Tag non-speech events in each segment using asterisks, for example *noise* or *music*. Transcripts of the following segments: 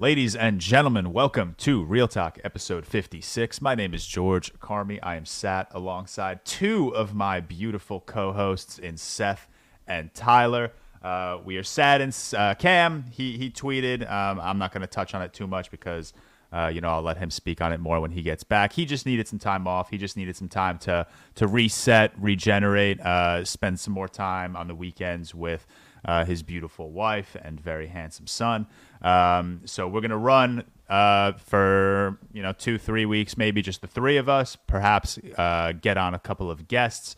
Ladies and gentlemen, welcome to ReelTok episode 56. My name is George Carmi. I am sat alongside two of my beautiful co hosts in Seth and Tyler. Uh, we are sad and uh, Cam, he, he tweeted. Um, I'm not going to touch on it too much because, uh, you know, I'll let him speak on it more when he gets back. He just needed some time off. He just needed some time to, to reset, regenerate, uh, spend some more time on the weekends with uh, his beautiful wife and very handsome son. Um, so we're gonna run uh, for you know two, three weeks, maybe just the three of us. Perhaps uh, get on a couple of guests.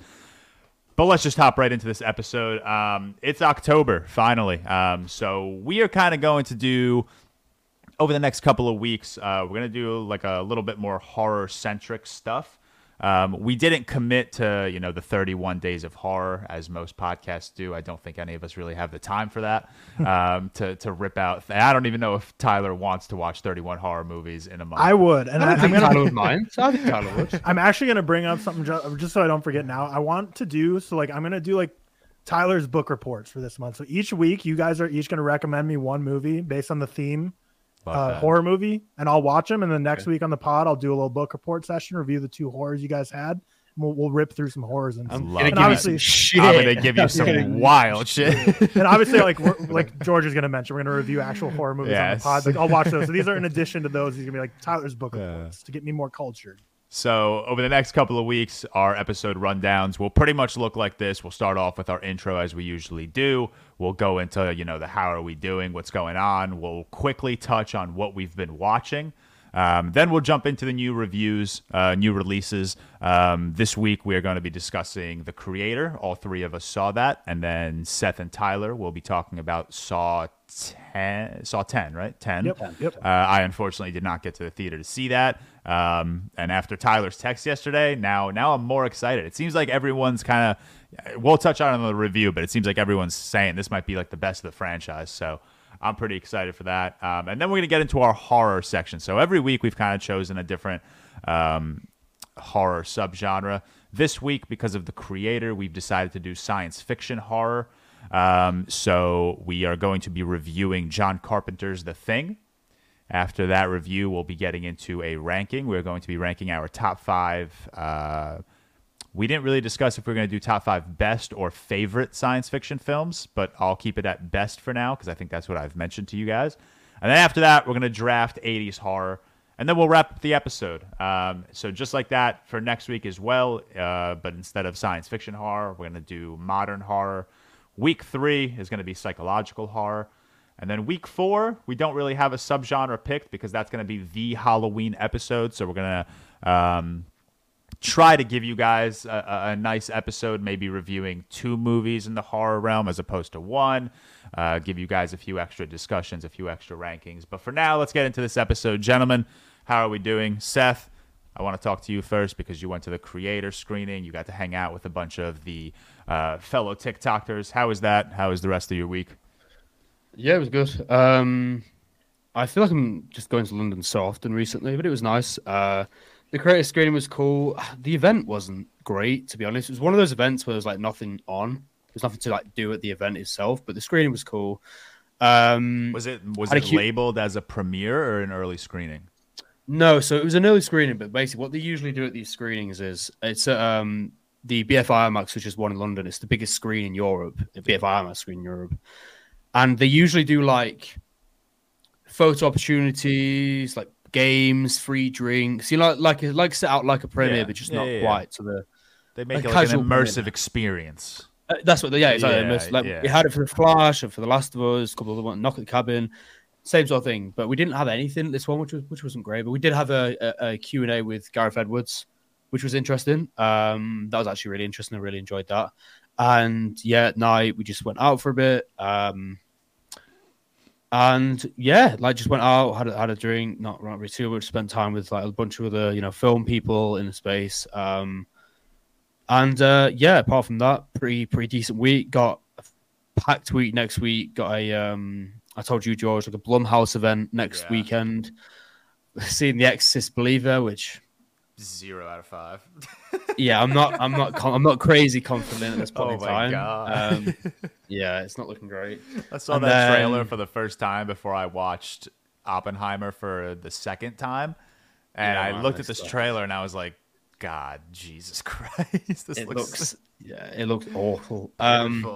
But let's just hop right into this episode. Um, it's October finally, um, so we are kind of going to do over the next couple of weeks. Uh, we're gonna do like a little bit more horror centric stuff. Um, we didn't commit to you know the 31 days of horror as most podcasts do. I don't think any of us really have the time for that um, to to rip out. I don't even know if Tyler wants to watch 31 horror movies in a month. I would, and I I, don't am think gonna. Tyler would mind. I think Tyler would. *laughs* I'm actually gonna bring up something just, just so I don't forget. Now, I want to do so. Like, I'm gonna do like Tyler's book reports for this month. So each week, you guys are each gonna recommend me one movie based on the theme, Love uh, horror movie, and I'll watch them. And then next week on the pod, I'll do a little book report session, review the two horrors you guys had. We'll, we'll rip through some horrors and, I'm Love gonna give you obviously- some shit. I'm gonna give you *laughs* some Yeah. wild shit. and obviously like we're, like George is gonna mention, we're gonna review actual horror movies on the pod. Like I'll watch those. So these are in addition to those. He's gonna be like Tyler's book Yeah. reports to get me more cultured. So over the next couple of weeks, our episode rundowns will pretty much look like this. We'll start off with our intro as we usually do. We'll go into you know the how are we doing, what's going on. We'll quickly touch on what we've been watching. Um, then we'll jump into the new reviews, uh, new releases. Um, this week we are going to be discussing The Creator. All three of us saw that, and then Seth and Tyler will be talking about Saw ten, Saw ten, right? Ten. Yep. Yep. Uh, I unfortunately did not get to the theater to see that. Um, and after Tyler's text yesterday, now now I'm more excited. It seems like everyone's kind of. We'll touch on it in the review, but it seems like everyone's saying this might be like the best of the franchise. So I'm pretty excited for that. Um, and then we're gonna get into our horror section. So every week we've kind of chosen a different um, horror subgenre. This week, because of the creator, we've decided to do science fiction horror. Um, so we are going to be reviewing John Carpenter's The Thing. After that review, we'll be getting into a ranking. We're going to be ranking our top five. Uh, we didn't really discuss if we're going to do top five best or favorite science fiction films, but I'll keep it at best for now because I think that's what I've mentioned to you guys. And then after that, we're going to draft 80s horror, and then we'll wrap up the episode. Um, so just like that for next week as well, uh, but instead of science fiction horror, we're going to do modern horror. Week three is going to be psychological horror. And then week four, we don't really have a subgenre picked because that's going to be the Halloween episode. So we're going to um, try to give you guys a, a, nice episode, maybe reviewing two movies in the horror realm as opposed to one. Uh, give you guys a few extra discussions, a few extra rankings. But for now, let's get into this episode. Gentlemen, how are we doing? Seth, I want to talk to you first because you went to the creator screening. You got to hang out with a bunch of the uh, fellow TikTokers. How was that? How was the rest of your week? Yeah, it was good. Um, I feel like I'm just going to London so often recently, but it was nice. Uh, the Creator screening was cool. The event wasn't great, to be honest. It was one of those events where there's like nothing on. There's nothing to like do at the event itself, but the screening was cool. Um, Was it was it cute- labeled as a premiere or an early screening? No, so it was an early screening, but basically what they usually do at these screenings is it's um, the BFI IMAX, which is one in London. It's the biggest screen in Europe, the BFI IMAX screen in Europe, and they usually do like photo opportunities, like games, free drinks. You know, like like like set out like a premiere, Yeah. but just Yeah, not yeah, quite to the. They make A it like an immersive premiere. experience. Uh, that's what, they, yeah, exactly. Like we had it for the Flash and for the Last of Us, a couple of the one, Knock at the Cabin, same sort of thing. But we didn't have anything this one, which was which wasn't great. But we did have a, a, a Q and A with Gareth Edwards, which was interesting. Um, that was actually really interesting. I really enjoyed that. And yeah, at night we just went out for a bit. Um, and yeah, like just went out, had a, had a drink, not not really too much, spent time with like a bunch of other you know film people in the space. Um, and uh, yeah, apart from that, pretty pretty decent week. Got a packed week next week. Got a um, I told you George like a Blumhouse event next Yeah. weekend. *laughs* Seeing the Exorcist Believer, which Zero out of five. *laughs* yeah, I'm not I'm not I'm not crazy confident at this point Oh in my time. God. Um, *laughs* yeah, it's not looking great. I saw And that trailer for the first time before I watched Oppenheimer for the second time, and Yeah, I man, looked at this like- trailer and I was like, God, Jesus *laughs* Christ, this It looks, looks, yeah, it looks awful. Um,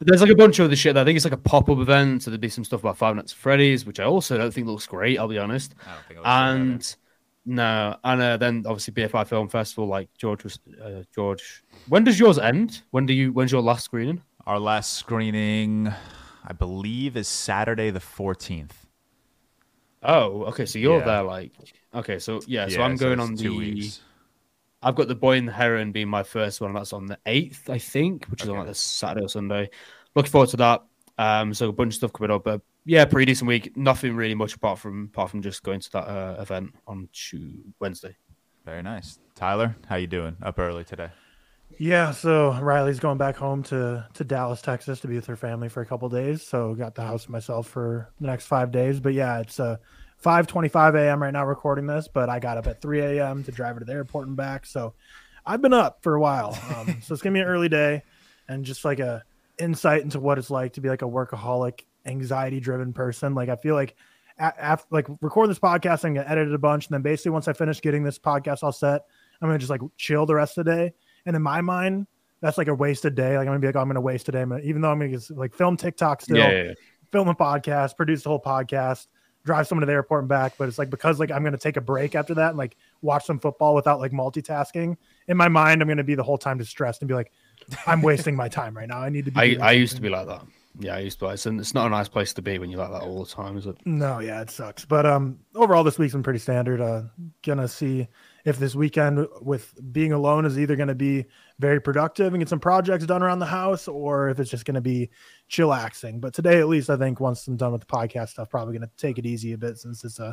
there's like a bunch of other shit. there. I think it's like a pop up event. So there'd be some stuff about Five Nights at Freddy's, which I also don't think looks great. I'll be honest. I don't think it looks good either. and no, and uh, then obviously BFI Film Festival, like George was uh, George. When does yours end? When do you? When's your last screening? Our last screening, I believe, is Saturday the 14th. Oh, okay. So you're Yeah. there, like, okay. So yeah. So I'm going on two the. weeks. I've got the Boy and the Heron being my first one. That's on the eighth, I think, which is on like the Saturday or Sunday. Looking forward to that. Um, so a bunch of stuff coming up, but yeah, pretty decent week. Nothing really much apart from apart from just going to that uh, event on Tuesday, Wednesday. Very nice. Tyler, how you doing? Up early today. Yeah, so Riley's going back home to to Dallas, Texas, to be with her family for a couple days. So got the house to myself for the next five days. But yeah, it's uh, 5:25 a.m. right now recording this. But I got up at 3 a.m. to drive her to the airport and back. So I've been up for a while. Um, so it's gonna be an early day, and just like a insight into what it's like to be like a workaholic, anxiety driven person. Like I feel like after like recording this podcast, I'm gonna edit it a bunch, and then basically once I finish getting this podcast all set, I'm gonna just like chill the rest of the day. And in my mind, that's like a wasted day. Like I'm gonna be like, oh, I'm gonna waste a day. Gonna, even though I'm gonna just, like film TikTok still, film a podcast, produce the whole podcast, drive someone to the airport and back. But it's like because like I'm gonna take a break after that and like watch some football without like multitasking. In my mind, I'm gonna be the whole time distressed and be like, I'm wasting my time right now. I need to be. I, I used to be like that. Yeah, I used to. Be it's, it's not a nice place to be when you're like that all the time, is it? No, yeah, it sucks. But um overall this week's been pretty standard. Uh gonna see if this weekend with being alone is either gonna be very productive and get some projects done around the house or if it's just gonna be chillaxing. But today at least I think once I'm done with the podcast stuff, probably gonna take it easy a bit since it's uh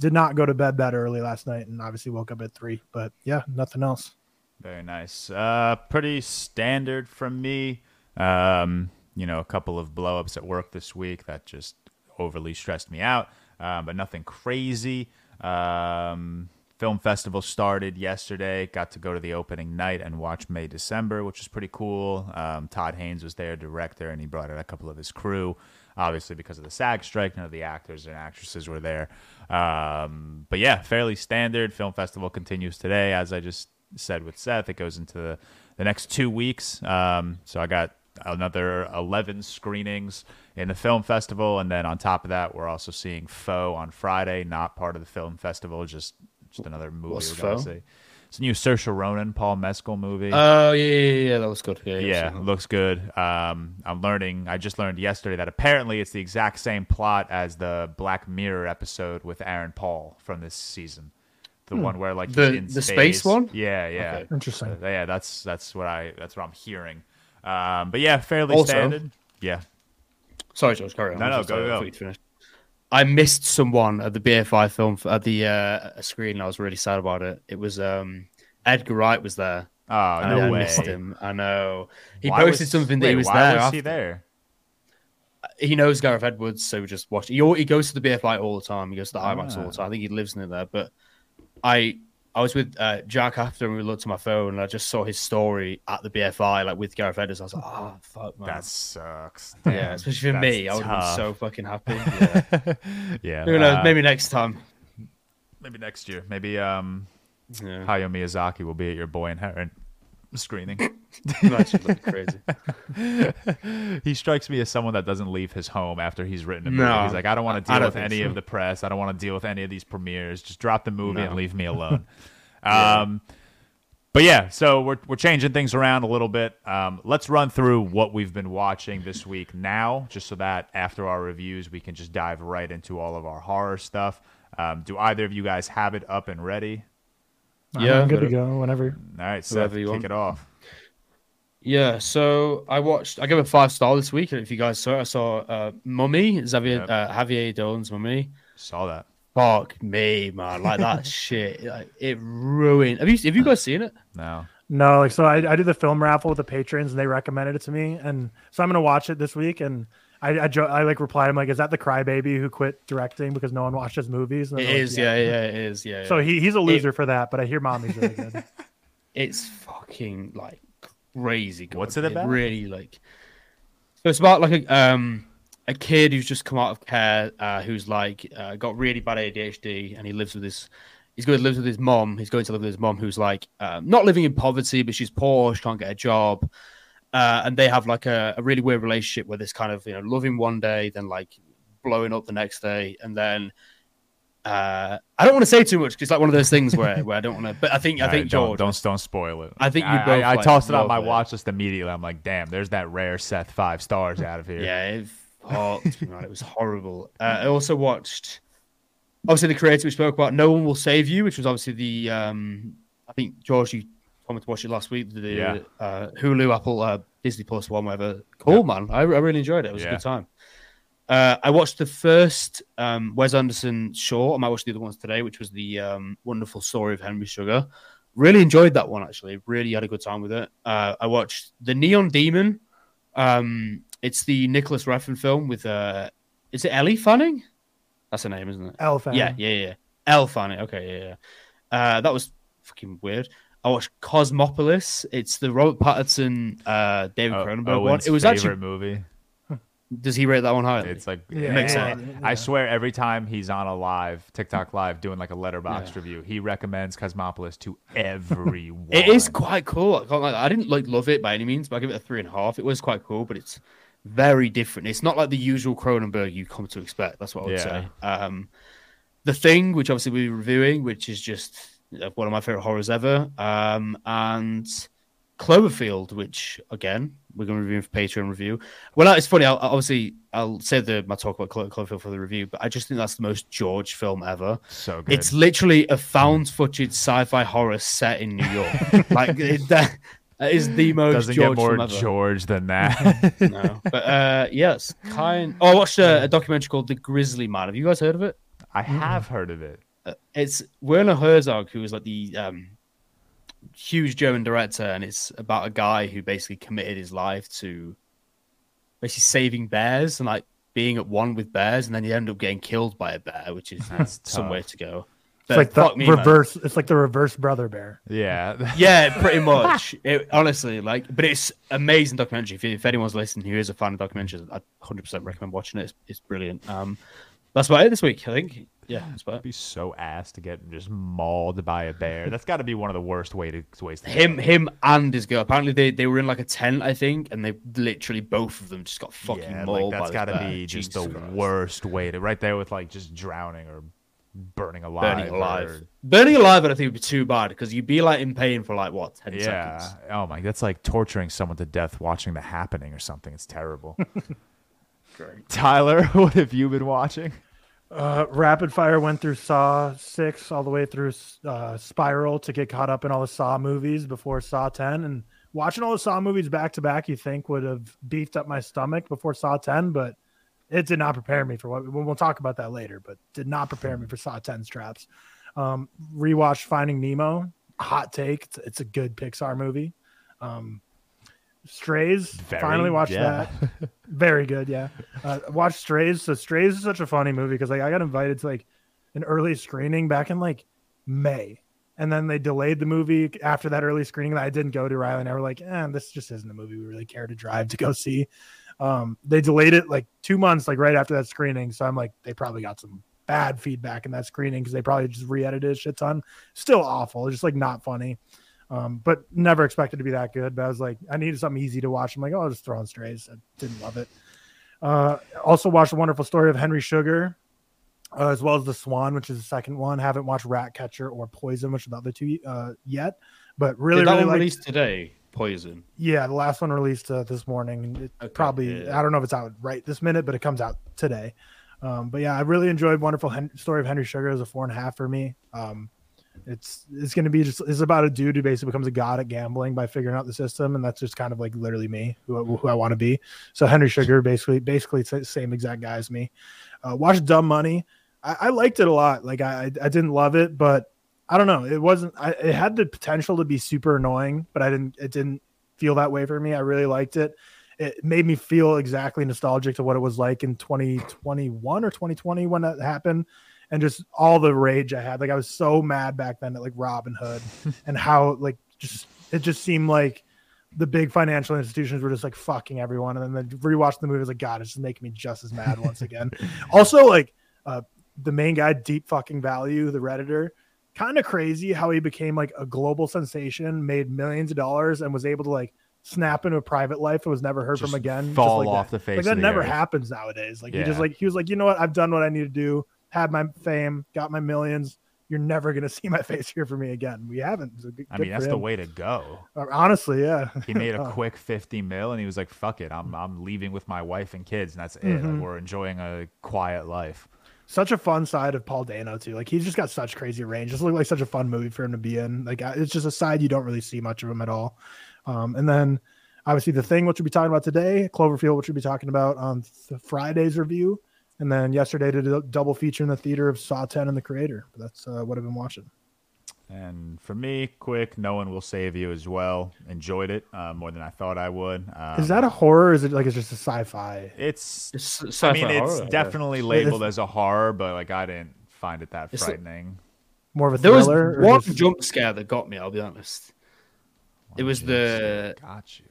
did not go to bed that early last night and obviously woke up at three. But yeah, nothing else. Very nice. Uh, pretty standard from me. Um, you know, a couple of blowups at work this week that just overly stressed me out, um, but nothing crazy. Um, film festival started yesterday. Got to go to the opening night and watch May December, which was pretty cool. Um, Todd Haynes was there, director, and he brought in a couple of his crew. Obviously, because of the SAG strike, none of the actors and actresses were there. Um, but yeah, fairly standard. Film festival continues today, as I just said with Seth. It goes into the, the next two weeks. Um, so I got another 11 screenings in the film festival. And then on top of that, we're also seeing Foe on Friday, not part of the film festival, just just another movie What's we're going to see. It's a new Saoirse Ronan, Paul Mescal movie. Oh yeah, yeah, yeah, yeah, that was good. Yeah, yeah, I've looks good. Um, I'm learning. I just learned yesterday that apparently it's the exact same plot as the Black Mirror episode with Aaron Paul from this season. The one where like he's The- in the space one? Yeah, yeah, Okay. Interesting. Uh, yeah, that's that's what I that's what I'm hearing. Um, but yeah, fairly Also- standard. Yeah, Sorry, George. Carry on. No, I no, go, uh, go. I missed someone at the BFI film at the uh, screen. I was really sad about it. It was um, Edgar Wright was there. Oh no I way! missed him. I know. He Why posted was- something that wait, he was why there. Was after. he there? He knows Gareth Edwards, so we just watch. He, he goes to the BFI all the time. He goes to the IMAX all Ah. the time. I think he lives near there. But I, I was with uh, Jack after, and we looked at my phone, and I just saw his story at the BFI, like with Gareth Edwards. I was like, oh fuck, man. That sucks. yeah, especially for me. I would have been so fucking happy. Yeah. *laughs* yeah, Who knows? uh, Maybe next time. maybe next year. Maybe um, Yeah. Hayao Miyazaki will be at your Boy and Heron screening. *laughs* Crazy. *laughs* he strikes me as someone that doesn't leave his home after he's written a movie. No, he's like, I don't want to deal with any so. of the press. I don't want to deal with any of these premieres. Just drop the movie and leave me *laughs* alone. um, but yeah, so we're we're changing things around a little bit. Um, let's run through what we've been watching this week now, just so that after our reviews we can just dive right into all of our horror stuff. Um, do either of you guys have it up and ready? Yeah, I'm good to go whenever. All right, Seth, Whoever you kick want. it off. Yeah, so I watched. I gave it five star this week. If you guys saw, it, I saw uh, Mummy, Xavier Yep. uh, Javier Dolan's Mummy. Saw that. Fuck me, man! Like that *laughs* shit, like, it ruined. Have you have you guys seen it? No. No, like so I, I do the film raffle with the patrons and they recommended it to me and so I'm gonna watch it this week and I I, jo- I like replied I'm like is that the crybaby who quit directing because no one watched his movies? And It like, is, yeah, yeah, it is, yeah. So yeah. he, he's a loser for that, but I hear mommy's really good. *laughs* it's fucking like crazy. Good. What's it about? really like. So it's about like a um a kid who's just come out of care, uh, who's like uh, got really bad ADHD, and he lives with his. He's going to live with his mom. He's going to live with his mom, who's like um, not living in poverty, but she's poor. She can't get a job, uh, and they have like a, a really weird relationship where this kind of you know loving one day, then like blowing up the next day, and then uh, I don't want to say too much because it's like one of those things where, where I don't want to. But I think I All think right, George. don't, don't don't spoil it. I think you I, both, I, I like, tossed it on my it. watch list immediately. I'm like, damn, there's that rare Seth five stars out of here. *laughs* Yeah, it. It was horrible. Uh, I also watched, obviously, the creator we spoke about, No One Will Save You, which was obviously the, um, I think, George, you told me to watch it last week, the Yeah. uh, Hulu, Apple, uh, Disney Plus one, whatever. Cool, man. I, I really enjoyed it. It was a good time. Uh, I watched the first um, Wes Anderson short. I might watch the other ones today, which was the um, wonderful story of Henry Sugar. Really enjoyed that one, actually. Really had a good time with it. Uh, I watched The Neon Demon. Um, it's the Nicolas Refn film with, uh, is it Ellie Fanning? That's her name, isn't it? Elephant. Yeah, yeah, yeah. Elle Fanning. Okay, yeah, yeah. Uh, that was fucking weird. I watched Cosmopolis. It's the Robert Pattinson, uh, David O- Cronenberg one. Owen's It was favorite actually. movie. *laughs* Does he rate that one higher? It's like Yeah, Makes man, sense. I swear every time he's on a live TikTok live doing like a Letterboxd Yeah. review, he recommends Cosmopolis to *laughs* everyone. It is quite cool. I, can't lie, I didn't like love it by any means, but I give it a three and a half. It was quite cool, but it's very different. It's not like the usual Cronenberg you come to expect. That's what I would Yeah. say. Um, the thing, which obviously we'll be reviewing, which is just one of my favorite horrors ever, um, and Cloverfield, which again we're going to review for Patreon review. Well, it's funny. I'll, obviously, I'll say the my talk about Clo- Cloverfield for the review, but I just think that's the most George film ever. so good. It's literally a found footage sci-fi horror set in New York. *laughs* like it, that, that is the most doesn't George get more. George than that. *laughs* No, but uh, yes, kind. Oh, I watched a, a documentary called The Grizzly Man. Have you guys heard of it? I have heard of it. Uh, it's Werner Herzog, who was like the um, huge German director, and it's about a guy who basically committed his life to basically saving bears and like being at one with bears, and then he ended up getting killed by a bear, which is That's *laughs* some tough. way to go. It's like the fuck me, man. reverse. It's like the reverse brother bear. Yeah. *laughs* Yeah, pretty much. It, honestly, like, but it's amazing documentary. If, if anyone's listening who is a fan of documentaries, I 100% recommend watching it. It's, it's brilliant. Um, that's about it this week, I think. Yeah, that's about It'd be so ass to get just mauled by a bear. *laughs* That's got to be one of the worst way to, ways to Him, him, and his girl. Apparently, they, they were in like a tent, I think, and they literally both of them just got fucking yeah, mauled. like that's got to be just the Christ. worst way to right there with like just drowning or burning alive. Burning alive. or- Burning alive, I think would be too bad because you'd be like in pain for like what ten yeah. seconds. Oh my, that's like torturing someone to death watching the happening or something. It's terrible. *laughs* Great. Tyler, *laughs* what have you been watching? Uh, rapid fire went through Saw six all the way through uh, Spiral to get caught up in all the Saw movies before Saw ten, and watching all the Saw movies back to back, you think would have beefed up my stomach before Saw ten, but it did not prepare me for what we'll talk about that later. But did not prepare me for Saw 10's traps. Um, rewatched Finding Nemo. Hot take. It's, it's a good Pixar movie. Um, Strays. Very- finally watched yeah. that. *laughs* Very good. Yeah. Uh, watched Strays. So Strays is such a funny movie because like I got invited to like an early screening back in like May. And then they delayed the movie after that early screening that I didn't go to. Riley and I were like, eh, this just isn't a movie we really care to drive to go see. Um, they delayed it like two months, like right after that screening. So I'm like, they probably got some bad feedback in that screening because they probably just re-edited a shit ton. Still awful, just like not funny. Um, but never expected to be that good. But I was like, I needed something easy to watch. I'm like, oh, I'll just throw on strays. I didn't love it. Uh, also watched the wonderful story of Henry Sugar, uh, as well as the Swan, which is the second one. Haven't watched Ratcatcher or Poison, which are the other two uh, yet. But really, Did that really one liked- released today? Poison. yeah, the last one released uh, this morning. It Okay, probably yeah. I don't know if it's out right this minute, but it comes out today. Um, but yeah, I really enjoyed Wonderful Hen- Story of Henry Sugar as a four and a half for me. Um, it's it's going to be just it's about a dude who basically becomes a god at gambling by figuring out the system, and that's just kind of like literally me, who, who I want to be. So Henry Sugar basically basically it's the same exact guy as me. Uh, watched Dumb Money. I, I liked it a lot. Like I I didn't love it, but I don't know. It wasn't. I, it had the potential to be super annoying, but I didn't. It didn't feel that way for me. I really liked it. It made me feel exactly nostalgic to what it was like in 2021 or 2020 when that happened, and just all the rage I had. Like I was so mad back then at like Robinhood *laughs* and how like just it just seemed like the big financial institutions were just like fucking everyone, and then rewatching the movie was like, God, it's just making me just as mad once again. *laughs* also, like uh, the main guy, Deep Fucking Value, the redditor, kind of crazy how he became like a global sensation, made millions of dollars, and was able to like snap into a private life and was never heard Just from again. fall just like off that. the face Like that never earth. happens nowadays. Like he just like he was like, you know what, I've done what I need to do, had my fame, got my millions. You're never gonna see my *laughs* face here for me again. We haven't. So good- I mean, that's the way to go. Uh, Honestly, yeah. He made a *laughs* quick 50 mil and he was like, fuck it. I'm, I'm leaving with my wife and kids. And that's it. Mm-hmm. Like, we're enjoying a quiet life. such a fun side of Paul Dano too. Like he's just got such crazy range. Just looked like such a fun movie for him to be in. Like it's just a side you don't really see much of him at all. Um, and then obviously the thing which we'll be talking about today, Cloverfield, which we'll be talking about on th- Friday's review, and then yesterday did a double feature in the theater of Saw 10 and The Creator. That's uh, what I've been watching. And for me, quick, No One Will Save You as well. Enjoyed it uh, more than I thought I would. Um, is that a horror? Or is it like it's just a sci-fi? It's, It's I sci-fi mean, it's horror, yeah. definitely labeled as a horror, but like I didn't find it that It's like- frightening. More of a There was thriller? or one just- jump scare that got me. I'll be honest. It was the Got you.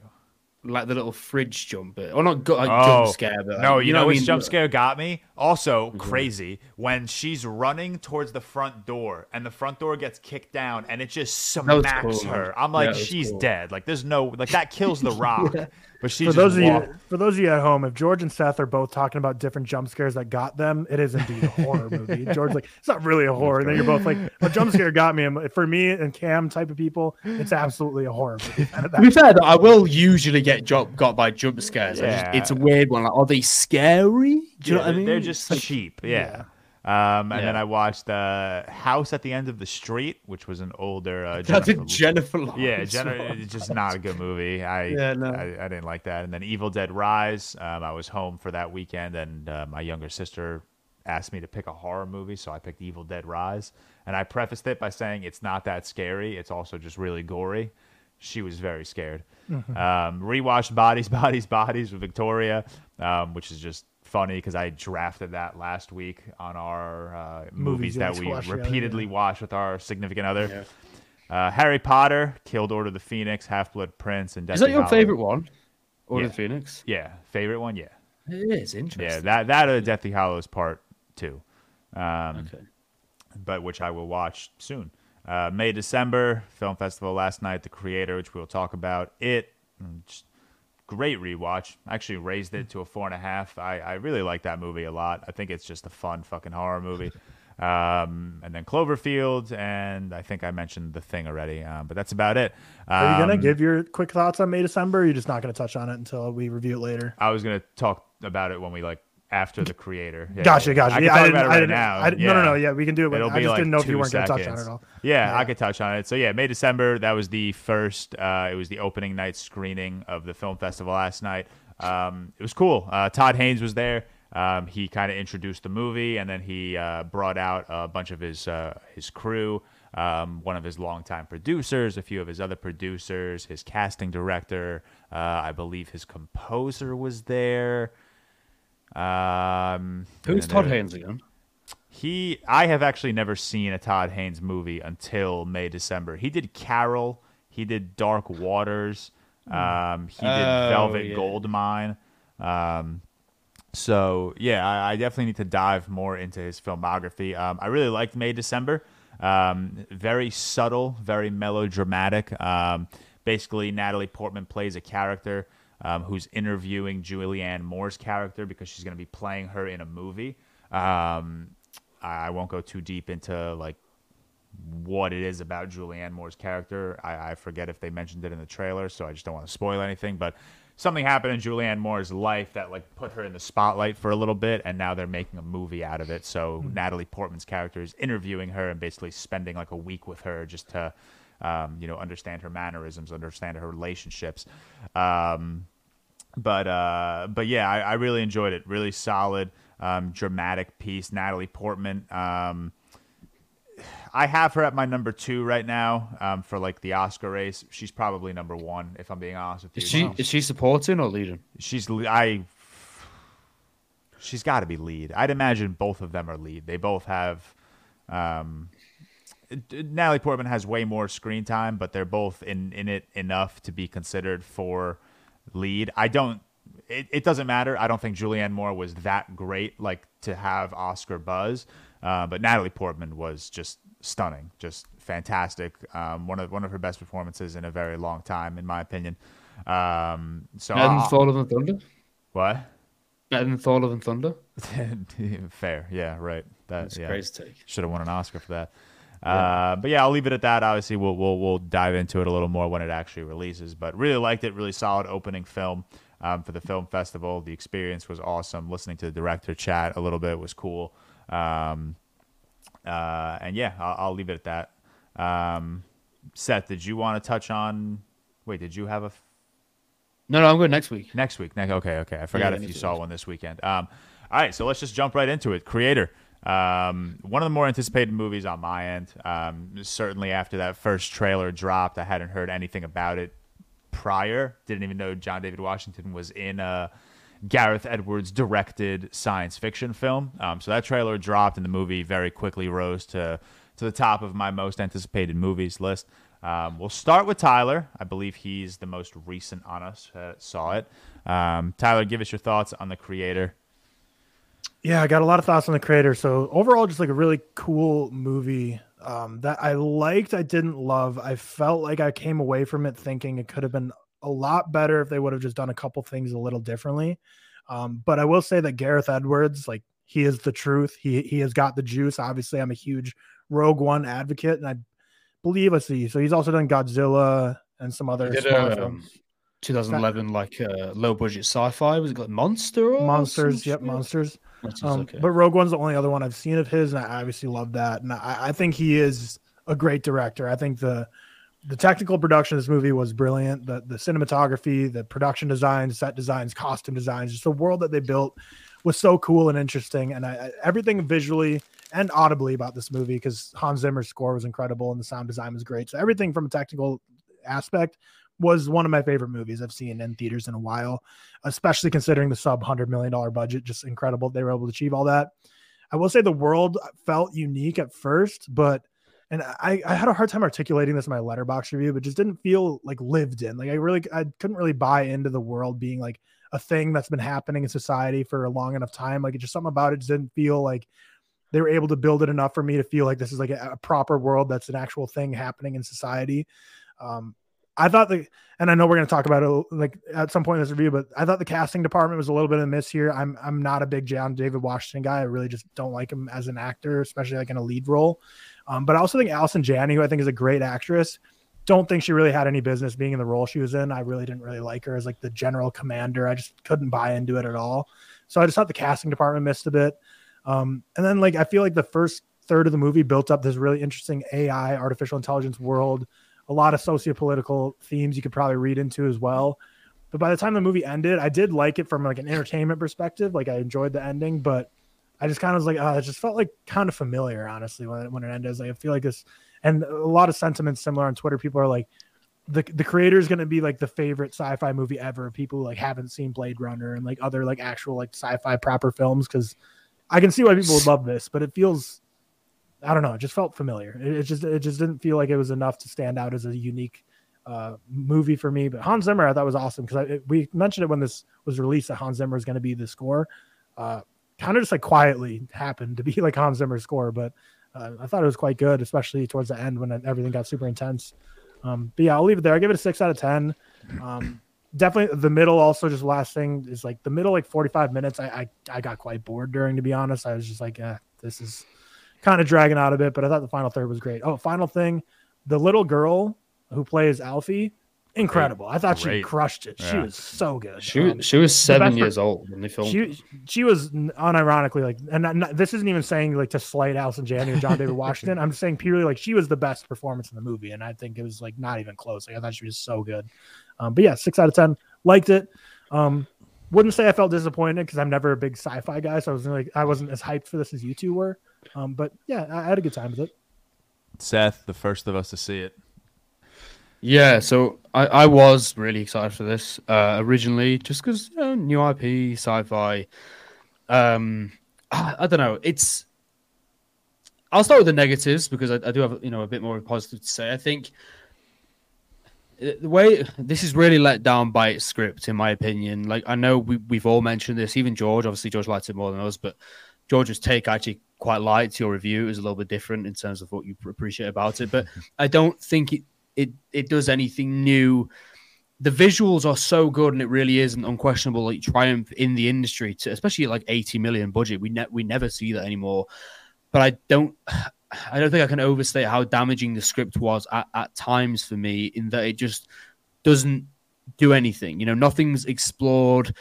Like the little fridge jump bit, or not got like Oh, jump scare, but no, like, you, know, what I which mean? jump scare got me? Also Mm-hmm. crazy when she's running towards the front door and the front door gets kicked down and it just smacks cool, her. man. I'm like, Yeah, she's cool. dead. Like there's no like that kills the rock. *laughs* But she for just those of walked- you for those of you at home, if George and Seth are both talking about different jump scares that got them, it is indeed a horror *laughs* movie. George's like, it's not really a horror. And then you're both like, a jump scare got me. And for me and Cam type of people, it's absolutely a horror movie. *laughs* To be fair, I will usually get jump, got by jump scares. I just- Yeah. it's a weird one. Like, are they scary? Do you know what I mean? They're just It's like- cheap. Yeah. Um, and then I watched uh, House at the End of the Street, which was an older uh, That's Jennifer, Jennifer *laughs* Lawrence. Yeah, Jennifer, it's just not a good movie. I, *laughs* Yeah, no. I I didn't like that. And then Evil Dead Rise. Um, I was home for that weekend, and uh, my younger sister asked me to pick a horror movie, so I picked Evil Dead Rise. And I prefaced it by saying it's not that scary. It's also just really gory. She was very scared. Mm-hmm. Um, rewatched Bodies, *laughs* Bodies, Bodies with Victoria, um, which is just funny because I drafted that last week on our uh, movies you that we watch together, repeatedly yeah. watch with our significant other. Uh, Harry Potter, Killed Order of the Phoenix, Half Blood Prince, and Is that your Hallows. favorite one? Order Yeah. of the Phoenix? Yeah, favorite one. Yeah, It is interesting. yeah. That that or Deathly Hallows Part Two, um, Okay. but which I will watch soon. Uh, May December film festival last night. The Creator, which we'll talk about. It mm, just great rewatch. I actually raised it to a four and a half. I I really like that movie a lot. I think it's just a fun fucking horror movie. *laughs* Um, and then Cloverfield, and I think I mentioned the thing already, um, but that's about it. Are you gonna Um, give your quick thoughts on May December? Or are you just not gonna touch on it until we review it later? I was gonna talk about it when we like after the creator. Yeah, Gotcha, yeah. gotcha. I can Yeah, I didn't, about it I right didn't, now. I didn't- No, no, no. Yeah, we can do it. It'll I be just like didn't know if you weren't gonna touch on it at all. Yeah, Yeah. I could touch on it. So yeah, May December. That was the first. Uh, it was the opening night screening of the film festival last night. Um, it was cool. Uh, Todd Haynes was there. Um, he kind of introduced the movie, and then he uh, brought out a bunch of his uh, his crew. Um, one of his longtime producers, a few of his other producers, his casting director, uh, I believe his composer was there. Um, Who's Todd Haynes again? he, I have actually never seen a Todd Haynes movie until May December. He did Carol. He did Dark Waters. Um, he did Oh, Velvet yeah. Goldmine. Um, so yeah, I, I definitely need to dive more into his filmography. Um, I really liked May December. Um, very subtle, very melodramatic. Um, basically, Natalie Portman plays a character um, who's interviewing Julianne Moore's character because she's going to be playing her in a movie. Um, I I won't go too deep into like what it is about Julianne Moore's character. I, I forget if they mentioned it in the trailer, so I just don't want to spoil anything. But something happened in Julianne Moore's life that like put her in the spotlight for a little bit, and now they're making a movie out of it. So Natalie Portman's character is interviewing her and basically spending like a week with her just to, um, you know, understand her mannerisms, understand her relationships. Um, but uh, but yeah, I, I really enjoyed it. Really solid, um, dramatic piece. Natalie Portman. Um, I have her at my number two right now um, for like the Oscar race. She's probably number one if I'm being honest with you. Is she is she supporting or leading? She's I. She's got to be lead. I'd imagine both of them are lead. They both have. Um, Natalie Portman has way more screen time, but they're both in in it enough to be considered for lead. I don't. It, it doesn't matter. I don't think Julianne Moore was that great, like to have Oscar buzz. Uh, but Natalie Portman was just stunning, just fantastic. Um, one of one of her best performances in a very long time, in my opinion. Um, so Better than I'll- Thor: Love and Thunder. what? Better than Thor: Love and Thunder. *laughs* Fair, yeah, right. That That's yeah. crazy take. should have won an Oscar for that. Uh, but yeah, I'll leave it at that. Obviously, we'll, we'll we'll dive into it a little more when it actually releases. But really liked it. Really solid opening film um, for the film festival. The experience was awesome. Listening to the director chat a little bit was cool. Um, uh, and yeah, I'll, I'll leave it at that. Um, Seth, did you want to touch on? Wait, did you have a? No, no, I'm going next week. Next week. Next, okay, okay. I forgot Yeah, if you saw one this weekend. Um, all right, so let's just jump right into it. Creator. Um, one of the more anticipated movies on my end. Um, certainly after that first trailer dropped, I hadn't heard anything about it prior. Didn't even know John David Washington was in a Gareth Edwards directed science fiction film. Um, so that trailer dropped, and the movie very quickly rose to to the top of my most anticipated movies list. Um, we'll start with Tyler. I believe he's the most recent on us that saw it. Um, Tyler, give us your thoughts on the creator. Yeah, I got a lot of thoughts on the creator. So overall, just like a really cool movie um, that I liked. I didn't love. I felt like I came away from it thinking it could have been a lot better if they would have just done a couple things a little differently. Um, but I will say that Gareth Edwards, like he is the truth. He he has got the juice. Obviously, I'm a huge Rogue One advocate, and I believe I see. So he's also done Godzilla and some other did, um, films. 2011, like uh, low budget sci-fi. Was it like Monster? Or Monsters, yep, monsters. Um, okay. But Rogue One's the only other one I've seen of his, and I obviously love that. And I, I think he is a great director. I think the the technical production of this movie was brilliant. The the cinematography, the production designs, set designs, costume designs, just the world that they built was so cool and interesting. And I, I everything visually and audibly about this movie because Hans Zimmer's score was incredible and the sound design was great. So everything from a technical aspect was one of my favorite movies I've seen in theaters in a while, especially considering the sub hundred million dollar budget. Just incredible they were able to achieve all that. I will say the world felt unique at first, but and I, I had a hard time articulating this in my Letterboxd review, but just didn't feel like lived in. Like I really I couldn't really buy into the world being like a thing that's been happening in society for a long enough time. Like it just something about it just didn't feel like they were able to build it enough for me to feel like this is like a, a proper world that's an actual thing happening in society. Um, I thought the, and I know we're going to talk about it like at some point in this review, but I thought the casting department was a little bit of a miss here. I'm I'm not a big John David Washington guy. I really just don't like him as an actor, especially like in a lead role. Um, but I also think Allison Janney, who I think is a great actress, don't think she really had any business being in the role she was in. I really didn't really like her as like the general commander. I just couldn't buy into it at all. So I just thought the casting department missed a bit. Um, and then like I feel like the first third of the movie built up this really interesting AI, artificial intelligence world, a lot of sociopolitical themes you could probably read into as well. But by the time the movie ended, I did like it from like an entertainment perspective. Like I enjoyed the ending, but I just kind of was like, oh, it just felt like kind of familiar, honestly, when it, when it ended. Like, I feel like this, and a lot of sentiments similar on Twitter. People are like, the the creator is going to be like the favorite sci-fi movie ever. People who, like haven't seen Blade Runner and like other like actual like sci-fi proper films because I can see why people would love this, but it feels I don't know, it just felt familiar. It, it just it just didn't feel like it was enough to stand out as a unique uh, movie for me. But Hans Zimmer I thought was awesome because we mentioned it when this was released that Hans Zimmer is going to be the score. Uh, kind of just like quietly happened to be like Hans Zimmer's score, but uh, I thought it was quite good, especially towards the end when everything got super intense. Um, but yeah, I'll leave it there. I give it a six out of ten. Um, definitely the middle. Also, just last thing is like the middle, like forty five minutes. I, I I got quite bored during. To be honest, I was just like, eh, this is kind of dragging out a bit. But I thought the final third was great. Oh, final thing, the little girl who plays Alfie, incredible. I thought she crushed it. She was so good. She Um, she was seven best years old when they filmed. she she was unironically like, and not, not- this isn't even saying like to slight Allison Janney or John David *laughs* Washington. I'm just saying purely like she was the best performance in the movie, and I think it was like not even close. Like I thought she was so good. Um, but yeah, six out of ten. Liked it. Um, wouldn't say I felt disappointed because I'm never a big sci-fi guy, so I was like I wasn't as hyped for this as you two were. Um, but yeah, I, I had a good time with it. Seth, the first of us to see it. Yeah, so I, I was really excited for this uh, originally, just because you know, new IP, sci-fi. Um, I, I don't know. It's I'll start with the negatives because I, I do have you know a bit more positive to say. I think uh, the way this is really let down by its script, in my opinion. Like I know we we've all mentioned this, even George. Obviously, George liked it more than us, but George's take actually quite liked your review. It was a little bit different in terms of what you appreciate about it, but I don't think it it it does anything new. The visuals are so good, and it really is an unquestionable like triumph in the industry. To especially like eighty million budget, we ne- we never see that anymore. But I don't. I don't think I can overstate how damaging the script was at, at times for me in that it just doesn't do anything. You know, nothing's explored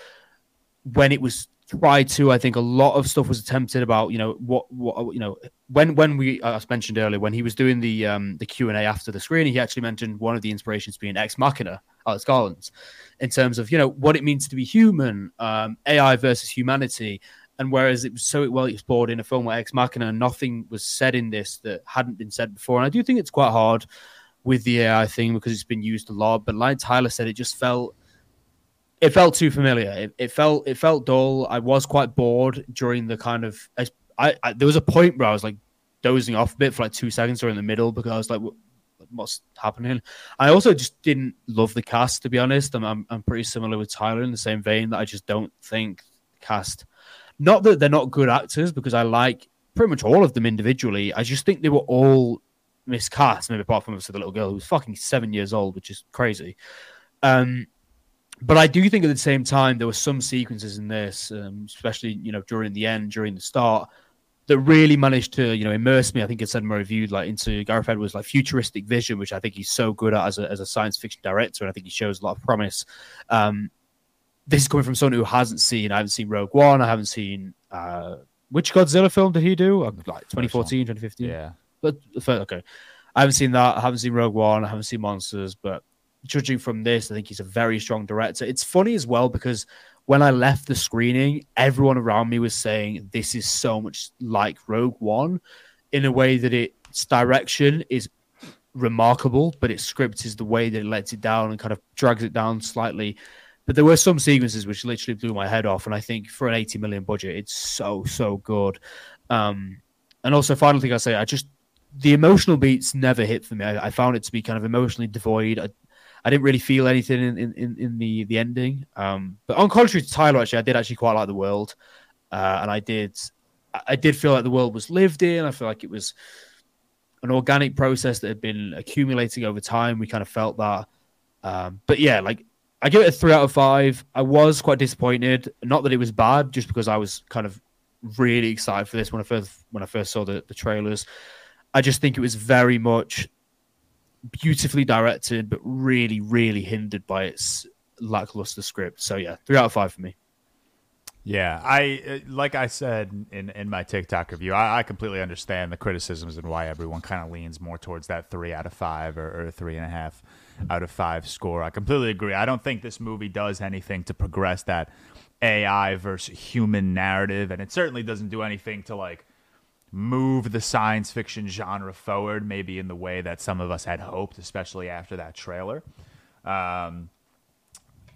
when it was tried to. I think a lot of stuff was attempted about, you know, what, what, you know, when, when we, as mentioned earlier, when he was doing the, um, the Q and A after the screening, he actually mentioned one of the inspirations being Ex Machina, Alex Garland's, in terms of, you know, what it means to be human, um, AI versus humanity. And whereas it was so well explored in a film like Ex Machina, nothing was said in this that hadn't been said before. And I do think it's quite hard with the AI thing because it's been used a lot. But like Tyler said, it just felt it felt too familiar. It, it, felt it felt dull. I was quite bored during the kind of. I, I, there was a point where I was like dozing off a bit for like two seconds or in the middle because I was like, what's happening? I also just didn't love the cast to be honest. I'm, I'm I'm pretty similar with Tyler in the same vein that I just don't think cast. Not that they're not good actors because I like pretty much all of them individually. I just think they were all miscast, maybe apart from the little girl who was fucking seven years old, which is crazy. Um, but I do think at the same time there were some sequences in this, um, especially you know during the end, during the start, that really managed to you know immerse me. I think I said in my review like into Gareth Edwards' like futuristic vision, which I think he's so good at as a as a science fiction director, and I think he shows a lot of promise. Um, this is coming from someone who hasn't seen. I haven't seen Rogue One. I haven't seen uh, which Godzilla film did he do? Like 2014, 2015. Yeah, but okay, I haven't seen that. I haven't seen Rogue One. I haven't seen Monsters, but judging from this, I think he's a very strong director. It's funny as well because when I left the screening, everyone around me was saying this is so much like Rogue One in a way that its direction is remarkable, but its script is the way that it lets it down and kind of drags it down slightly. But there were some sequences which literally blew my head off, and I think for an 80 million budget, it's so so good. Um, and also, final thing I say, I just the emotional beats never hit for me. I, I, found it to be kind of emotionally devoid. I, I didn't really feel anything in, in, in the the ending. Um, but on contrary to Tyler, actually, I did actually quite like the world, uh, and I did I did feel like the world was lived in. I feel like it was an organic process that had been accumulating over time. We kind of felt that. Um, but yeah, like I give it a three out of five. I was quite disappointed. Not that it was bad, just because I was kind of really excited for this when I first when I first saw the, the trailers. I just think it was very much beautifully directed, but really, really hindered by its lackluster script. So yeah, three out of five for me. Yeah, I uh, like I said in in my TikTok review, I, I completely understand the criticisms and why everyone kind of leans more towards that three out of five or, or three and a half out of five score. I completely agree. I don't think this movie does anything to progress that AI versus human narrative, and it certainly doesn't do anything to like move the science fiction genre forward, maybe in the way that some of us had hoped, especially after that trailer. Um,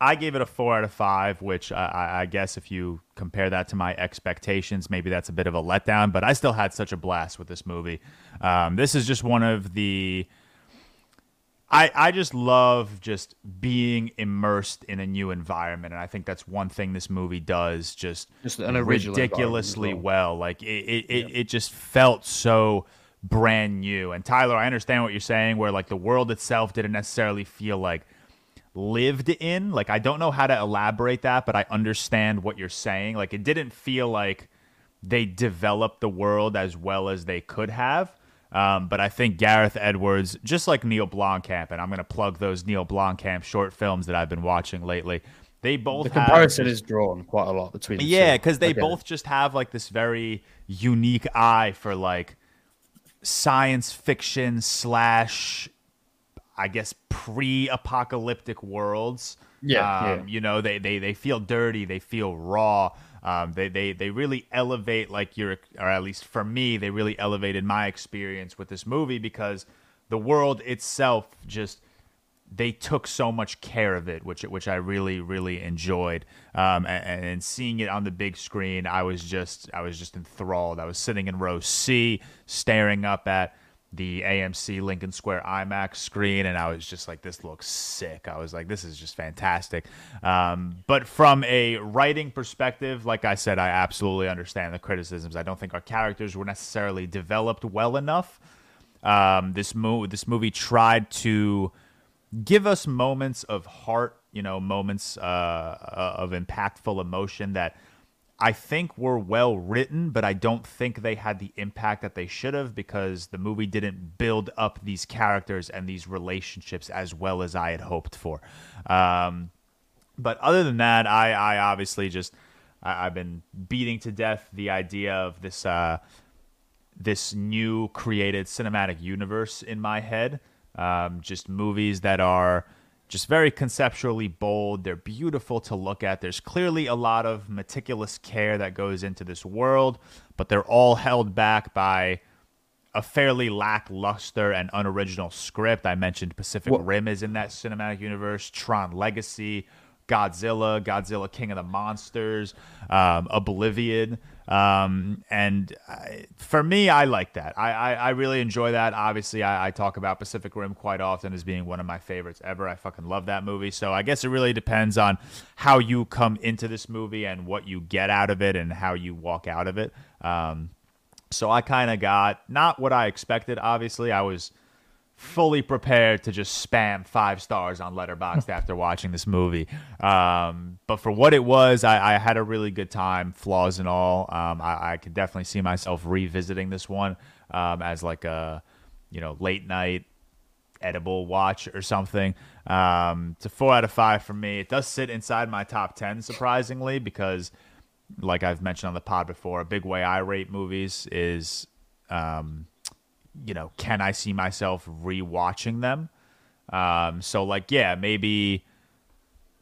I gave it a four out of five, which I, I, guess if you compare that to my expectations, maybe that's a bit of a letdown. But I still had such a blast with this movie. Um, this is just one of the I, I just love just being immersed in a new environment, and I think that's one thing this movie does just, just ridiculously well. well. Like it, it, yeah. it, it just felt so brand new. And Tyler, I understand what you're saying, where like the world itself didn't necessarily feel like lived in. Like I don't know how to elaborate that, but I understand what you're saying. Like it didn't feel like they developed the world as well as they could have. Um, but I think Gareth Edwards, just like Neil Blomkamp, and I'm going to plug those Neil Blomkamp short films that I've been watching lately. They both the comparison have, is drawn quite a lot between. yeah, because they both just have like this very unique eye for like science fiction slash, I guess, pre-apocalyptic worlds. Yeah, um, yeah, you know, they they they feel dirty, they feel raw. Um, they, they they really elevate like your or at least for me they really elevated my experience with this movie because the world itself just they took so much care of it, which which I really really enjoyed. Um, and, and, seeing it on the big screen, I was just I was just enthralled. I was sitting in row C, staring up at the AMC Lincoln Square IMAX screen, and I was just like, "This looks sick." I was like, "This is just fantastic." Um, but from a writing perspective, like I said, I absolutely understand the criticisms. I don't think our characters were necessarily developed well enough. Um, this movie, this movie tried to give us moments of heart, you know, moments uh, uh, of impactful emotion that I think were well written, but I don't think they had the impact that they should have because the movie didn't build up these characters and these relationships as well as I had hoped for. Um, but other than that, I, I obviously just I, have been beating to death the idea of this uh, this new created cinematic universe in my head. Um, just movies that are just very conceptually bold. They're beautiful to look at. There's clearly a lot of meticulous care that goes into this world, but they're all held back by a fairly lackluster and unoriginal script. I mentioned Pacific well, Rim is in that cinematic universe, Tron Legacy, Godzilla, Godzilla King of the Monsters, um, Oblivion. Um, and I, for me, I like that. I, I, I really enjoy that. Obviously, I, I, talk about Pacific Rim quite often as being one of my favorites ever. I fucking love that movie. So I guess it really depends on how you come into this movie and what you get out of it and how you walk out of it. Um, so I kind of got not what I expected. Obviously, I was fully prepared to just spam five stars on Letterboxd after watching this movie. Um, but for what it was, I, I, had a really good time, flaws and all. Um, I, I, could definitely see myself revisiting this one um, as like a you know late night edible watch or something. Um, it's a four out of five for me. It does sit inside my top ten, surprisingly, because like I've mentioned on the pod before, a big way I rate movies is um, you know, can I see myself rewatching them? Um, so like, yeah, maybe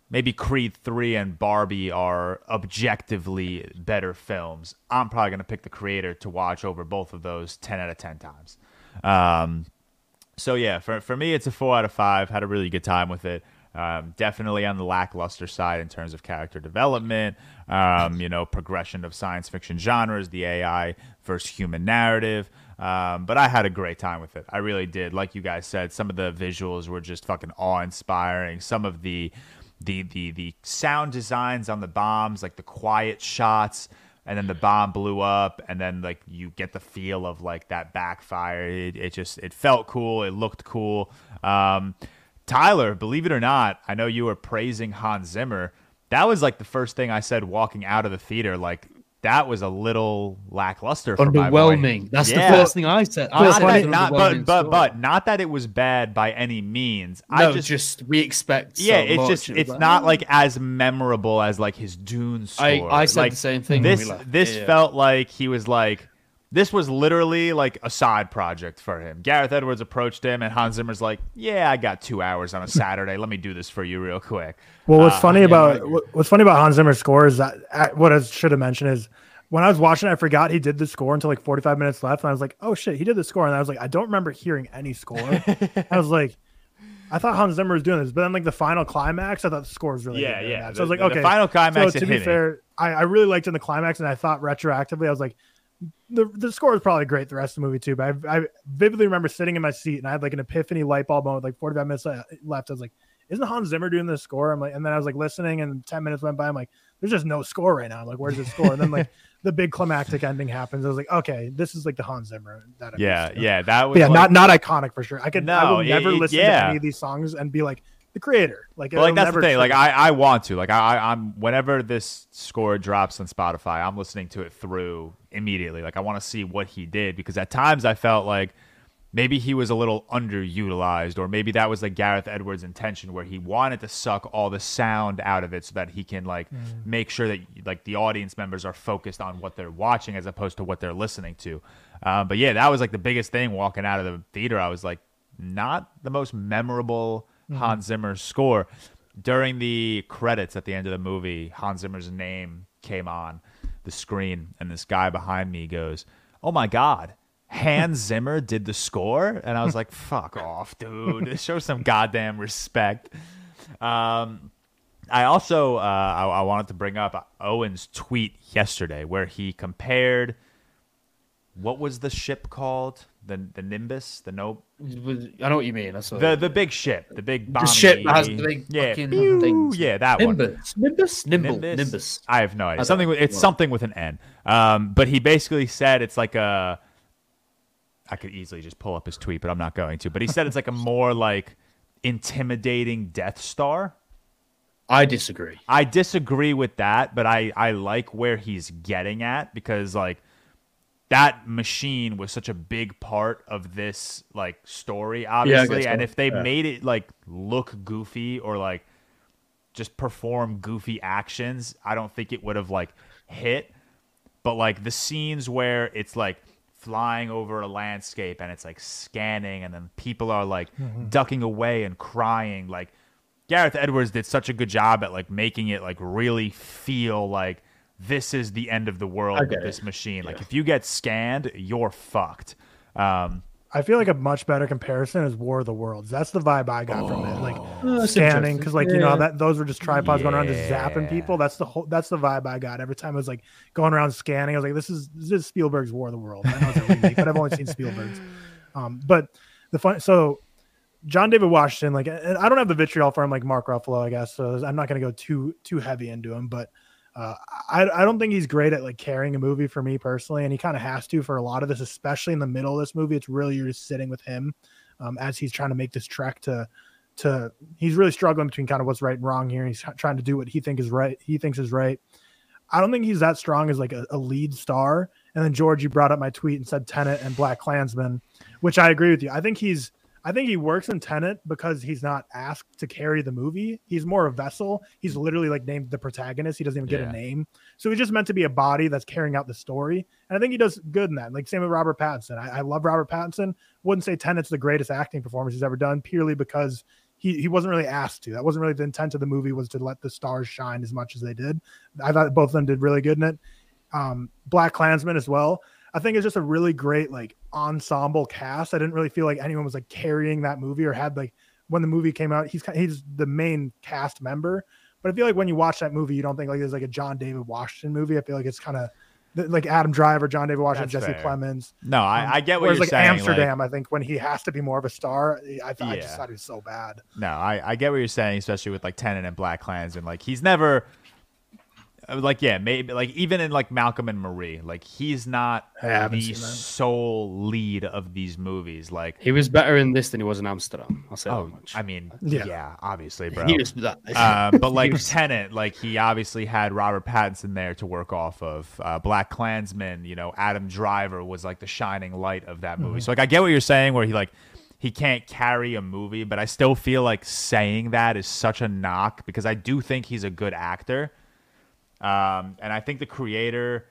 maybe Creed 3 and Barbie are objectively better films. I'm probably going to pick the creator to watch over both of those 10 out of 10 times. Um, so yeah, for for me it's a 4 out of 5. Had a really good time with it. Um, definitely on the lackluster side in terms of character development, um, you know, progression of science fiction genres, the AI versus human narrative. Um, but I had a great time with it. I really did. Like you guys said, some of the visuals were just fucking awe inspiring. Some of the the the the sound designs on the bombs, like the quiet shots, and then the bomb blew up, and then like you get the feel of like that backfire. It, it just it felt cool. It looked cool. Um, Tyler, believe it or not, I know you were praising Hans Zimmer. That was like the first thing I said walking out of the theater. Like that was a little lackluster. Underwhelming. That's yeah. the first thing I said. I not said not, but but but not that it was bad by any means. No, I just, just we expect. Yeah, so it's just it's not oh. like as memorable as like his Dune score. I, I said like, the same thing. This this yeah. felt like he was like this was literally like a side project for him. Gareth Edwards approached him, and Hans Zimmer's like, "Yeah, I got two hours on a *laughs* Saturday. Let me do this for you real quick." Well, what's uh, funny yeah, about what's funny about Hans Zimmer's score is that what I should have mentioned is when I was watching, I forgot he did the score until like 45 minutes left, and I was like, "Oh shit, he did the score," and I was like, "I don't remember hearing any score." *laughs* I was like. I thought Hans Zimmer was doing this, but then like the final climax, I thought the score was really yeah, good yeah. So I was like, okay, the final climax. So to be fair, I, I really liked in the climax, and I thought retroactively, I was like, the the score was probably great the rest of the movie too. But I, I vividly remember sitting in my seat and I had like an epiphany light bulb moment. Like 45 minutes left, I was like, "Isn't Hans Zimmer doing this score?" I'm like, and then I was like listening, and 10 minutes went by. I'm like, "There's just no score right now." I'm like, "Where's the score?" And then like *laughs* the big climactic ending happens. I was like, "Okay, this is like the Hans Zimmer that." I'm yeah, yeah, that was but yeah, like, not not iconic for sure. I could no, I will never it, listen yeah. to any of these songs and be like, the creator. Like, well, like that's the thing. Like, I, I want to. Like, I, I'm whenever this score drops on Spotify, I'm listening to it through immediately. Like, I want to see what he did because at times I felt like maybe he was a little underutilized, or maybe that was like Gareth Edwards' intention, where he wanted to suck all the sound out of it so that he can like mm. make sure that like the audience members are focused on what they're watching as opposed to what they're listening to. Um, but yeah, that was like the biggest thing walking out of the theater. I was like, not the most memorable mm-hmm. Hans Zimmer score. During the credits at the end of the movie, Hans Zimmer's name came on the screen, and this guy behind me goes, "Oh my God, Hans *laughs* Zimmer did the score, and I was like, "Fuck *laughs* off, dude! Show some goddamn respect." Um, I also uh, I, I wanted to bring up Owen's tweet yesterday where he compared what was the ship called the the Nimbus the no I know what you mean. That's the the big ship the big bomb. the ship that has the big yeah fucking pew, things. yeah that one Nimbus, Nimbus, Nimble, Nimbus? Nimbus. I have no idea. I Something. With, it's something with an N. Um, but he basically said it's like a. I could easily just pull up his tweet, but I'm not going to. But he said it's like a more like intimidating Death Star. I disagree. I disagree with that, but I I like where he's getting at because like that machine was such a big part of this like story obviously so. and if they Yeah. made it like look goofy or like just perform goofy actions, I don't think it would have like hit. But like the scenes where it's like flying over a landscape and it's like scanning and then people are like mm-hmm. ducking away and crying like Gareth Edwards did such a good job at like making it like really feel like this is the end of the world with get this it. machine. Like if you get scanned, you're fucked. Um, I feel like a much better comparison is War of the Worlds. That's the vibe I got from it. Like Oh, scanning, because like you know that those were just tripods going around just zapping people. That's the whole. That's the vibe I got every time. I was like going around scanning. I was like, this is this is Spielberg's War of the World. I know it's a remake, but I've only seen Spielberg's. *laughs* Um, but the fun. So John David Washington, like, and I don't have the vitriol for him like Mark Ruffalo, I guess. So I'm not going to go too too heavy into him, but. Uh, I, I don't think he's great at like carrying a movie for me personally, and he kind of has to for a lot of this, especially in the middle of this movie. It's really you're just sitting with him um, as he's trying to make this trek to to. He's really struggling between kind of what's right and wrong here. He's trying to do what he think is right. He thinks is right. I don't think he's that strong as like a, a lead star. And then George, you brought up my tweet and said Tenet and Black Klansman, which I agree with you. I think he's I think he works in Tenet because he's not asked to carry the movie. He's more a vessel. He's literally like named the protagonist. He doesn't even get Yeah. a name. So he's just meant to be a body that's carrying out the story. And I think he does good in that. Like same with Robert Pattinson. I, I love Robert Pattinson. Wouldn't say Tenet's the greatest acting performance he's ever done, purely because he, he wasn't really asked to. That wasn't really the intent of the movie was to let the stars shine as much as they did. I thought both of them did really good in it. Um, Black Klansman as well. I think it's just a really great like ensemble cast. I didn't really feel like anyone was like carrying that movie or had like when the movie came out, he's he's the main cast member. But I feel like when you watch that movie, you don't think like there's like a John David Washington movie. I feel like it's kind of like Adam Driver, John David Washington, That's Jesse fair. Plemons. no, I, Um, I get what you're like saying. like- Amsterdam, I think when he has to be more of a star, I, th- I just thought he was so bad. No, I, I get what you're saying, especially with like Tenet and Black Clans, and Like he's never like yeah, maybe like even in like Malcolm and Marie, like he's not the sole lead of these movies. Like He was better in this than he was in Amsterdam. I'll say oh, that much. I mean, yeah, Yeah. obviously, bro. He was that. um, but *laughs* like He was- Tenet, like he obviously had Robert Pattinson there to work off of. Uh, Black Klansman, you know, Adam Driver was like the shining light of that movie. So like I get what you're saying, where he like he can't carry a movie, but I still feel like saying that is such a knock because I do think he's a good actor, um, and I think the creator.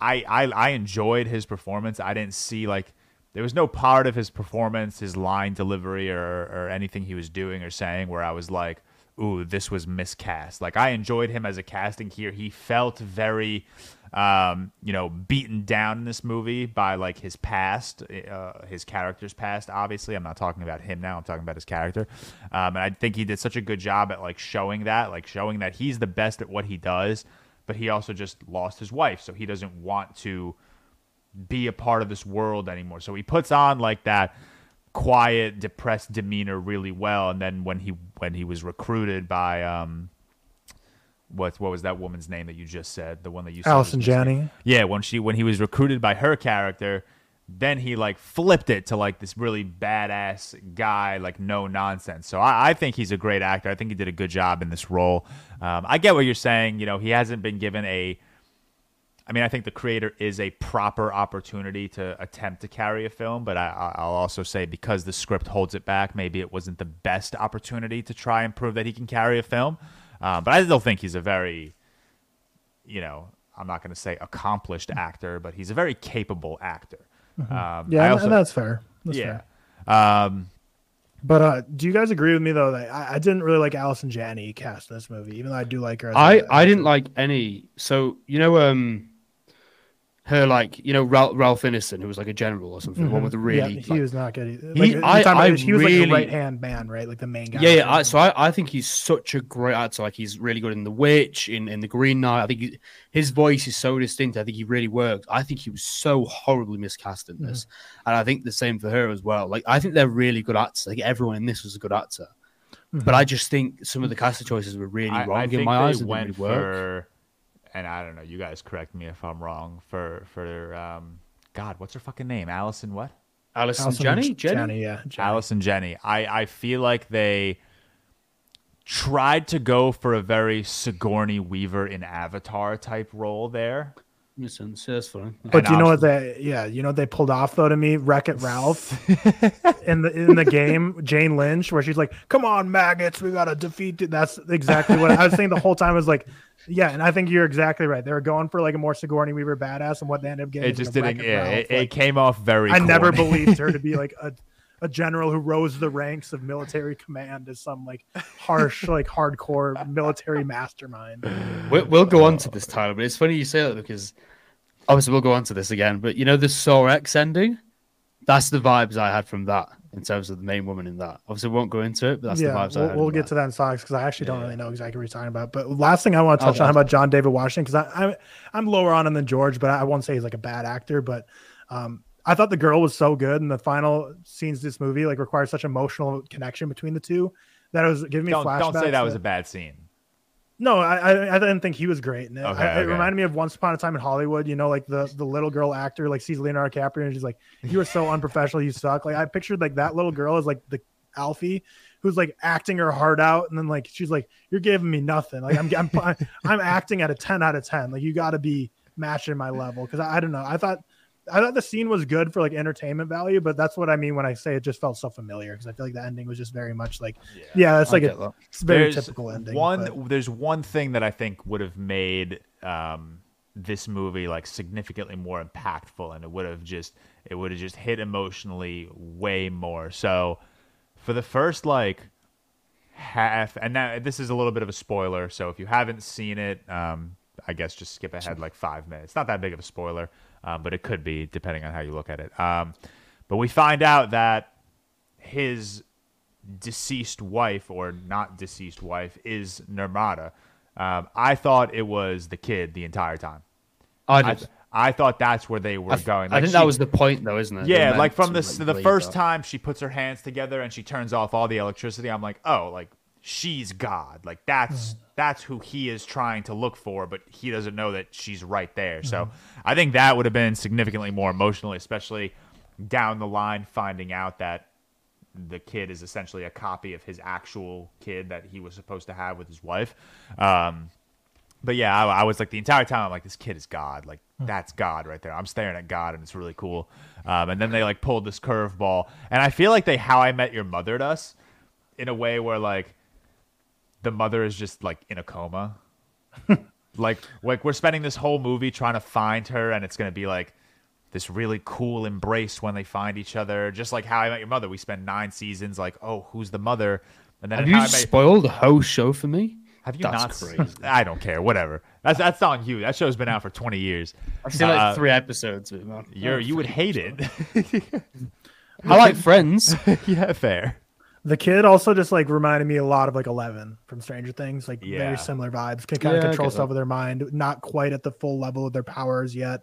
I, I I enjoyed his performance. I didn't see like there was no part of his performance, his line delivery, or or anything he was doing or saying where I was like, "Ooh, this was miscast." Like I enjoyed him as a casting here. He felt very, um, you know, beaten down in this movie by like his past, uh, his character's past. Obviously, I'm not talking about him now. I'm talking about his character, um, and I think he did such a good job at like showing that, like showing that he's the best at what he does but he also just lost his wife, so he doesn't want to be a part of this world anymore. So he puts on like that quiet, depressed demeanor really well. And then when he when he was recruited by um, what what was that woman's name that you just said? The one that you said Allison? Janney. Yeah, when she when he was recruited by her character, then he like flipped it to like this really badass guy, like no nonsense. So I, I think he's a great actor. I think he did a good job in this role. Um, I get what you're saying. You know, he hasn't been given a. I mean, I think the creator is a proper opportunity to attempt to carry a film, but I- I'll also say because the script holds it back, maybe it wasn't the best opportunity to try and prove that he can carry a film. Um, but I still think he's a very you know, I'm not going to say accomplished actor, but he's a very capable actor. Um, Mm-hmm. Yeah, I and- also- and that's fair. That's yeah. fair. Um, But uh, do you guys agree with me though that I, I didn't really like Allison Janney cast in this movie, even though I do like her. as a- I as I a- didn't like any. So you know, um, her like you know Ralph, Ralph Ineson, who was like a general or something, the one mm-hmm. with the really yeah, he like- was not good. Either. He- Like, I- you're I he was like really- the right hand man, right? Like the main guy. Yeah, yeah. I, so I, I think he's such a great actor. Like he's really good in The Witch, in, in The Green Knight. I think he, his voice is so distinct. I think he really works. I think he was so horribly miscast in this, mm-hmm. and I think the same for her as well. Like I think they're really good actors. Like everyone in this was a good actor, but mm-hmm. I just think some of the casting choices were really I, wrong I in my they eyes. and went didn't really work. for, and I don't know. You guys correct me if I'm wrong. For for um, God, what's her fucking name? Allison what? Alison, Allison Janney, J- Janney. yeah. Janney. Allison Janney. I I feel like they tried to go for a very Sigourney Weaver in Avatar type role there. Makes sense. Yeah, that's fine. But do you know what they? Yeah, you know what they pulled off though to me. Wreck It Ralph *laughs* in the in the game, Jane Lynch, where she's like, "Come on, maggots, we gotta defeat." It. That's exactly what I was saying the whole time. I was like, "Yeah," and I think you're exactly right. They were going for like a more Sigourney Weaver badass, and what they ended up getting. It just didn't. Wreck-It Yeah, Ralph, it, it came off very. I never believed her to be *laughs* like a a general who rose the ranks of military command as some like harsh, like hardcore military mastermind. We'll, we'll go on to this, title, but it's funny you say that because obviously we'll go on to this again. But you know, the Saw X ending, that's the vibes I had from that in terms of the main woman in that. Obviously, we won't go into it, but that's yeah, the vibes I we'll, had. we'll get that. to that in stocks because I actually don't Yeah. really know exactly what you're talking about. But last thing I want to touch Oh, on about John David Washington because I'm I'm lower on him than George, but I won't say he's like a bad actor. But um, I thought the girl was so good, and the final scenes of this movie like required such emotional connection between the two that it was giving me Don't, flashbacks. don't say that was a bad scene. No, I, I I didn't think he was great. And it, Okay, I- it okay. reminded me of Once Upon a Time in Hollywood. You know, like the the little girl actor like sees Leonardo DiCaprio and she's like, "You are so unprofessional. You suck." Like I pictured like that little girl as like the Alphie who's like acting her heart out, and then like she's like, "You're giving me nothing. Like I'm I'm *laughs* I'm acting at a ten out of ten. Like you got to be matching my level." Because I, I don't know. I thought. I thought the scene was good for like entertainment value, but that's what I mean when I say it just felt so familiar because I feel like the ending was just very much like, yeah, that's I like a that. it's a very There's typical ending. One, but- there's one thing that I think would have made um, this movie like significantly more impactful, and it would have just it would have just hit emotionally way more. So for the first like half, and now this is a little bit of a spoiler. So if you haven't seen it, um, I guess just skip ahead like five minutes. Not that big of a spoiler, um, but it could be depending on how you look at it. Um, but we find out that his deceased wife or not deceased wife is Nirmata. Um, I thought it was the kid the entire time. I I, did. I thought that's where they were I, th- going. I think she- that was the point, though, isn't it? Yeah, like from the like, the first that. time she puts her hands together and she turns off all the electricity. I'm like, oh, like she's God. Like that's that's who he is trying to look for, but he doesn't know that she's right there. So I think that would have been significantly more emotionally, especially down the line, finding out that the kid is essentially a copy of his actual kid that he was supposed to have with his wife. Um, but yeah, I, I was like the entire time I'm like, this kid is God. Like that's God right there. I'm staring at God, and it's really cool. Um, and then they like pulled this curveball, and I feel like they How I Met Your Mothered us in a way where like the mother is just like in a coma. *laughs* like like we're spending this whole movie trying to find her, and it's gonna be like this really cool embrace when they find each other. Just like How I Met Your Mother, we spend nine seasons like, oh, who's the mother? And then Have you I Met- spoiled the whole show for me? have you That's not? crazy. *laughs* I don't care. Whatever. That's that's on you. That show's been out for twenty years. I've seen like Uh, three episodes of it. You're you would hate it. I like Friends. *laughs* yeah, fair. The kid also just like reminded me a lot of like Eleven from Stranger Things, like Yeah. very similar vibes. Can kind Yeah, of control stuff that. with their mind, not quite at the full level of their powers yet.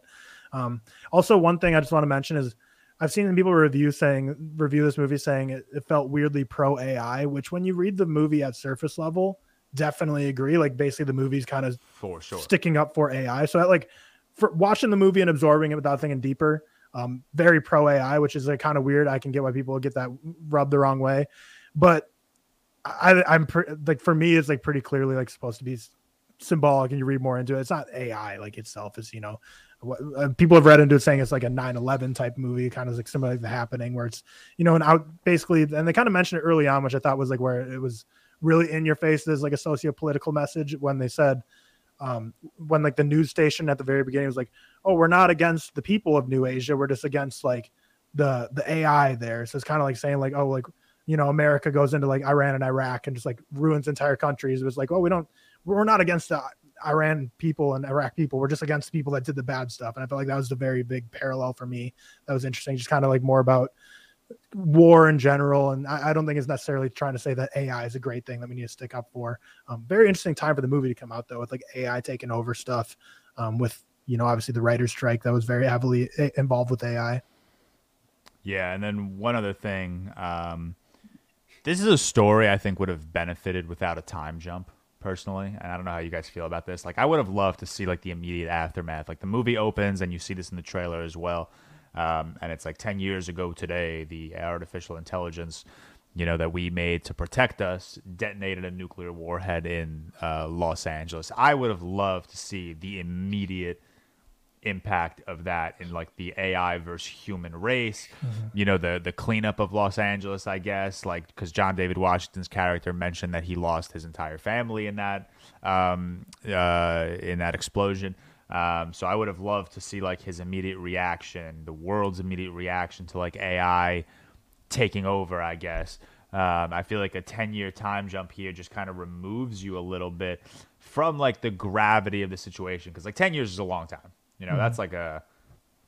Um, also, one thing I just want to mention is I've seen people review saying review this movie saying it, it felt weirdly pro AI, which when you read the movie at surface level, definitely agree. Like basically the movie's kind of For sure. sticking up for AI. So I like for watching the movie and absorbing it without thinking deeper. Um, very pro AI, which is like kind of weird. I can get why people get that rubbed the wrong way, but I, I'm like for me, it's like pretty clearly like supposed to be symbolic, and you read more into it. It's not AI like itself. It's you know, what uh, people have read into it saying it's like a 9/11 type movie, kind of like similar like the happening, where it's you know, and out basically, and they kind of mentioned it early on, which I thought was like where it was really in your face. There's like a socio-political message when they said um, when like the news station at the very beginning was like, "Oh, we're not against the people of New Asia. We're just against like the the AI there." So it's kind of like saying like, "Oh, like you know, America goes into like Iran and Iraq and just like ruins entire countries." It was like, "Oh, we don't, we're not against the Iran people and Iraq people We're just against the people that did the bad stuff. And I felt like that was a very big parallel for me. That was interesting. Just kind of like more about war in general. And I, I, don't think it's necessarily trying to say that AI is a great thing that we need to stick up for. Um, very interesting time for the movie to come out though, with like AI taking over stuff. Um, with you know obviously the writer's strike that was very heavily eh, involved with AI. Yeah, and then one other thing. Um, this is a story I think would have benefited without a time jump personally, and I don't know how you guys feel about this. Like, I would have loved to see like the immediate aftermath. Like the movie opens, and you see this in the trailer as well. Um, and it's like 10 years ago today, the artificial intelligence, you know, that we made to protect us detonated a nuclear warhead in uh, Los Angeles. I would have loved to see the immediate impact of that in like the AI versus human race, mm-hmm. you know, the the cleanup of Los Angeles, I guess, like because John David Washington's character mentioned that he lost his entire family in that um, uh, in that explosion. Um, so I would have loved to see like his immediate reaction, the world's immediate reaction to like AI taking over. I guess um, I feel like a ten year time jump here just kind of removes you a little bit from like the gravity of the situation because like ten years is a long time. You know, mm-hmm. that's like a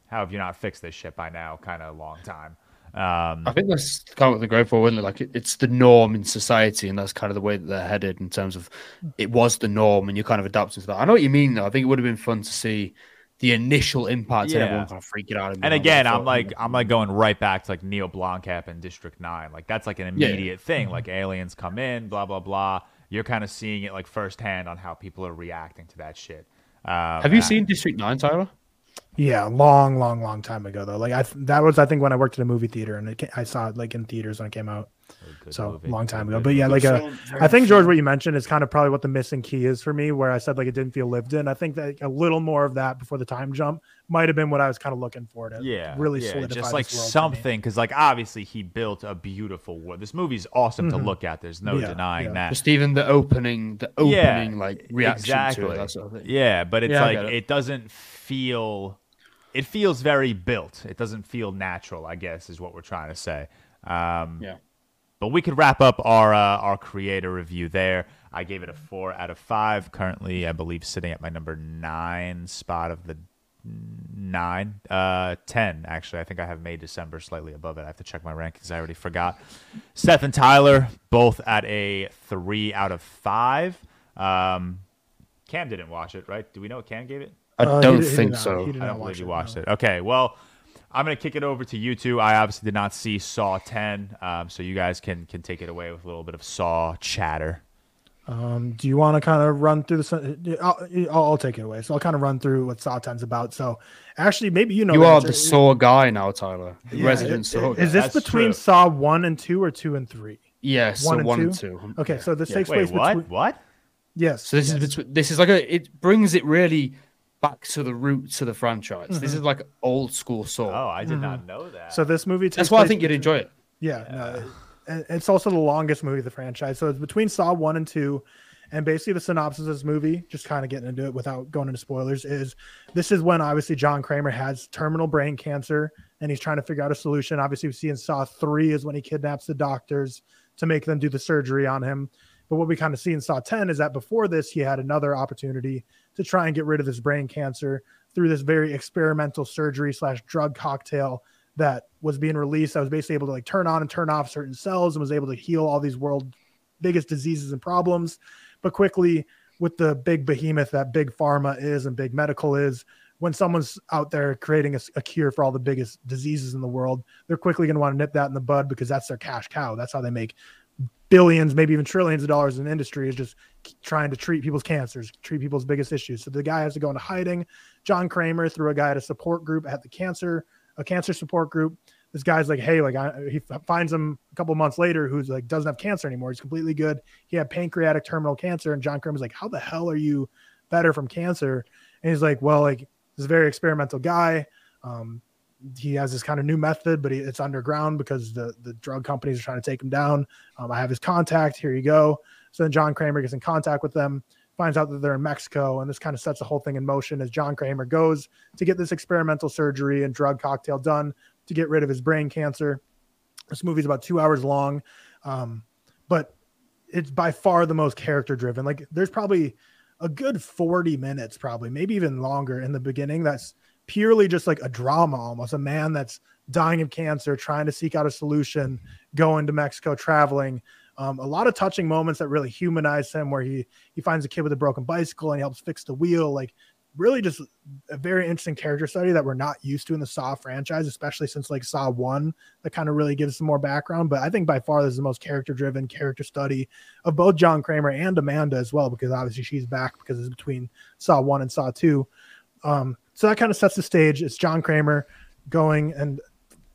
how have you not fixed this shit by now? Kind of long time. Um, I think that's kind of what they're going for, isn't it? Like it's the norm in society, and that's kind of the way that they're headed in terms of it was the norm, and you're kind of adapting to that. I know what you mean, though. I think it would have been fun to see the initial impact yeah. and everyone kind of freaking out. And, and again, I'm like, I'm like going right back to like Neil Blomkamp and District Nine. Like that's like an immediate yeah. thing. Mm-hmm. Like aliens come in, blah blah blah. You're kind of seeing it like firsthand on how people are reacting to that shit. Um, Have you seen District Nine, Tyler? Yeah, long, long, long time ago though. Like I, that was I think when I worked at a movie theater and it, I saw it like in theaters when it came out. So movie. long time ago, but yeah, like a, uh, I think George, what you mentioned is kind of probably what the missing key is for me. Where I said like it didn't feel lived in. I think that a little more of that before the time jump might have been what I was kind of looking for to yeah, really yeah, just like something because like obviously he built a beautiful world. This movie's awesome mm-hmm. to look at. There's no yeah, denying yeah. that. Just even the opening, the opening like reaction exactly. to it. Sort of yeah, but it's like it. it doesn't feel it feels very built. It doesn't feel natural, I guess, is what we're trying to say. Um, yeah. But we could wrap up our uh, our creator review there. I gave it a four out of five. Currently, I believe sitting at my number nine spot of the nine, uh, ten. Actually, I think I have May December slightly above it. I have to check my rankings. I already forgot. Seth and Tyler both at a three out of five. Um, Cam didn't watch it, right? Do we know what Cam gave it? I uh, don't he, think he so. I don't believe you watched no. it. Okay, well, I'm gonna kick it over to you two. I obviously did not see Saw 10, um, so you guys can can take it away with a little bit of Saw chatter. Um, do you want to kind of run through the? I'll, I'll, take it away. So I'll kind of run through what Saw 10's about. So actually, maybe you know. You are the Saw guy now, Tyler. Yeah, resident it, Saw. Is this between true. Saw one and two or two and three? Yes, one, so and, one two? and two. Okay, so this yeah. takes Wait, place what? between what? Yes. So this yes. is this is like a it brings it really back to the roots of the franchise. Mm-hmm. This is like old school Saw. Oh, I did mm-hmm. not know that. So this movie. That's why I think you'd enjoy it. Yeah, yeah. No, it's also the longest movie of the franchise. So it's between Saw one and two. And basically, the synopsis of this movie, just kind of getting into it without going into spoilers, is this is when obviously John Kramer has terminal brain cancer and he's trying to figure out a solution. Obviously, we see in Saw 3 is when he kidnaps the doctors to make them do the surgery on him. But what we kind of see in Saw 10 is that before this, he had another opportunity to try and get rid of this brain cancer through this very experimental surgery slash drug cocktail that was being released. I was basically able to like turn on and turn off certain cells and was able to heal all these world biggest diseases and problems. But quickly, with the big behemoth that big pharma is and big medical is, when someone's out there creating a, a cure for all the biggest diseases in the world, they're quickly going to want to nip that in the bud because that's their cash cow. That's how they make billions, maybe even trillions of dollars in industry is just trying to treat people's cancers, treat people's biggest issues. So the guy has to go into hiding. John Kramer through a guy at a support group at the cancer, a cancer support group. This guy's like, hey, like I, he finds him a couple months later who's like doesn't have cancer anymore. He's completely good. He had pancreatic terminal cancer, and John Kramer's like, how the hell are you better from cancer? And he's like, well, like this very experimental guy. Um, he has this kind of new method, but he, it's underground because the the drug companies are trying to take him down. Um, I have his contact. Here you go. So then John Kramer gets in contact with them, finds out that they're in Mexico, and this kind of sets the whole thing in motion as John Kramer goes to get this experimental surgery and drug cocktail done to get rid of his brain cancer. This movie's about two hours long, um, but it's by far the most character driven. Like there's probably a good 40 minutes, probably, maybe even longer in the beginning. That's purely just like a drama almost. A man that's dying of cancer, trying to seek out a solution, going to Mexico, traveling. Um, a lot of touching moments that really humanize him, where he he finds a kid with a broken bicycle and he helps fix the wheel. Like really just a very interesting character study that we're not used to in the Saw franchise, especially since like Saw One, that kind of really gives some more background. But I think by far this is the most character driven character study of both John Kramer and Amanda as well, because obviously she's back because it's between Saw One and Saw Two. Um, so that kind of sets the stage. It's John Kramer going, and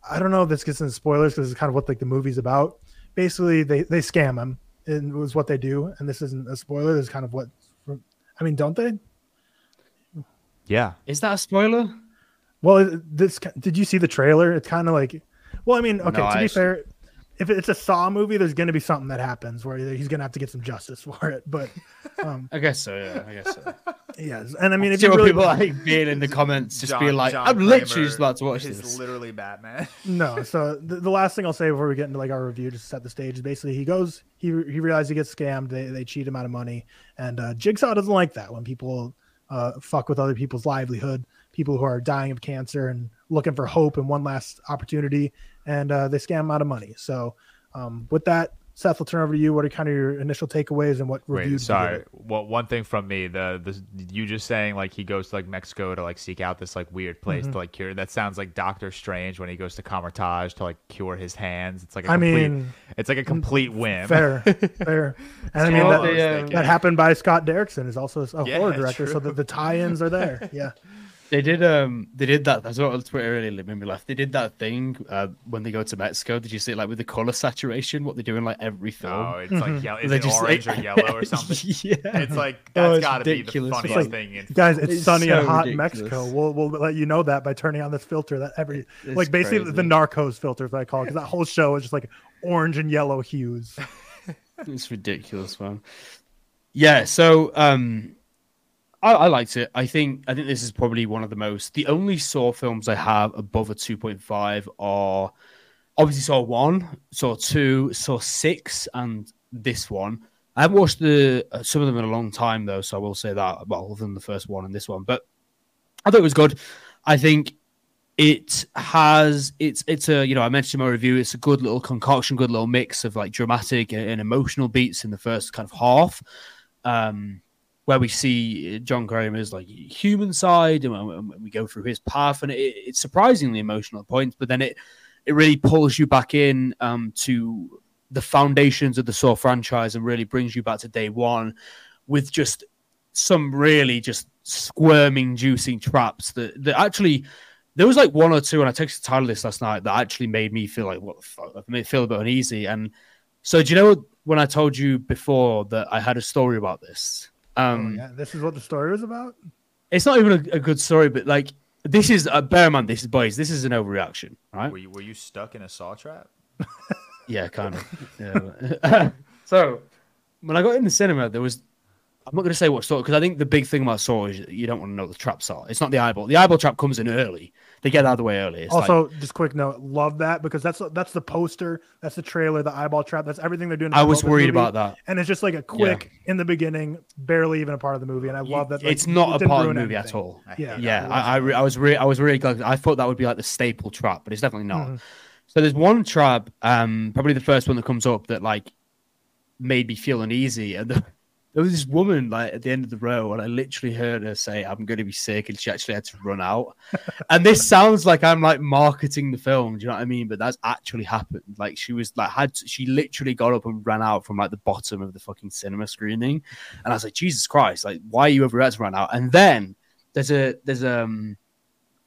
I don't know if this gets into spoilers because it's kind of what like the movie's about. Basically, they they scam him, and it was what they do. And this isn't a spoiler. This is kind of what. I mean, don't they? Yeah. Is that a spoiler? Well, this did you see the trailer? It's kind of like, well, I mean, okay. No, to be I- fair, if it's a Saw movie, there's going to be something that happens where he's going to have to get some justice *laughs* for it. But um, I guess so. Yeah, I guess so. yes, and I mean, if See you what really people like being in the comments, just John- being like, John "I'm literally just about to watch is this." literally Batman. *laughs* *laughs* no, so the, the last thing I'll say before we get into like our review, just to set the stage, is basically he goes, he he realizes he gets scammed, they they cheat him out of money, and uh, Jigsaw doesn't like that when people uh, fuck with other people's livelihood, people who are dying of cancer and looking for hope and one last opportunity, and uh, they scam him out of money. So um, with that, Seth, we'll turn over to you. What are kind of your initial takeaways and what review? Wait, sorry. Well, one thing from me, the the you just saying like he goes to like Mexico to like seek out this like weird place Mm-hmm. to like cure. That sounds like Doctor Strange when he goes to Kamar-Taj to like cure his hands. It's like a I complete, mean, it's like a complete whim. fair, fair, *laughs* and I mean that, Yeah. that happened by Scott Derrickson, is also a Yeah, horror director, so true. that the tie-ins are there. Yeah. *laughs* They did um they did that that's what on Twitter earlier made me laugh. They did that thing uh, when they go to Mexico. Did you see it like with the color saturation? What they do in like every film? No, it's like yellow. Is it just- orange or yellow or *laughs* something? yeah. It's like *laughs* Oh, that's it's got to be the funniest like- thing. In Guys, it's, It's sunny and so hot in. Mexico. We'll, we'll let you know that by turning on this filter that every It's like basically crazy. the Narcos filter, that I call it, because that whole show is just like orange and yellow hues. *laughs* It's ridiculous, man. Yeah, so um I, I liked it. I think I think this is probably one of the most the only Saw films I have above a 2.5 are obviously Saw one, Saw two, Saw six, and this one. I haven't watched the uh, some of them in a long time though, so I will say that. Well, other than the first one and this one, but I thought it was good. I think it has it's it's a you know I mentioned in my review. It's a good little concoction, good little mix of like dramatic and emotional beats in the first kind of half, um, where we see John Kramer's like human side and, we go through his path, and it, it's surprisingly emotional points. But then it it really pulls you back in um, to the foundations of the Saw franchise and really brings you back to day one with just some really just squirming, juicy traps that, that actually there was like one or two, and I texted Tyler this last night that actually made me feel like what the fuck, it made me feel a bit uneasy. And so, do you know when I told you before that I had a story about this? Um, oh, yeah, this is what the story was about. It's not even a, a good story, but like this is uh, bear in mind, this is boys, this is an overreaction, right? Were you, were you stuck in a saw trap? *laughs* Yeah, kind of. *laughs* Yeah. *laughs* so when I got in the cinema, there was. I'm not going to say what sort because I think the big thing about Saw is you don't want to know what the traps are. It's not the eyeball. The eyeball trap comes in early. They get out of the way early. It's like- also, just quick note, love that because that's that's the poster, that's the trailer, the eyeball trap, that's everything they're doing. I was worried movie. about that. and it's just like a quick in the beginning, barely even a part of the movie, and I love that. like, it's not it a part of the movie at all. Yeah. Yeah, that. I, I, re- I was really, I was really glad. I thought that would be like the staple trap, but it's definitely not. Mhm. So there's one trap, um, probably the first one that comes up that like made me feel uneasy, and the, there was this woman like at the end of the row, and I literally heard her say, "I'm going to be sick," and she actually had to run out. *laughs* and this sounds like I'm like marketing the film, do you know what I mean? But that's actually happened. Like she was like had to- she literally got up and ran out from like the bottom of the fucking cinema screening, and I was like, Jesus Christ, like why are you ever had to run out? And then there's a there's um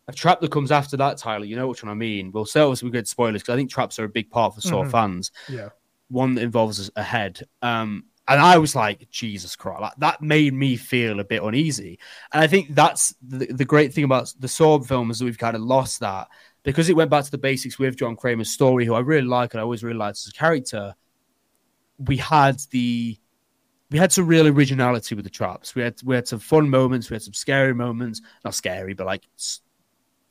a trap that comes after that, Tyler. You know which one I mean. We'll say with some good spoilers because I think traps are a big part for Saw Mhm. fans. Yeah. One that involves a head. Um, and I was like, Jesus Christ, like, that made me feel a bit uneasy. And I think that's the, the great thing about the Saw film is that we've kind of lost that because it went back to the basics with John Kramer's story, who I really like and I always really liked as a character. We had the we had some real originality with the traps. We had we had some fun moments, we had some scary moments, not scary, but like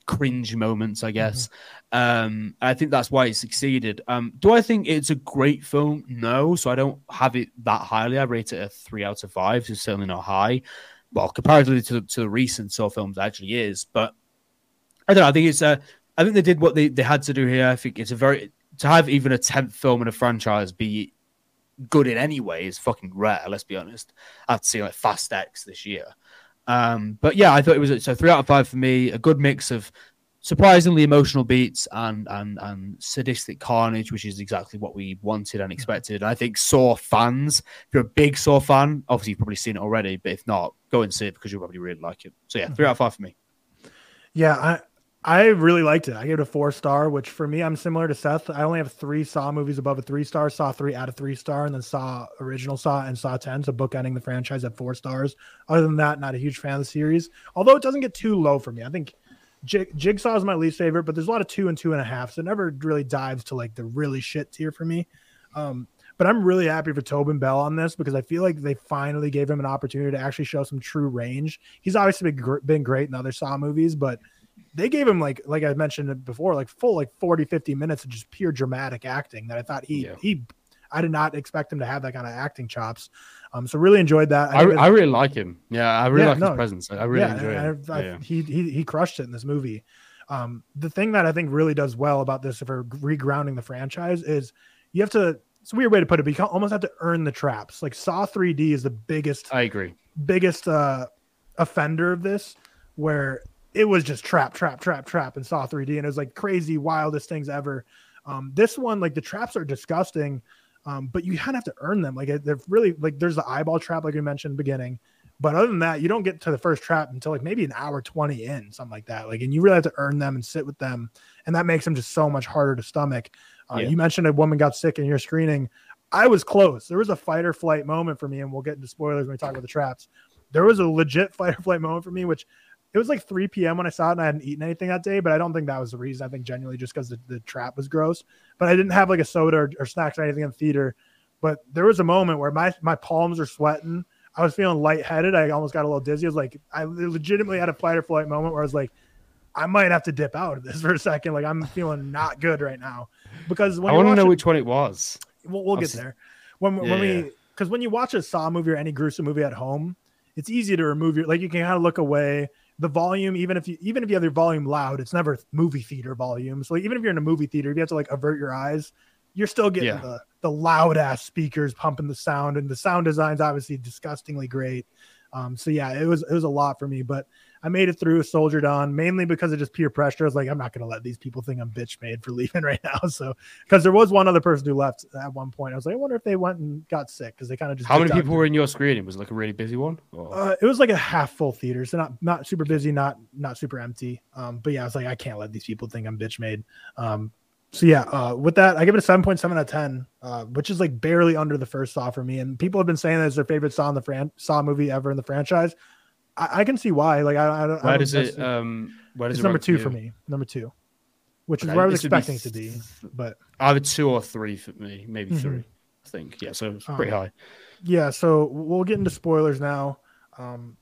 cringe moments, I guess. Um, I think that's why it succeeded. Um, do I think it's a great film? No, so I don't have it that highly. I rate it a three out of five, so certainly not high. Well, comparatively to, to the recent Saw films, it actually is. But I don't know. I think it's a. I think they did what they, they had to do here. I think it's a very to have even a tenth film in a franchise be good in any way is fucking rare. Let's be honest. I've seen like Fast X this year. Um, but yeah, I thought it was a, so three out of five for me. A good mix of surprisingly emotional beats and and and sadistic carnage, which is exactly what we wanted and expected. And I think Saw fans, if you're a big Saw fan, obviously you've probably seen it already, but if not, go and see it because you'll probably really like it. So yeah, three out of five for me. Yeah, I I really liked it. I gave it a four star, which for me, I'm similar to Seth. I only have three Saw movies above a three star. Saw three out of three star, and then Saw original Saw and Saw ten. So bookending the franchise at four stars. Other than that, not a huge fan of the series. Although it doesn't get too low for me. I think Jig- Jigsaw is my least favorite, but there's a lot of two and two and a half, so it never really dives to like the really shit tier for me. Um, but I'm really happy for Tobin Bell on this because I feel like they finally gave him an opportunity to actually show some true range. He's obviously been, gr- been great in other Saw movies, but they gave him like like I mentioned before, like full like 40, 50 minutes of just pure dramatic acting that I thought he Yeah. he I did not expect him to have that kind of acting chops. Um, so really enjoyed that. I, it- I really like him. Yeah, I really Yeah, like no. his presence. I really yeah, enjoy it. I- I- yeah. He, he he crushed it in this movie. Um, the thing that I think really does well about this for regrounding the franchise is you have to. It's a weird way to put it, but you almost have to earn the traps. Like Saw 3D is the biggest I agree. biggest uh offender of this, where it was just trap, trap, trap, trap, and Saw 3D, and it was like crazy, wildest things ever. Um, this one, like the traps are disgusting, um, but you kind of have to earn them. Like they're really like there's the eyeball trap, like we mentioned in the beginning. But other than that, you don't get to the first trap until like maybe an hour 20 in, something like that. Like, and you really have to earn them and sit with them. And that makes them just so much harder to stomach. Uh, Yeah. You mentioned a woman got sick in your screening. I was close. There was a fight or flight moment for me, and we'll get into spoilers when we talk about the traps. There was a legit *laughs* fight or flight moment for me, which it was like 3 p.m. when I saw it, and I hadn't eaten anything that day. But I don't think that was the reason. I think genuinely just because the, the trap was gross. But I didn't have like a soda or, or snacks or anything in the theater. But there was a moment where my my palms are sweating. I was feeling lightheaded. I almost got a little dizzy. I was like, I legitimately had a fight or flight moment where I was like, I might have to dip out of this *laughs* for a second. Like I'm feeling not good right now because when I want to know which one it was. we'll, we'll get there when when Yeah, we yeah. because when you watch a saw movie or any gruesome movie at home it's easy to remove your like you can kind of look away the volume even if you even if you have your volume loud it's never movie theater volume so like, even if you're in a movie theater if you have to like avert your eyes you're still getting Yeah. the the loud ass speakers pumping the sound and the sound design's obviously disgustingly great um so yeah it was it was a lot for me but I made it through, soldiered on, mainly because of just peer pressure. I was like, I'm not going to let these people think I'm bitch made for *laughs* leaving right now. So, because there was one other person who left at one point, I was like, I wonder if they went and got sick because they kind of just. How many people were in your screening? Was it like a really busy one? Or- Uh, it was like a half full theater, so not not super busy, not not super empty. Um, but yeah, I was like, I can't let these people think I'm bitch made. Um, so yeah, uh, with that, I give it a seven point seven out of ten, uh, which is like barely under the first Saw for me. And people have been saying that it's their favorite Saw in the fran- Saw movie ever in the franchise. I, I can see why. Like, I, I don't. I where does it? Um, where does it's it number two you? for me. Number two, which is Okay, where I was this would be expecting it to be. But Either two or three for me, maybe Mhm. three. I think. Yeah, so it's pretty Um, high. yeah, so we'll get into spoilers now. Um,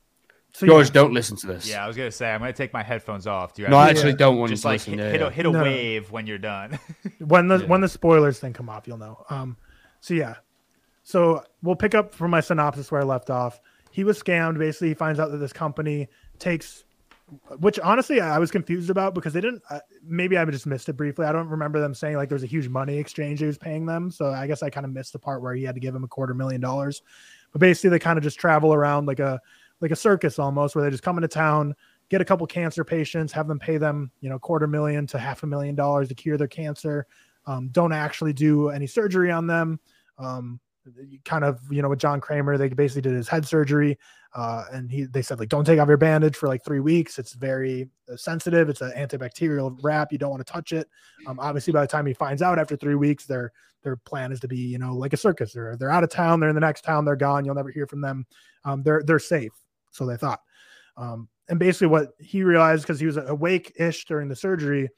so George, yeah, don't listen to this. Yeah, I was gonna say I'm gonna take my headphones off. Do you No, I have- actually don't want just to like listen. hit, yeah, hit a hit a No, no. wave when you're done. *laughs* when the Yeah. when the spoilers thing come off, you'll know. Um, so yeah, so we'll pick up from my synopsis where I left off. He was scammed. Basically, he finds out that this company takes, which honestly I was confused about because they didn't. Uh, maybe I just missed it briefly. I don't remember them saying like there was a huge money exchange he was paying them. So I guess I kind of missed the part where he had to give him a quarter million dollars. But basically, they kind of just travel around like a like a circus almost, where they just come into town, get a couple cancer patients, have them pay them, you know, quarter million to half a million dollars to cure their cancer. Um, don't actually do any surgery on them. Um, kind of, you know, with John Kramer, they basically did his head surgery, uh, and he they said like, don't take off your bandage for like three weeks. It's very uh, sensitive. It's an antibacterial wrap. You don't want to touch it. Um, obviously, by the time he finds out after three weeks, their their plan is to be, you know, like a circus. They're they're out of town. They're in the next town. They're gone. You'll never hear from them. Um, they're they're safe. So they thought. Um, and basically, what he realized because he was awake ish during the surgery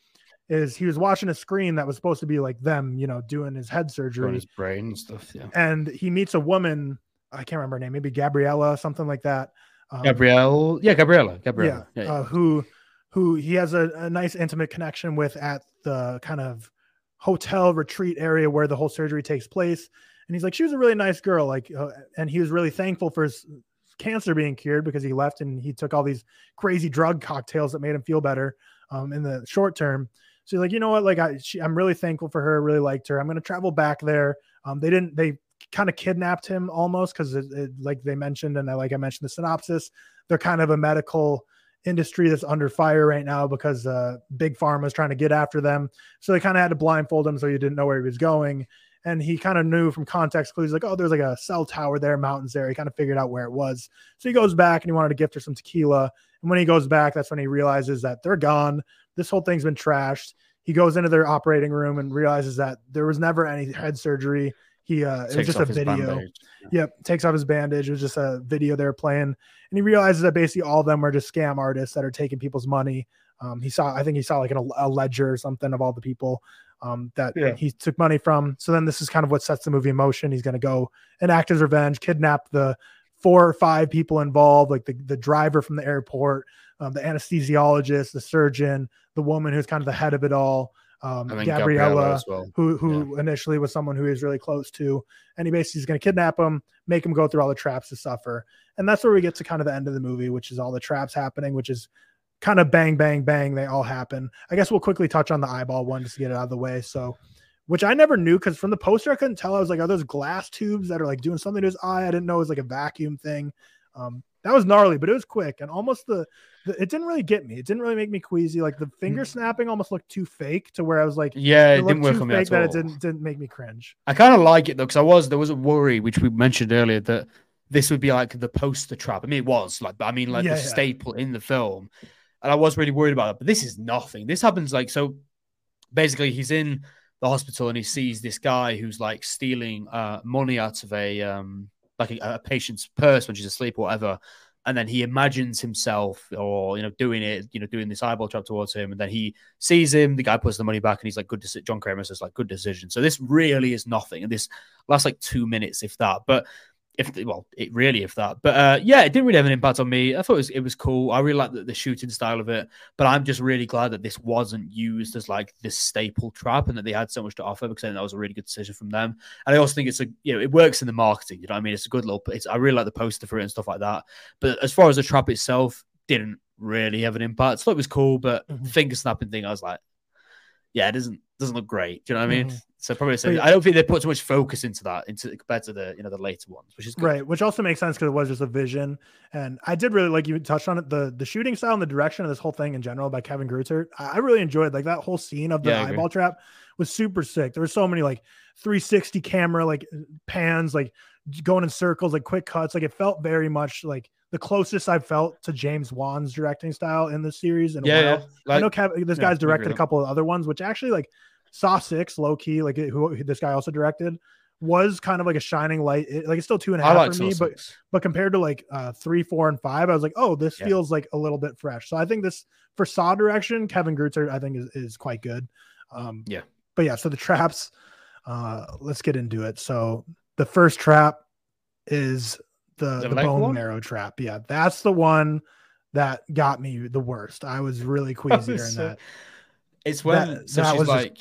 is he was watching a screen that was supposed to be like them, you know, doing his head surgery. his brain and stuff. Yeah. And he meets a woman, I can't remember her name, maybe Gabriella, something like that. Um, Gabrielle. Yeah, Gabriella. Gabriella. yeah, Yeah. yeah. Uh, who who he has a, a nice intimate connection with at the kind of hotel retreat area where the whole surgery takes place. And he's like, she was a really nice girl. Like, uh, and he was really thankful for his cancer being cured because he left and he took all these crazy drug cocktails that made him feel better um, in the short term. So like, you know what? Like, I, she, I'm really thankful for her. Really liked her. I'm going to travel back there. Um, they didn't, they kind of kidnapped him almost because it like they mentioned, and I, like I mentioned the synopsis, they're kind of a medical industry that's under fire right now because uh, big pharma is trying to get after them. So they kind of had to blindfold him so you didn't know where he was going. And he kind of knew from context clues, like, oh, there's like a cell tower there, mountains there. He kind of figured out where it was. So he goes back and he wanted to gift her some tequila. And when he goes back, that's when he realizes that they're gone. This whole thing's been trashed. He goes into their operating room and realizes that there was never any head surgery. He uh, it was just a video. Yep, takes off his bandage. It was just a video they were playing, and he realizes that basically all of them were just scam artists that are taking people's money. Um, he saw, I think he saw like an, a ledger or something of all the people um, that yeah. he took money from. So then this is kind of what sets the movie in motion. He's going to go and act as revenge, kidnap the four or five people involved, like the, the driver from the airport, um, the anesthesiologist, the surgeon, the woman who's kind of the head of it all um, Gabriella, Gabriella well. who who yeah. initially was someone who he was really close to, and he basically is going to kidnap him, make him go through all the traps to suffer, and that's where we get to kind of the end of the movie, which is all the traps happening, which is kind of bang bang bang, they all happen. I guess we'll quickly touch on the eyeball one just to get it out of the way. So, which I never knew because from the poster I couldn't tell. I was like, are those glass tubes that are like doing something to his eye? I didn't know it was like a vacuum thing. Um, that was gnarly, but it was quick and almost the, the, it didn't really get me. It didn't really make me queasy. Like the finger mm. snapping almost looked too fake to where I was like, yeah, it, it didn't work on me at all. that. It didn't didn't make me cringe. I kind of like it though because I was there was a worry which we mentioned earlier that this would be like the poster trap. I mean, it was like, I mean, like yeah, the yeah. staple in the film, and I was really worried about it. But this is nothing. This happens like so. Basically, he's in the hospital and he sees this guy who's like stealing uh, money out of a um like a, a patient's purse when she's asleep or whatever and then he imagines himself or you know doing it you know doing this eyeball trap towards him and then he sees him the guy puts the money back and he's like good decision john kramer says like good decision so this really is nothing and this lasts like two minutes if that but if well, it really if that, but uh, yeah, it didn't really have an impact on me. I thought it was it was cool. I really like the, the, shooting style of it, but I'm just really glad that this wasn't used as like this staple trap and that they had so much to offer because I think that was a really good decision from them. And I also think it's a you know it works in the marketing. You know, what I mean, it's a good little. It's I really like the poster for it and stuff like that. But as far as the trap itself, didn't really have an impact. So it was cool, but mm-hmm. finger snapping thing, I was like, yeah, it doesn't doesn't look great. Do you know what I mean? Mm-hmm. So probably say, I don't think they put too much focus into that into compared to the you know the later ones, which is good. right. Which also makes sense because it was just a vision, and I did really like you touched on it the the shooting style and the direction of this whole thing in general by Kevin Greutert. I really enjoyed like that whole scene of the yeah, eyeball trap was super sick. There were so many like 360 camera like pans, like going in circles, like quick cuts. Like it felt very much like the closest I've felt to James Wan's directing style in the series. And yeah, yeah. Like, I know Kev, this yeah, guy's directed a couple of other ones, which actually like Saw Six, low key, like who, this guy also directed, was kind of like a shining light. It, like it's still two and a half like for me, but but compared to like uh three, four, and five, I was like, oh, this yeah. feels like a little bit fresh. So I think this for Saw direction, Kevin Greutert, I think is is quite good. Um, yeah, but yeah, so the traps. Uh, let's get into it. So the first trap is the, the, the bone one? marrow trap. Yeah, that's the one that got me the worst. I was really *laughs* queasy during that. It's when that, so that was like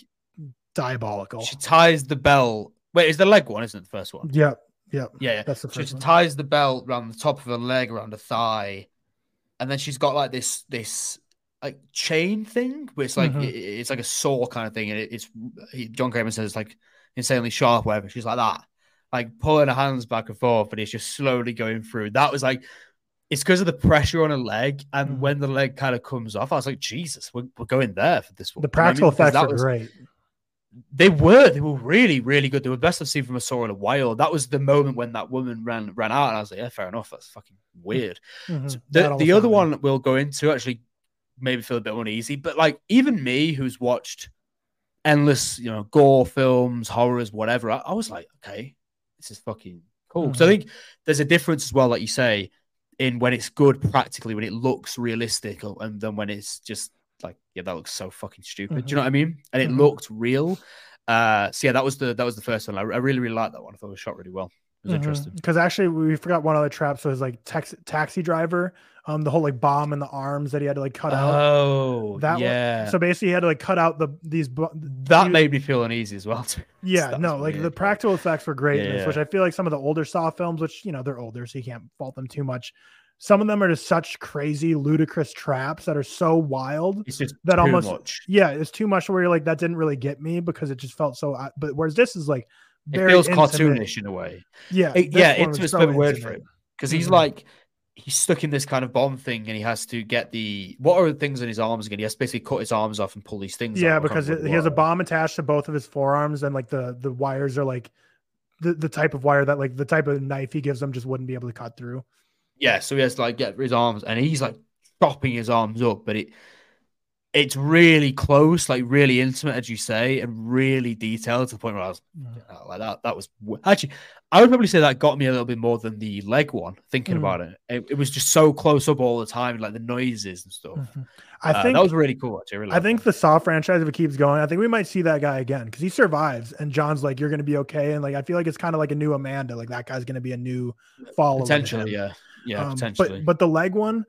diabolical. She ties the bell. Wait, is the leg one? Isn't it the first one? Yep. Yep. Yeah, yeah. That's the first she one. ties the belt around the top of her leg, around her thigh, and then she's got like this this like chain thing, where it's like mm-hmm. it, it's like a saw kind of thing, and it, it's John Kramer says it's like insanely sharp, whatever. She's like that, like pulling her hands back and forth, but it's just slowly going through. That was like it's because of the pressure on a leg, and mm-hmm. when the leg kind of comes off, I was like, Jesus, we're, we're going there for this one. The practical I mean, effects are was, great they were they were really really good. They were best I've seen from a saw in a while. That was the moment when that woman ran ran out, and I was like, yeah, fair enough. That's fucking weird. Mm-hmm. So the the other one we'll go into actually maybe feel a bit uneasy, but like even me who's watched endless you know gore films, horrors, whatever, I, I was like, okay, this is fucking cool. Mm-hmm. So I think there's a difference as well, like you say, in when it's good practically, when it looks realistic, and then when it's just like, yeah, that looks so fucking stupid. Mm-hmm. Do you know what I mean? And it mm-hmm. looked real. Uh, so yeah, that was the that was the first one. I, I really really liked that one. I thought it was shot really well. It was interesting. Because actually, we forgot one other trap. So it was like tax- taxi driver, um, the whole like bomb in the arms that he had to like cut out. Oh, That one- yeah. So basically, he had to like cut out the these. bu- that made me feel uneasy as well. too. Yeah, no, like the practical effects were great in this, Yeah. which I feel like some of the older Saw films, which you know they're older, so you can't fault them too much. Some of them are just such crazy, ludicrous traps that are so wild. It's That almost- much. Yeah, it's too much where you're like that didn't really get me because it just felt so. But whereas this is like It feels intimate. cartoonish in a way. Yeah, It- yeah, was intimate's so word for it. Because he's Mhm. like he's stuck in this kind of bomb thing, and he has to get the what are the things in his arms again? He has to basically cut his arms off and pull these things. Yeah. Because it, he has a bomb attached to both of his forearms, and like the the wires are like the the type of wire that like the type of knife he gives them just wouldn't be able to cut through. Yeah, so he has to like get his arms, and he's like chopping his arms up, but it it's really close, like really intimate, as you say, and really detailed to the point where I was. "Oh, like that. That was actually, I would probably say that got me a little bit more than the leg one. Thinking Mm. about it. it, it was just so close up all the time, like the noises and stuff. Mhm. I Uh, think that was really cool. Actually, I, really I think that. the Saw franchise, if it keeps going, I think we might see that guy again because he survives, and John's like, "You're going to be okay," and like I feel like it's kind of like a new Amanda, like that guy's going to be a new follower. potentially, yeah, yeah, Um, potentially. But but the leg one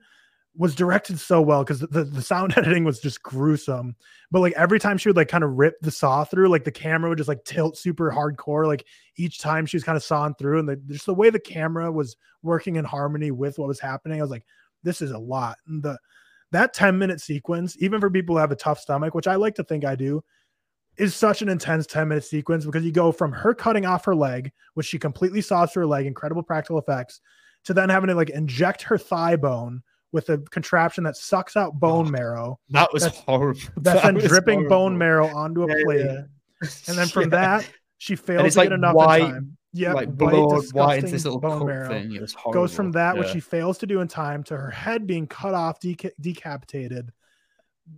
was directed so well because the, the, sound *laughs* editing was just gruesome. But like every time she would like kind of rip the saw through, like the camera would just like tilt super hardcore. Like each time she was kind of sawing through, and the, just the way the camera was working in harmony with what was happening, I was like, this is a lot. And the that 10 minute sequence, even for people who have a tough stomach, which I like to think I do, is such an intense 10 minute sequence because you go from her cutting off her leg, which she completely saws through her leg, incredible practical effects, to then having to like inject her thigh bone with a contraption that sucks out bone Oh, marrow. that was that's- horrible. *laughs* That's That then dripping horrible. bone marrow onto a Yeah, plate. yeah. And then from *laughs* Yeah. that, she fails it's to like get enough white- in time. Yeah, like white, blood, white into this little bone marrow. thing. It was horrible. Goes from that, which she fails to do in time, to her head being cut off, deca- decapitated.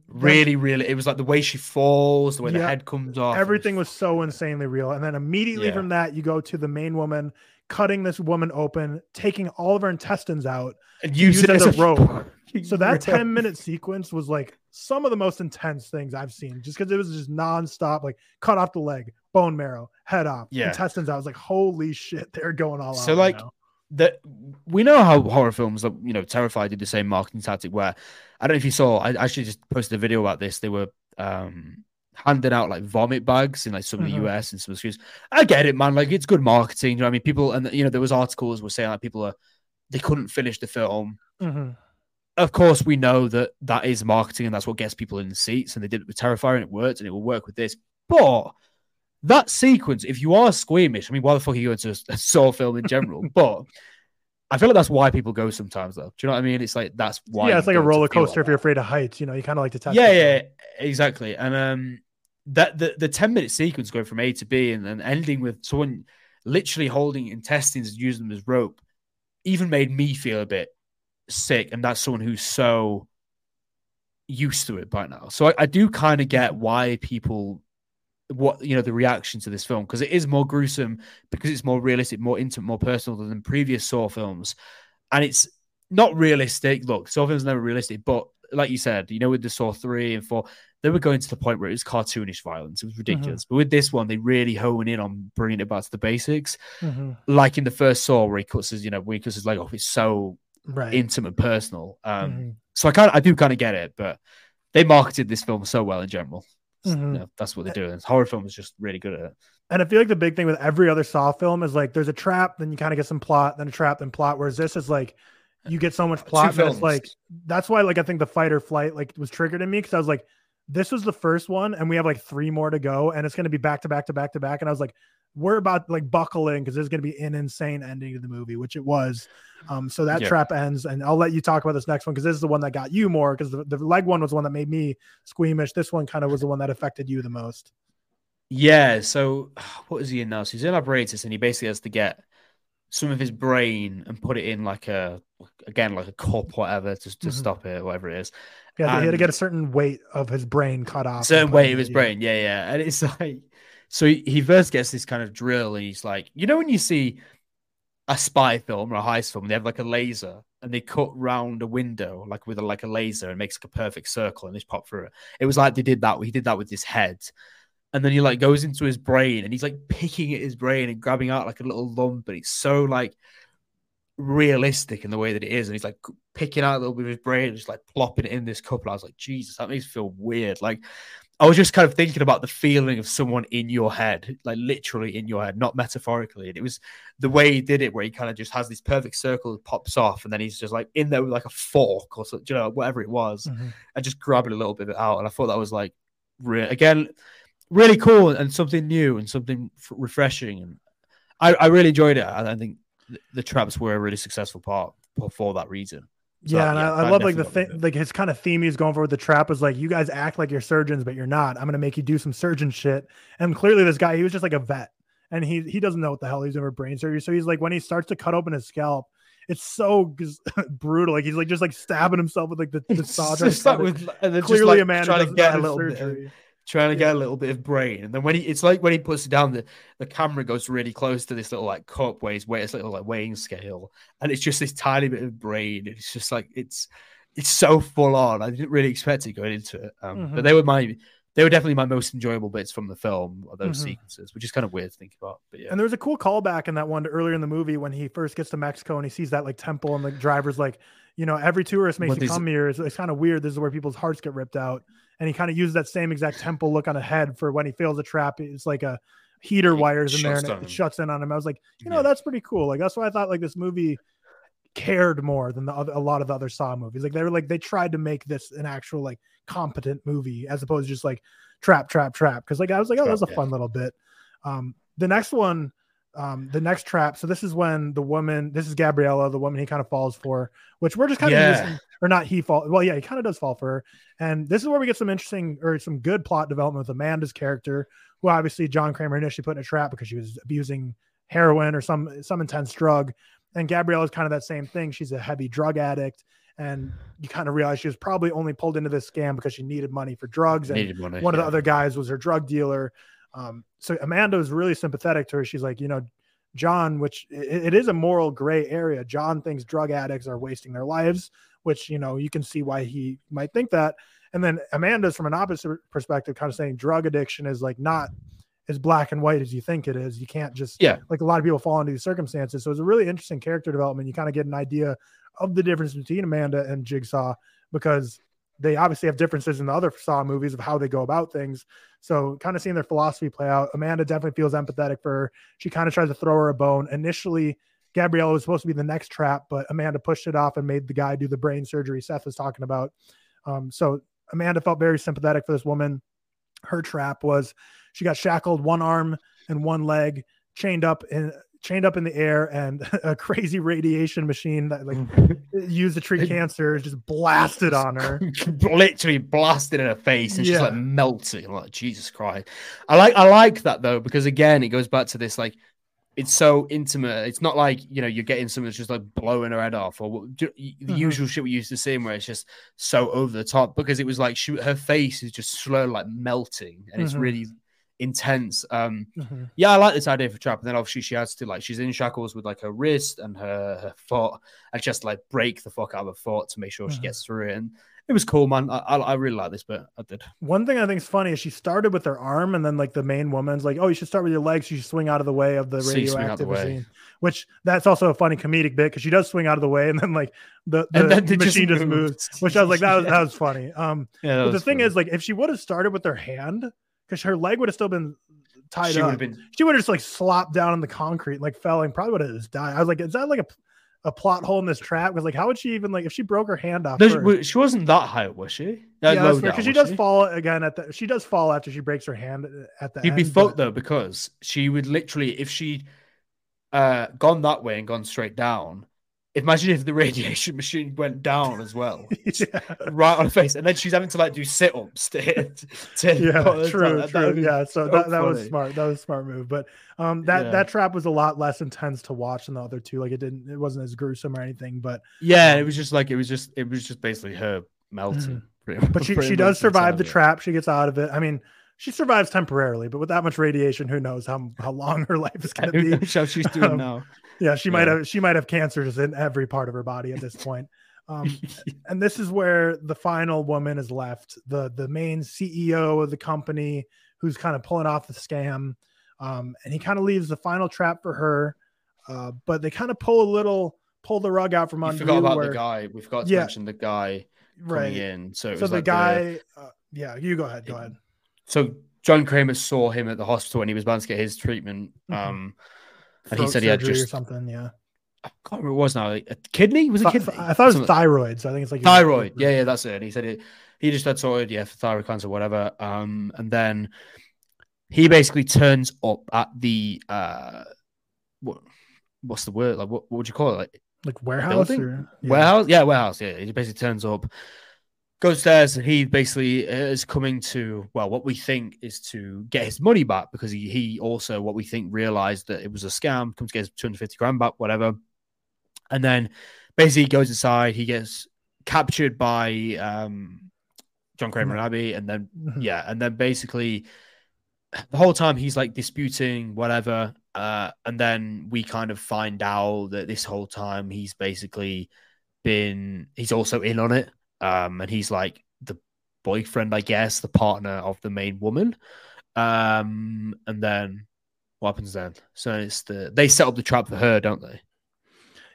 really, really, it was like the way she falls, the way the head comes off. Everything was so insanely real. And then immediately Yeah. from that, you go to the main woman cutting this woman open, taking all of her intestines out. and use it as a rope. *laughs* So that 10 minute sequence was like some of the most intense things I've seen just because it was just nonstop, like cut off the leg, bone marrow, head off, Yeah. intestines out. I was like, holy shit, they're going all out. So, like, now. that we know how horror films, you know, Terrifier did the same marketing tactic where I don't know if you saw, I actually just posted a video about this. They were um handing out like vomit bags in like some of Mhm. the US and some of the schools. I get it, man. Like it's good marketing. You know what I mean? People and you know, there was articles were saying like people are they couldn't finish the film. Mhm. Of course, we know that that is marketing and that's what gets people in the seats. And they did it with Terrifier and it worked and it will work with this. But that sequence, if you are squeamish, I mean, why the fuck are you going to a, Saw film in general? *laughs* but I feel like that's why people go sometimes, though. Do you know what I mean? It's like that's why. yeah, it's like a roller coaster like if you're afraid of heights. You know, you kind of like to test. Yeah, yeah, film. exactly. And um, that the the ten minute sequence going from A to B and then ending with someone literally holding intestines and using them as rope, even made me feel a bit sick. And that's someone who's so used to it by now. So I, I do kind of get why people what you know the reaction to this film because it is more gruesome because it's more realistic more intimate more personal than previous saw films and it's not realistic look saw films never realistic but like you said you know with the saw 3 and 4 they were going to the point where it was cartoonish violence it was ridiculous but with this one they really hone in on bringing it back to the basics Mhm. like in the first saw where he cuts his you know where he cuts his leg off it's so right. intimate personal um Mhm. so i kind i do kind of get it but they marketed this film so well in general Mhm. you know, that's what they're doing. Horror film is just really good at it. And I feel like the big thing with every other Saw film is like there's a trap, then you kind of get some plot, then a trap, then plot. Whereas this is like you get so much plot that it's like that's why like I think the fight or flight like was triggered in me because I was like, this was the first one, and we have like three more to go, and it's gonna be back to back to back to back. And I was like, we're about like buckling in because there's gonna be an insane ending to the movie, which it was. Um, so that Yeah. trap ends, and I'll let you talk about this next one because this is the one that got you more because the, the leg one was the one that made me squeamish. This one kind of was the one that affected you the most. Yeah. So *sighs* what is he in now? So he's in apparatus, and he basically has to get some of his brain and put it in like a again like a cup, whatever, to, to Mhm. stop it, whatever it is. Yeah, he had to get a certain weight of his brain cut off. and certain weight of his brain. Yeah, yeah. And it's *laughs* like, so he, first gets this kind of drill, and he's like, you know, when you see a spy film or a heist film, they have like a laser and they cut round a window like with a, like a laser and makes like a perfect circle and they pop through it. It was like they did that. He did that with his head. and then he like goes into his brain and he's like picking at his brain and grabbing out like a little lump, and it's so like realistic in the way that it is, and he's like picking out a little bit of his brain and just like plopping it in this cup. And I was like, Jesus, that makes me feel weird. Like I was just kind of thinking about the feeling of someone in your head, like literally in your head, not metaphorically. And it was the way he did it, where he kind of just has this perfect circle that pops off, and then he's just like in there with like a fork or so, you know, whatever it was, Mm-hmm. and just grabbing a little bit of it out. And I thought that was like, re- again, really cool and something new and something f- refreshing. And I, I really enjoyed it. And I think th- the traps were a really successful part for, for that reason. So, yeah, and I, I love like the thing, like his kind of theme he's going for with the trap is like, you guys act like you're surgeons, but you're not. I'm gonna make you do some surgeon shit. And clearly, this guy, he was just like a vet, and he he doesn't know what the hell he's doing for brain surgery. So he's like, when he starts to cut open his scalp, it's so *laughs* brutal. Like he's like just like stabbing himself with like the, the *laughs* saw. just it. with, Clearly, just like a man trying to get a little bit, surgery. Trying to get a little bit of brain, and then when he, it's like when he puts it down, the the camera goes really close to this little like cup where he's weighing this little like weighing scale, and it's just this tiny bit of brain. It's just like it's it's so full on. I didn't really expect it going into it, um, but Mhm. they were my they were definitely my most enjoyable bits from the film, or those Mhm. sequences, which is kind of weird to think about. But yeah, And there was a cool callback in that one to earlier in the movie when he first gets to Mexico and he sees that like temple and the driver's like, you know, every tourist makes What you come here. It's, it's kind of weird. This is where people's hearts get ripped out. And he kind of uses that same exact temple look on a head for when he fails a trap. It's like a heater wires in there and it, it shuts in on him. I was like, you know, Yeah. that's pretty cool. Like that's why I thought like this movie cared more than the other, a lot of the other Saw movies. Like they were like they tried to make this an actual like competent movie as opposed to just like trap, trap, trap. Because like I was like, oh, Trap, that's a fun little bit. Um, the next one, um, the next trap. So this is when the woman, this is Gabriella, the woman he kind of falls for, which we're just kind of using, or not he fall. Well, yeah, he kind of does fall for her. And this is where we get some interesting or some good plot development with Amanda's character, who obviously John Kramer initially put in a trap because she was abusing heroin or some some intense drug. And Gabriella is kind of that same thing. She's a heavy drug addict. And you kind of realize she was probably only pulled into this scam because she needed money for drugs. And money. one of the other guys was her drug dealer. Um, so Amanda was really sympathetic to her. She's like, you know, John, which it, it is a moral gray area. John thinks drug addicts are wasting their lives, which you know you can see why he might think that. And then Amanda's from an opposite perspective, kind of saying drug addiction is like not as black and white as you think it is. You can't just Yeah. like a lot of people fall into these circumstances. So it's a really interesting character development. You kind of get an idea of the difference between Amanda and Jigsaw because they obviously have differences in the other Saw movies of how they go about things. So kind of seeing their philosophy play out. Amanda definitely feels empathetic for her. She kind of tries to throw her a bone. Initially, Gabriella was supposed to be the next trap, but Amanda pushed it off and made the guy do the brain surgery Seth was talking about. Um, so Amanda felt very sympathetic for this woman. Her trap was she got shackled one arm and one leg, chained up in chained up in the air, and *laughs* a crazy radiation machine that like used to treat cancer just blasted on her. *laughs* literally blasted in her face and she's like melting. I'm like, Jesus Christ. I like I like that though, because again, it goes back to this like it's so intimate. It's not like you know you're getting someone that's just like blowing her head off or what- the Mhm. usual shit we used to see, where it's just so over the top. Because it was like she, her face is just slowly like melting, and it's Mhm. really intense. Um, Mhm. yeah, I like this idea for trap. And then obviously she has to like she's in shackles with like her wrist and her, her foot, and just like break the fuck out of her foot to make sure she Mhm. gets through it. And it was cool, man. I, I, I really like this bit. I did. One thing I think is funny is she started with her arm, and then like the main woman's like, "Oh, you should start with your legs. You should swing out of the way of the So you swing out the radioactive machine." Which that's also a funny comedic bit because she does swing out of the way, and then like the, the then machine just, moved. moves. Which I was like, that was *laughs* that was funny. Um, Yeah, but the thing funny. is, like, if she would have started with her hand, because her leg would have still been tied she up, been. she would have just like slopped down in the concrete, like fell, and probably would have just died. I was like, is that like a a plot hole in this trap? Because like, how would she even like if she broke her hand off? First- she, she wasn't that high, was she? Uh, yeah, low that's fair down, because she does fall again at the. She does fall after she breaks her hand at the You'd be fucked but- though because she would literally, if she'd uh, gone that way and gone straight down. Imagine if the radiation machine went down as well, *laughs* yeah, right on her face, and then she's having to like do sit ups to hit. To *laughs* yeah, put true, down. That- that true. Yeah, so, so that, that was smart. That was a smart move. But um, that Yeah. that trap was a lot less intense to watch than the other two. Like it didn't, it wasn't as gruesome or anything. But Yeah, it was just like it was just it was just basically her melting. Mm-hmm. but she she does survive the trap. She gets out of it. I mean, she survives temporarily, but with that much radiation, who knows how how long her life is *laughs* going to be. how she's doing Um, now? Yeah, she might have she might have cancers in every part of her body at this point. *laughs* Um, and this is where the final woman is left the the main CEO of the company who's kind of pulling off the scam. Um, and he kind of leaves the final trap for her. Uh, but they kind of pull a little pull the rug out from under forgot about where- the guy. We forgot to Yeah. mention the guy coming right. in. So, it So the like guy, uh, yeah, you go ahead. Go ahead. So John Kramer saw him at the hospital when he was about to get his treatment. Mhm. Um, and he said he had just something. Yeah, I can't remember what it was now. A kidney? Was it kidney? I thought it was Something- thyroid. So I think it's like thyroid. Yeah, yeah, that's it. And he said it. He just had sorted, yeah, for thyroid cancer, whatever. Um, and then he basically turns up at the uh, what, what's the word? Like, what, what would you call it? Like like warehouse or yeah. warehouse? Yeah, warehouse. Yeah, he basically turns up, goes there and he basically is coming to well, what we think is to get his money back because he he also what we think realized that it was a scam, comes to get his two hundred fifty grand back, whatever, and then basically he goes inside, he gets captured by um John Kramer and Abby, and then Mhm. yeah, and then basically the whole time he's like disputing whatever, uh, and then we kind of find out that this whole time he's basically been he's also in on it, um, and he's like the boyfriend, I guess, the partner of the main woman, um, and then what happens then? So it's the they set up the trap for her, don't they?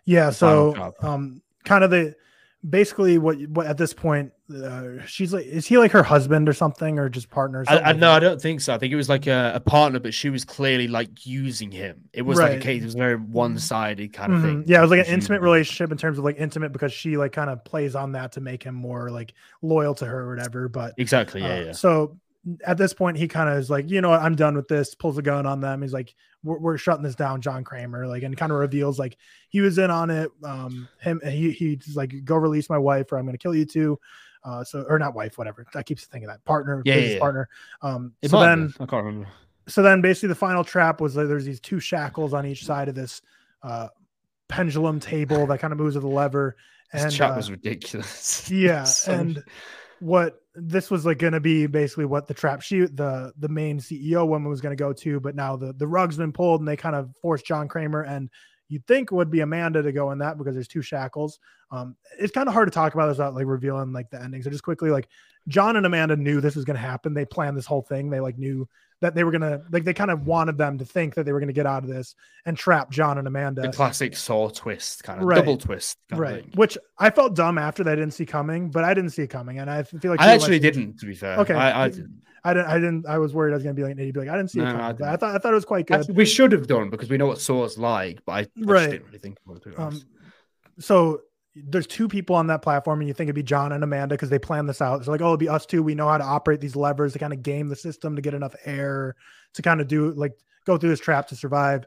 Yeah, so um kind of the basically what what at this point uh, she's like is he like her husband or something or just partner? or I, I no. I don't think so. I think it was like a, a partner, but she was clearly like using him. It was like a case. It was a very one-sided kind of Mhm. thing. Yeah, it was like an She- intimate relationship in terms of like intimate because she like kind of plays on that to make him more like loyal to her or whatever. But Exactly. Yeah. uh, yeah. So at this point, he kind of is like, you know, what, I'm done with this. Pulls a gun on them. He's like, we're, we're shutting this down, John Kramer. Like, and kind of reveals like he was in on it. Um, him, he he's like, go release my wife, or I'm gonna kill you too. Uh, so or not wife, whatever. I keep thinking that partner, Yeah, yeah, yeah. partner. Um, It so might then. I can't remember. so then basically the final trap was that there's these two shackles on each side of this uh pendulum table that kind of moves with a lever. This And chat uh, was ridiculous. *laughs* yeah, So- and what this was like going to be basically what the trap shoot the the main CEO woman was going to go to, but now the the rug's been pulled and they kind of forced John Kramer and you'd think would be Amanda to go in that because there's two shackles. Um, it's kind of hard to talk about this without like revealing like the ending. So just quickly, like John and Amanda knew this was going to happen. They planned this whole thing. They like knew that they were gonna like they kind of wanted them to think that they were gonna get out of this and trap John and Amanda. the classic saw twist, kind of Right. double twist. Kind right Of which i felt dumb after that i didn't see coming but i didn't see it coming and i feel like I actually went- didn't, to be fair. Okay. I, I didn't. i didn't i didn't i was worried i was gonna be like an idiot be like i didn't see it coming I but i didn't. thought i thought it was quite good Actually, we should have done because we know what Saw's like, but I, Right. didn't really think about it. to um so there's two people on that platform and you think it'd be john and amanda because they plan this out it's like oh it'd be us two we know how to operate these levers to kind of game the system to get enough air to kind of do like go through this trap to survive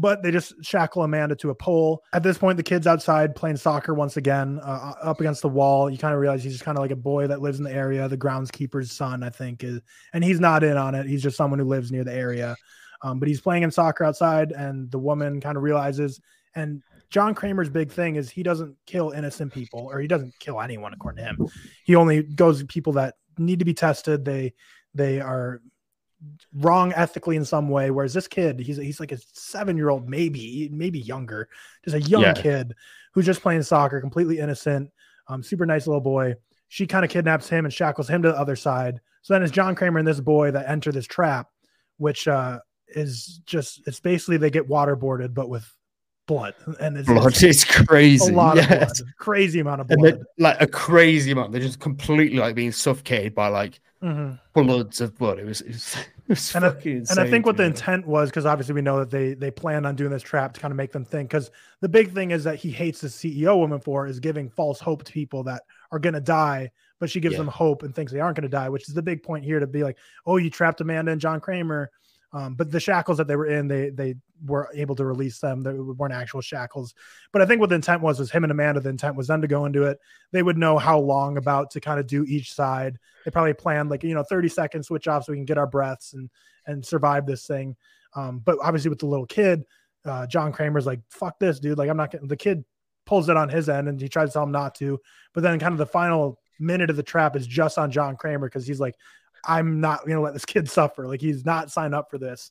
but they just shackle Amanda to a pole. At this point, the kid's outside playing soccer once again, uh, up against the wall. You kind of realize he's just kind of like a boy that lives in the area. The groundskeeper's son, I think, is, and he's not in on it. He's just someone who lives near the area. Um, but he's playing in soccer outside, and the woman kind of realizes. And John Kramer's big thing is he doesn't kill innocent people, or he doesn't kill anyone, according to him. He only goes to people that need to be tested. They they are wrong ethically in some way. Whereas this kid, he's he's like a seven year old, maybe maybe younger, just a young Yeah. kid who's just playing soccer, completely innocent, um, super nice little boy. She kind of kidnaps him and shackles him to the other side. So then it's John Kramer and this boy that enter this trap, which uh, is just it's basically they get waterboarded but with blood and it's, blood *laughs* it's is crazy. a lot of blood, yes. crazy amount of blood. like a crazy amount. They're just completely like being suffocated by like Mhm. bloods of blood. It was, it was, *laughs* it was And I- and I think what the intent was because obviously we know that they they plan on doing this trap to kind of make them think because the big thing is that he hates the CEO woman for is giving false hope to people that are going to die but she gives Yeah. them hope and thinks they aren't going to die which is the big point here to be like oh you trapped Amanda and John Kramer um, but the shackles that they were in they they were able to release them they weren't actual shackles but I think what the intent was was him and Amanda the intent was them to go into it they would know how long about to kind of do each side they probably planned like you know 30 seconds switch off so we can get our breaths and and survive this thing. Um, but obviously with the little kid, uh, John Kramer's like, fuck this, dude. Like, I'm not getting the kid pulls it on his end and he tries to tell him not to. But then kind of the final minute of the trap is just on John Kramer because he's like, I'm not gonna let this *laughs* kid suffer. Like he's not signed up for this.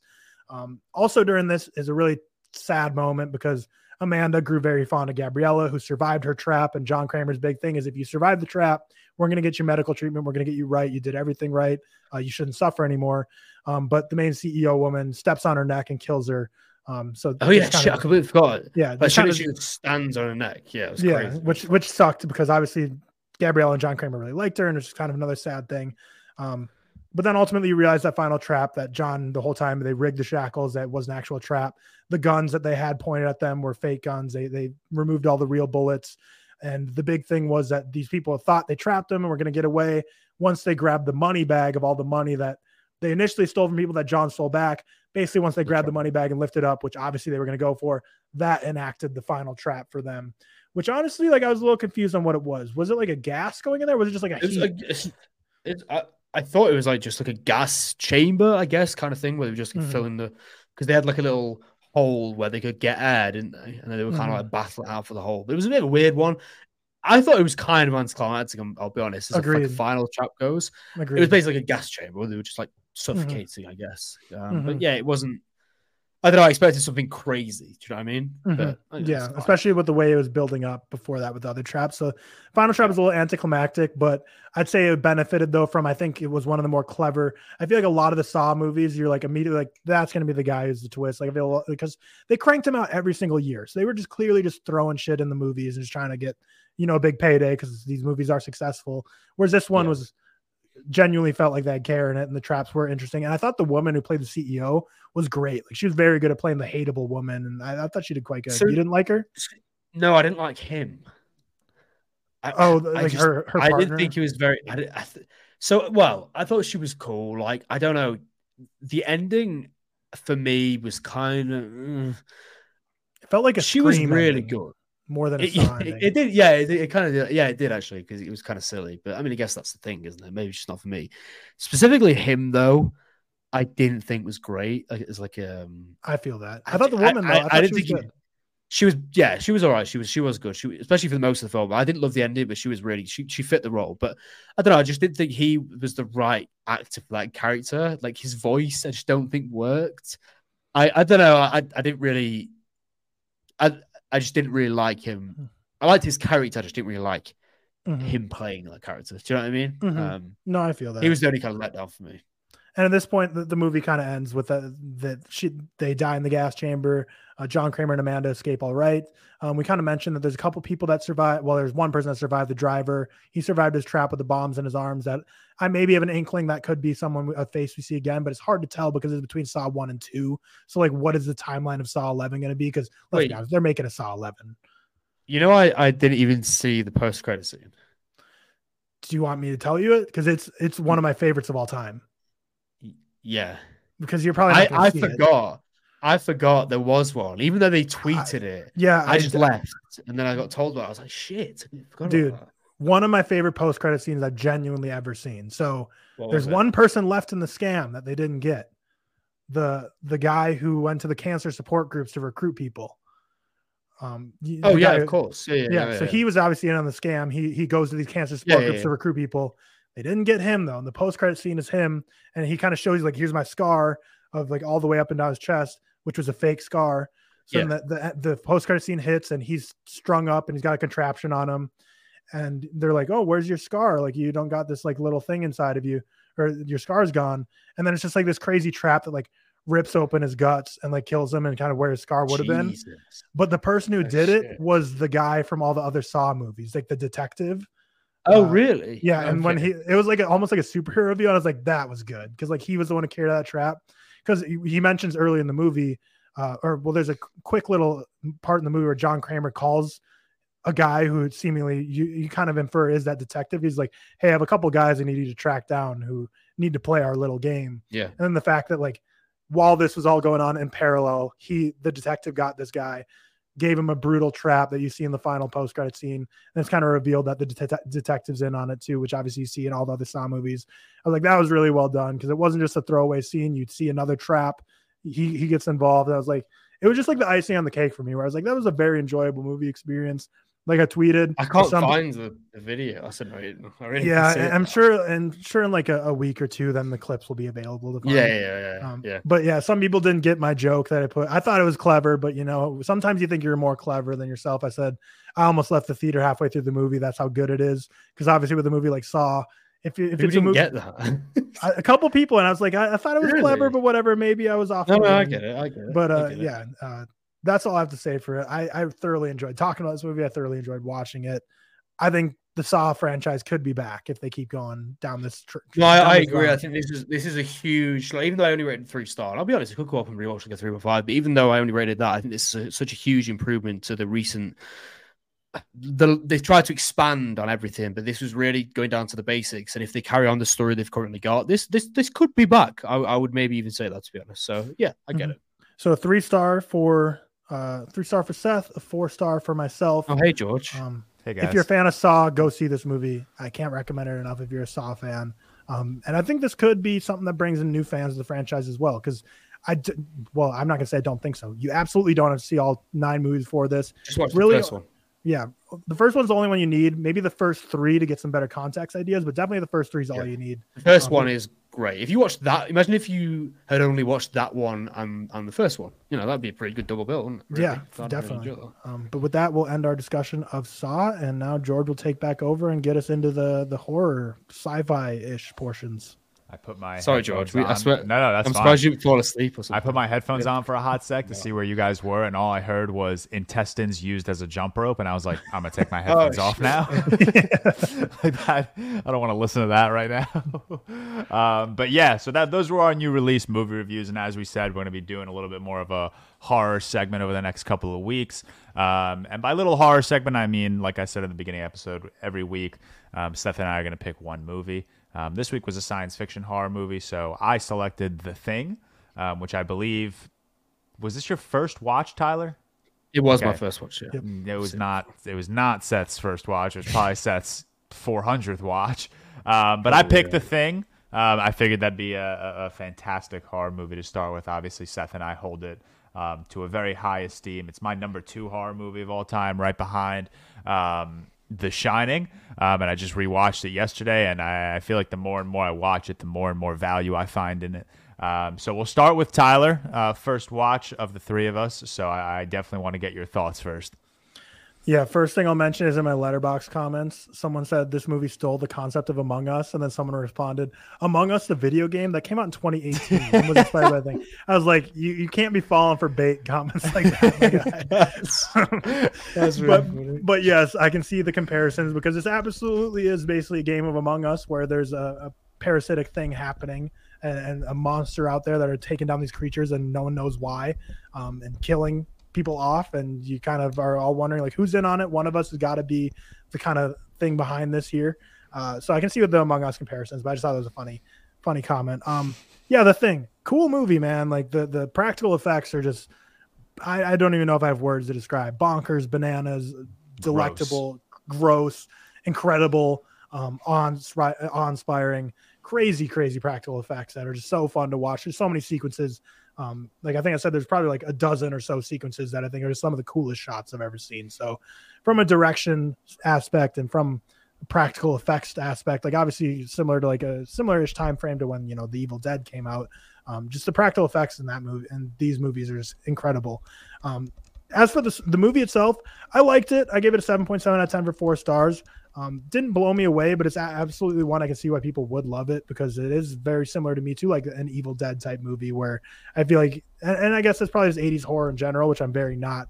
Um, also during this is a really sad moment because Amanda grew very fond of Gabriella, who survived her trap. And John Kramer's big thing is if you survive the trap, we're going to get you medical treatment. We're going to get you right. You did everything right. Uh, you shouldn't suffer anymore. Um, but the main CEO woman steps on her neck and kills her. Um, so oh yeah, shit, of, I completely forgot. Yeah, but she literally stands on her neck. Yeah, yeah, crazy. which which sucked because obviously Gabriella and John Kramer really liked her, and it's just kind of another sad thing. Um, but then ultimately, you realize that final trap that John, the whole time they rigged the shackles, that was an actual trap. The guns that they had pointed at them were fake guns. They they removed all the real bullets. And the big thing was that these people thought they trapped them and were going to get away once they grabbed the money bag of all the money that they initially stole from people that John stole back. Basically, once they grabbed the money bag and lifted up, which obviously they were going to go for, that enacted the final trap for them. Which honestly, like I was a little confused on what it was. Was it like a gas going in there? was it just like a heat? It's, it's, it's, I thought it was like just like a gas chamber, I guess, kind of thing, where they were just mm-hmm. filling the because they had like a little hole where they could get air, didn't they? And then they were kind mm-hmm. of like battling out for the hole. But it was a bit of a weird one. I thought it was kind of anticlimactic. I'll be honest. As Agreed. Like the final trap goes, Agreed. it was basically like a gas chamber. They were just like mm-hmm. suffocating, mm-hmm. I guess. Um, but mm-hmm. yeah, it wasn't. I don't know. I expected something crazy. Do you know what I mean? Mm-hmm. But, yeah, especially with the way it was building up before that with the other traps. So final trap was a little anticlimactic, but I'd say it benefited though from I think it was one of the more clever. I feel like a lot of the Saw movies, you're like immediately like that's going to be the guy who's the twist. Like I feel because they cranked him out every single year, so they were just clearly just throwing shit in the movies and just trying to get you know a big payday because these movies are successful. Whereas this one yeah. was genuinely felt like they had care in it and the traps were interesting. And I thought the woman who played the CEO was great. Like she was very good at playing the hateable woman. And I, I thought she did quite good. So, you didn't like her? No, I didn't like him. I, oh, like I just, her, her I didn't think he was very. I, I th- so, well, I thought she was cool. Like, I don't know. The ending for me was kind of. Mm, it felt like a she was really good more than it, *laughs* it, it, did. Yeah, it, it kind of did. Yeah, it did actually because it was kind of silly. But I mean, I guess that's the thing, isn't it? Maybe it's just not for me. Specifically, him though, I didn't think was great. Like, it's like um, I feel that. I, I thought the woman I, though. I, I didn't think she was, she was. Yeah, she was all right. She was. She was good. She especially for the most of the film. I didn't love the ending, but she was really. She she fit the role. But I don't know. I just didn't think he was the right actor for that character. Like his voice, I just don't think worked. I I don't know. I I didn't really. I I just didn't really like him. Hmm. I liked his character. I just didn't really like mm-hmm. him playing that character. Do you know what I mean? Mm-hmm. Um, no, I feel that he was the only kind of letdown for me. And at this point, the, the movie kind of ends with that that she they die in the gas chamber. Uh, John Kramer and Amanda escape all right. Um, we kind of mentioned that there's a couple people that survive. Well, there's one person that survived. The driver, he survived his trap with the bombs in his arms. That I maybe have an inkling that could be someone a face we see again, but it's hard to tell because it's between Saw one and two. So like, what is the timeline of Saw eleven going to be? Because let's Wait. be honest, they're making a Saw eleven. You know, I I didn't even see the post credit scene. Do you want me to tell you it? Because it's it's one of my favorites of all time. Yeah, because you're probably I, I forgot. It. I forgot there was one, even though they tweeted I, it. Yeah, I, I just left, and then I got told about. it. I was like, "Shit, dude!" One of my favorite post credit scenes I've genuinely ever seen. So there's one person left in the scam that they didn't get. The the guy who went to the cancer support groups to recruit people. Um, oh yeah, of course. Yeah, yeah, yeah, yeah So he was obviously in on the scam. He he goes to these cancer support groups to recruit people. They didn't get him though. And the post credit scene is him, and he kind of shows you like, here's my scar of like all the way up and down his chest, which was a fake scar. So yeah. the the, the post credit scene hits, and he's strung up, and he's got a contraption on him, and they're like, "Oh, where's your scar? Like you don't got this like little thing inside of you, or your scar's gone." And then it's just like this crazy trap that like rips open his guts and like kills him and kind of where his scar would have been. But the person who did shit. it was the guy from all the other Saw movies, like the detective. Oh, uh, really? Yeah. Okay. And when he, it was like a, almost like a superhero view. I was like, that was good because like he was the one who carried that trap. Because he, he, mentions early in the movie, uh, or well, there's a quick little part in the movie where John Kramer calls a guy who seemingly you, you kind of infer is that detective. He's like, hey, I have a couple guys I need you to track down who need to play our little game. Yeah. And then the fact that like while this was all going on in parallel, he the detective got this guy gave him a brutal trap that you see in the final post credit scene. And it's kind of revealed that the det- detective's in on it too, which obviously you see in all the other Saw movies. I was like, that was really well done because it wasn't just a throwaway scene. You'd see another trap. He he gets involved. and I was like, it was just like the icing on the cake for me, where I was like, that was a very enjoyable movie experience. Like I tweeted. I can't find the, the video. I said, I really Yeah, *laughs* I'm sure, and sure, in like a, a week or two, then the clips will be available to find. Yeah, yeah, yeah. Um, yeah. But yeah, some people didn't get my joke that I put. I thought it was clever, but you know, sometimes you think you're more clever than yourself. I said I almost left the theater halfway through the movie. That's how good it is. Because obviously, with a movie like Saw, if you, if it's a movie, get that. *laughs* I- a couple people, and I was like, I, I thought it was clever, but whatever. Maybe I was off. no, no, I get it. I get it. But uh, it. yeah, uh, that's all I have to say for it. I, I thoroughly enjoyed talking about this movie. I thoroughly enjoyed watching it. I think the Saw franchise could be back if they keep going down this. Tr- No, I, down I this agree. I think this is this is a huge. Like, even though I only rated three star, I'll be honest, I could go up and rewatch like a three or five. But even though I only rated that, I think this is a, such a huge improvement to the recent. The, they've tried to expand on everything, but this was really going down to the basics. And if they carry on the story they've currently got, this this this could be back. I, I would maybe even say that to be honest. So yeah, I get Mhm. it. So a three star for uh three star for Seth, a four star for myself. Oh hey George, Um, Hey guys. if you're a fan of Saw, go see this movie. I can't recommend it enough if you're a Saw fan. Um, and I think this could be something that brings in new fans to the franchise as well. Because I, d- well, I'm not gonna say I don't think so. You absolutely don't have to see all nine movies for this. just watch really- the first one. Yeah, the first one's the only one you need. Maybe the first three to get some better context ideas, but definitely the first three is all Yeah. you need. The first Um, one is great. If you watched that, imagine if you had only watched that one and and the first one. You know that'd be a pretty good double bill. Wouldn't it, really? Yeah, really definitely. enjoy. Um, but with that, we'll end our discussion of Saw, and now George will take back over and get us into the the horror sci-fi ish portions. I put my Sorry, headphones George. We- I on. swear- no, no, that's I'm fine. surprised you fall asleep or something. I put my headphones on for a hot sec to see where you guys were, and all I heard was intestines used as a jump rope, and I was like, I'm gonna take my *laughs* headphones off shit. now. *laughs* *laughs* like that, I don't want to listen to that right now. um, but yeah, so that those were our new release movie reviews, and as we said, we're gonna be doing a little bit more of a horror segment over the next couple of weeks. Um, and by little horror segment, I mean, like I said in the beginning the episode, every week, um, Seth and I are gonna pick one movie. Um, this week was a science fiction horror movie, so I selected The Thing, um, which I believe was this your first watch, Tyler? It was my first watch. Yeah. Yep. Mm, It was not. It was not Seth's first watch. It was probably *laughs* Seth's 400th watch. Um, but I picked The Thing. Um, I figured that'd be a, a, a fantastic horror movie to start with. Obviously, Seth and I hold it um, to a very high esteem. It's my number two horror movie of all time, right behind um, The Shining. Um, and I just rewatched it yesterday, and I, I feel like the more and more I watch it, the more and more value I find in it. Um, so we'll start with Tyler, uh, first watch of the three of us. So I, I definitely want to get your thoughts first. Yeah, first thing I'll mention is in my Letterboxd comments, someone said this movie stole the concept of Among Us, and then someone responded, "Among Us, the video game that came out in 2018, and was inspired by thing." I was like, "You you can't be falling for bait comments like that." *laughs* That's *laughs* but, but yes, I can see the comparisons because this absolutely is basically a game of Among Us where there's a, a parasitic thing happening and, and a monster out there that are taking down these creatures and no one knows why um, and killing people off. And you kind of are all wondering like who's in on it. One of us has got to be the kind of thing behind this here. Uh, so I can see with the Among Us comparisons, but I just thought it was a funny, funny comment. Um, yeah, the thing, cool movie, man. Like the the practical effects are just I, I don't even know if I have words to describe. Bonkers, bananas, delectable, gross, incredible, um, on inspiring, crazy, crazy practical effects that are just so fun to watch. There's so many sequences. Um, like I think I said, there's probably like a dozen or so sequences that I think are some of the coolest shots I've ever seen. So, from a direction aspect and from practical effects aspect, like obviously similar to like a similar-ish time frame to when you know The Evil Dead came out. Um, just the practical effects in that movie and these movies are just incredible. Um, as for the, the movie itself, I liked it. I gave it a 7.7 out of 10 for four stars. Um, didn't blow me away, but it's absolutely one I can see why people would love it because it is very similar to me too, like an Evil Dead type movie where I feel like, and, and I guess that's probably just 80s horror in general, which I'm very not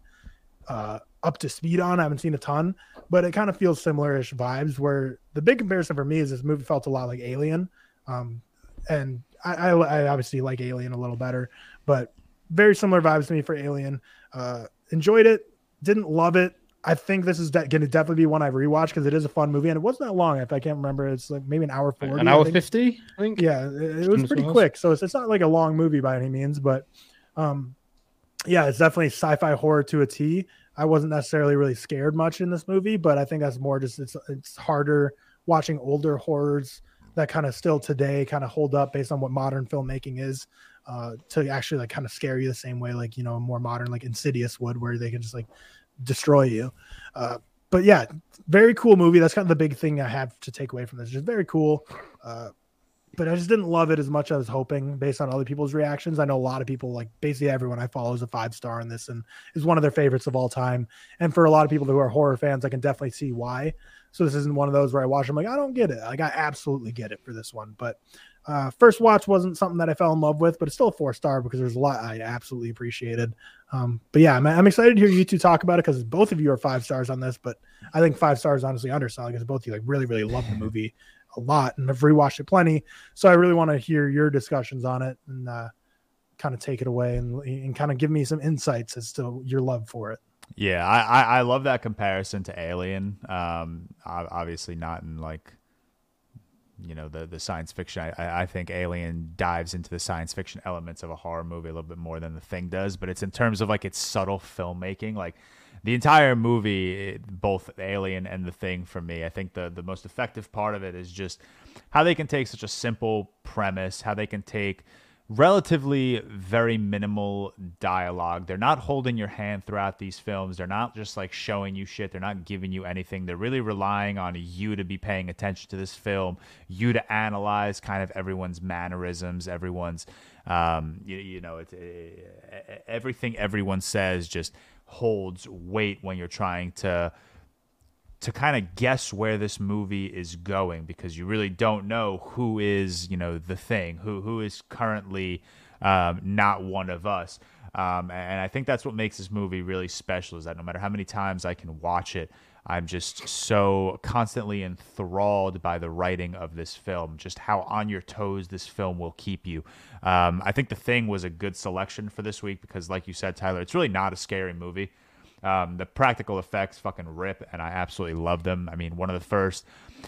uh, up to speed on. I haven't seen a ton, but it kind of feels similar-ish vibes. Where the big comparison for me is this movie felt a lot like Alien, um, and I, I, I obviously like Alien a little better, but very similar vibes to me for Alien. Uh, enjoyed it, didn't love it. I think this is de- going to definitely be one I rewatch because it is a fun movie and it wasn't that long. If I can't remember, it's like maybe an hour forty. An hour fifty, I think. Yeah, it, it was pretty quick. So it's, it's not like a long movie by any means, but um, yeah, it's definitely sci-fi horror to a T. I wasn't necessarily really scared much in this movie, but I think that's more just it's it's harder watching older horrors that kind of still today kind of hold up based on what modern filmmaking is uh, to actually like kind of scare you the same way like you know more modern like Insidious would, where they can just like destroy you. Uh, but yeah, very cool movie. That's kind of the big thing I have to take away from this. Just very cool. Uh, but I just didn't love it as much as I was hoping based on other people's reactions. I know a lot of people, like basically everyone I follow, is a five star in this and is one of their favorites of all time. And for a lot of people who are horror fans, I can definitely see why. So this isn't one of those where I watch. I'm like, I don't get it. Like I absolutely get it for this one. But uh, first watch wasn't something that I fell in love with, but it's still a four star because there's a lot I absolutely appreciated. Um, but yeah, I'm, I'm, excited to hear you two talk about it because both of you are five stars on this. But I think five stars honestly underselling because both of you like really really love the movie a lot and have rewatched it plenty. So I really want to hear your discussions on it and uh, kind of take it away and, and kind of give me some insights as to your love for it. Yeah, I, I, I love that comparison to Alien. Um, obviously not in like you know the the science fiction. I, I think Alien dives into the science fiction elements of a horror movie a little bit more than the Thing does, but it's in terms of like its subtle filmmaking. Like the entire movie, both Alien and the Thing, for me, I think the the most effective part of it is just how they can take such a simple premise, how they can take relatively very minimal dialogue. They're not holding your hand throughout these films. They're not just like showing you shit. They're not giving you anything. They're really relying on you to be paying attention to this film, you to analyze kind of everyone's mannerisms, everyone's, um, you, you know, it's it, everything everyone says just holds weight when you're trying to to kind of guess where this movie is going because you really don't know who is you know the thing who who is currently um, not one of us um, and I think that's what makes this movie really special is that no matter how many times I can watch it I'm just so constantly enthralled by the writing of this film, just how on your toes this film will keep you. Um, I think The Thing was a good selection for this week because, like you said, Tyler, it's really not a scary movie. Um, the practical effects fucking rip, and I absolutely love them. I mean, one of the first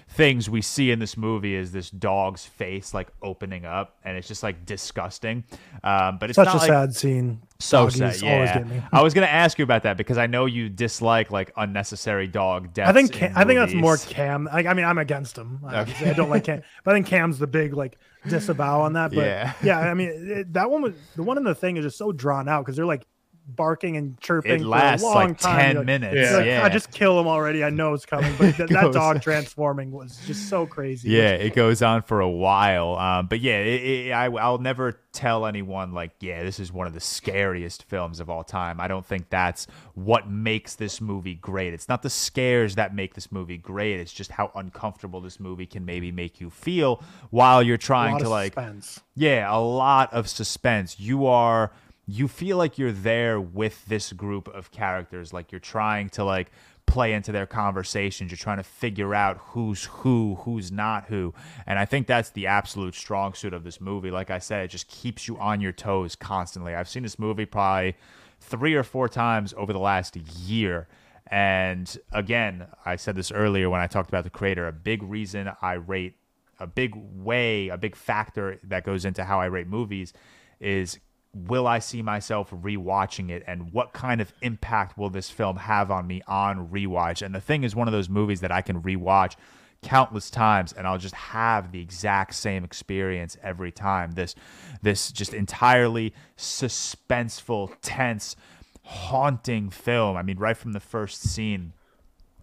things we see in this movie is this dog's face like opening up, and it's just like disgusting. Um, but it's such a like, sad scene. So sad. Yeah, I was gonna ask you about that because I know you dislike like unnecessary dog deaths. I think Cam, I think that's more Cam. I, I mean, I'm against him. Okay. I don't like Cam, *laughs* but I think Cam's the big like disavow on that. But yeah, yeah I mean, it, that one was the one in the thing is just so drawn out because they're like barking and chirping it lasts for a long like time. 10 like, minutes yeah. Like, yeah. i just kill him already i know it's coming but th- *laughs* that dog *laughs* transforming was just so crazy yeah it goes on for a while um, but yeah it, it, I, i'll never tell anyone like yeah this is one of the scariest films of all time i don't think that's what makes this movie great it's not the scares that make this movie great it's just how uncomfortable this movie can maybe make you feel while you're trying to like suspense. yeah a lot of suspense you are you feel like you're there with this group of characters like you're trying to like play into their conversations. You're trying to figure out who's who who's not who. And i think that's the absolute strong suit of this movie. Like i said it just keeps you on your toes constantly. I've seen this movie probably three or four times over the last year. And again i said this earlier when i talked about the creator a big reason i rate a big way a big factor that goes into how i rate movies is will I see myself rewatching it and what kind of impact will this film have on me on rewatch? And the thing is one of those movies that I can rewatch countless times and I'll just have the exact same experience every time. This this just entirely suspenseful, tense, haunting film. I mean, right from the first scene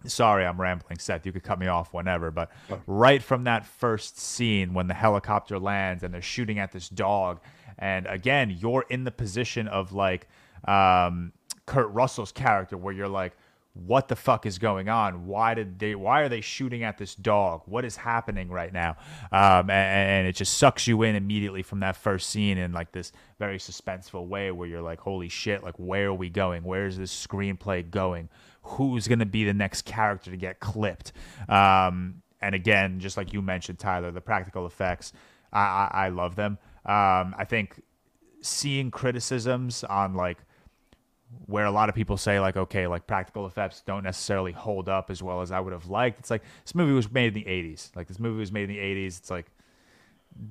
Sorry, I'm rambling, Seth. You could cut me off whenever, but oh. right from that first scene when the helicopter lands and they're shooting at this dog and again, you're in the position of like um, Kurt Russell's character, where you're like, what the fuck is going on? Why did they? Why are they shooting at this dog? What is happening right now? Um, and, and, it just sucks you in immediately from that first scene in like this very suspenseful way, where you're like, holy shit! Like, where are we going? Where is this screenplay going? Who's gonna be the next character to get clipped? Um, and again, just like you mentioned, Tyler, the practical effects, I, I, I love them. Um, I think seeing criticisms on like where a lot of people say like okay like practical effects don't necessarily hold up as well as i would have liked it's like this movie was made in the 80s like this movie was made in the 80s it's like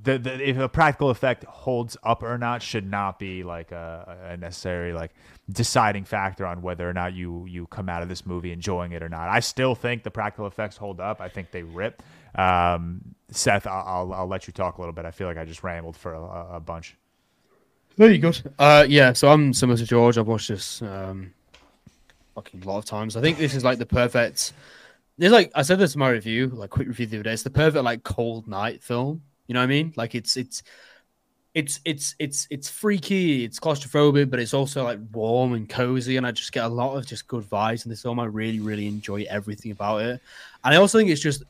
the, the if a practical effect holds up or not should not be like a, a necessary like deciding factor on whether or not you you come out of this movie enjoying it or not. I still think the practical effects hold up. I think they rip. Um, Seth, I'll, I'll let you talk a little bit. I feel like I just rambled for a, a bunch. Very good. Uh, yeah, so I'm similar to George. I've watched this um, fucking lot of times. I think this is like the perfect. There's like I said this in my review, like quick review the other day. It's the perfect like cold night film. You know what I mean? Like it's it's it's it's it's it's freaky, it's claustrophobic, but it's also like warm and cozy, and I just get a lot of just good vibes in this film. I really, really enjoy everything about it, and I also think it's just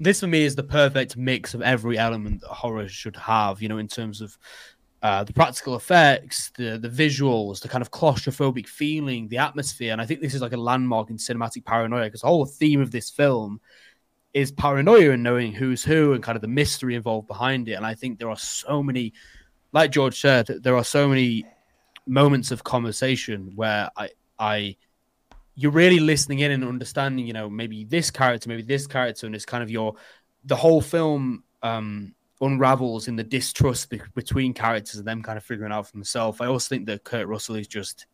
this for me is the perfect mix of every element that horror should have. You know, in terms of uh, the practical effects, the the visuals, the kind of claustrophobic feeling, the atmosphere, and I think this is like a landmark in cinematic paranoia because the whole theme of this film is paranoia and knowing who's who and kind of the mystery involved behind it. And I think there are so many, like George said, there are so many moments of conversation where I, I, you're really listening in and understanding, you know, maybe this character, maybe this character, and it's kind of your, the whole film um, unravels in the distrust be- between characters and them kind of figuring out for themselves. I also think that Kurt Russell is just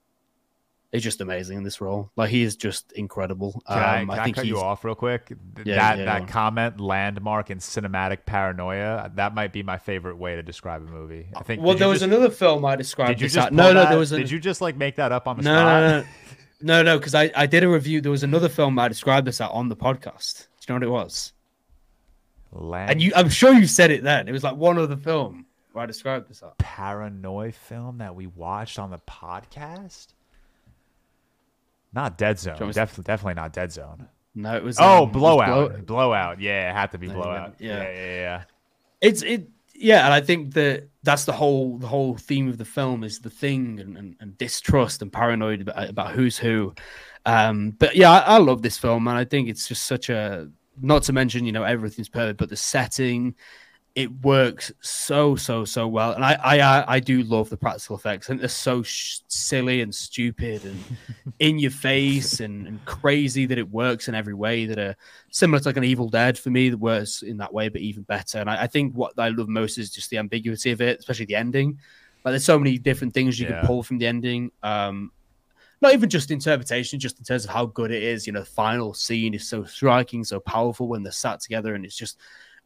is just amazing in this role. Like he is just incredible. Can I, Um, can I, think cut you off real quick? Yeah, that yeah, that comment, landmark in cinematic paranoia, that might be my favorite way to describe a movie. I think. Well, there was just, another film I described. Did you just no, no, there was. An, Did you just like make that up on the no, spot? no, no, *laughs* no, no, because I I did a review. There was another film I described this at on the podcast. Do you know what it was? Land- And you, I'm sure you said it then. It was like one other film where I described this at. paranoid film that we watched on the podcast? Not Dead Zone. you want to- Definitely, definitely not Dead Zone. No, it was. Oh, um, it was blowout. Blow- blowout. Yeah, it had to be go. blowout. Yeah. yeah, yeah. yeah. it's it yeah and i think that that's the whole the whole theme of the film is the thing and, and, and distrust and paranoid about, about who's who. Um but yeah I, I love this film and i think it's just such a not to mention you know everything's perfect but the setting it works so so so well and i i i, do love the practical effects and they're so sh- silly and stupid and *laughs* in your face and, and crazy that it works in every way that are similar to like an Evil Dead for me, that works in that way, but even better. And I, I think what I love most is just the ambiguity of it, especially the ending. Like there's so many different things you Yeah. can pull from the ending. Um, not even just interpretation, just in terms of how good it is. You know, the final scene is so striking, so powerful when they're sat together, and it's just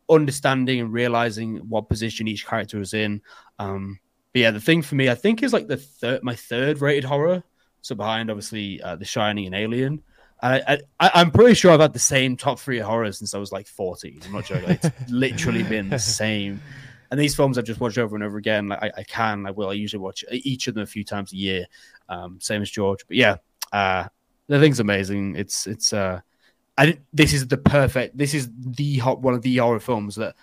understanding and realizing what position each character is in. Um, but yeah, the thing for me, I think, is like the third, my third rated horror. So behind, obviously, uh, The Shining and Alien. I, I, I'm pretty sure I've had the same top three horrors since I was like 14. I'm not joking. It's *laughs* literally been the same. And these films I've just watched over and over again. Like I, I can, I will. I usually watch each of them a few times a year. Um, same as George. But yeah, uh, the thing's amazing. It's it's. Uh, I think this is the perfect. This is the hot one of the horror films that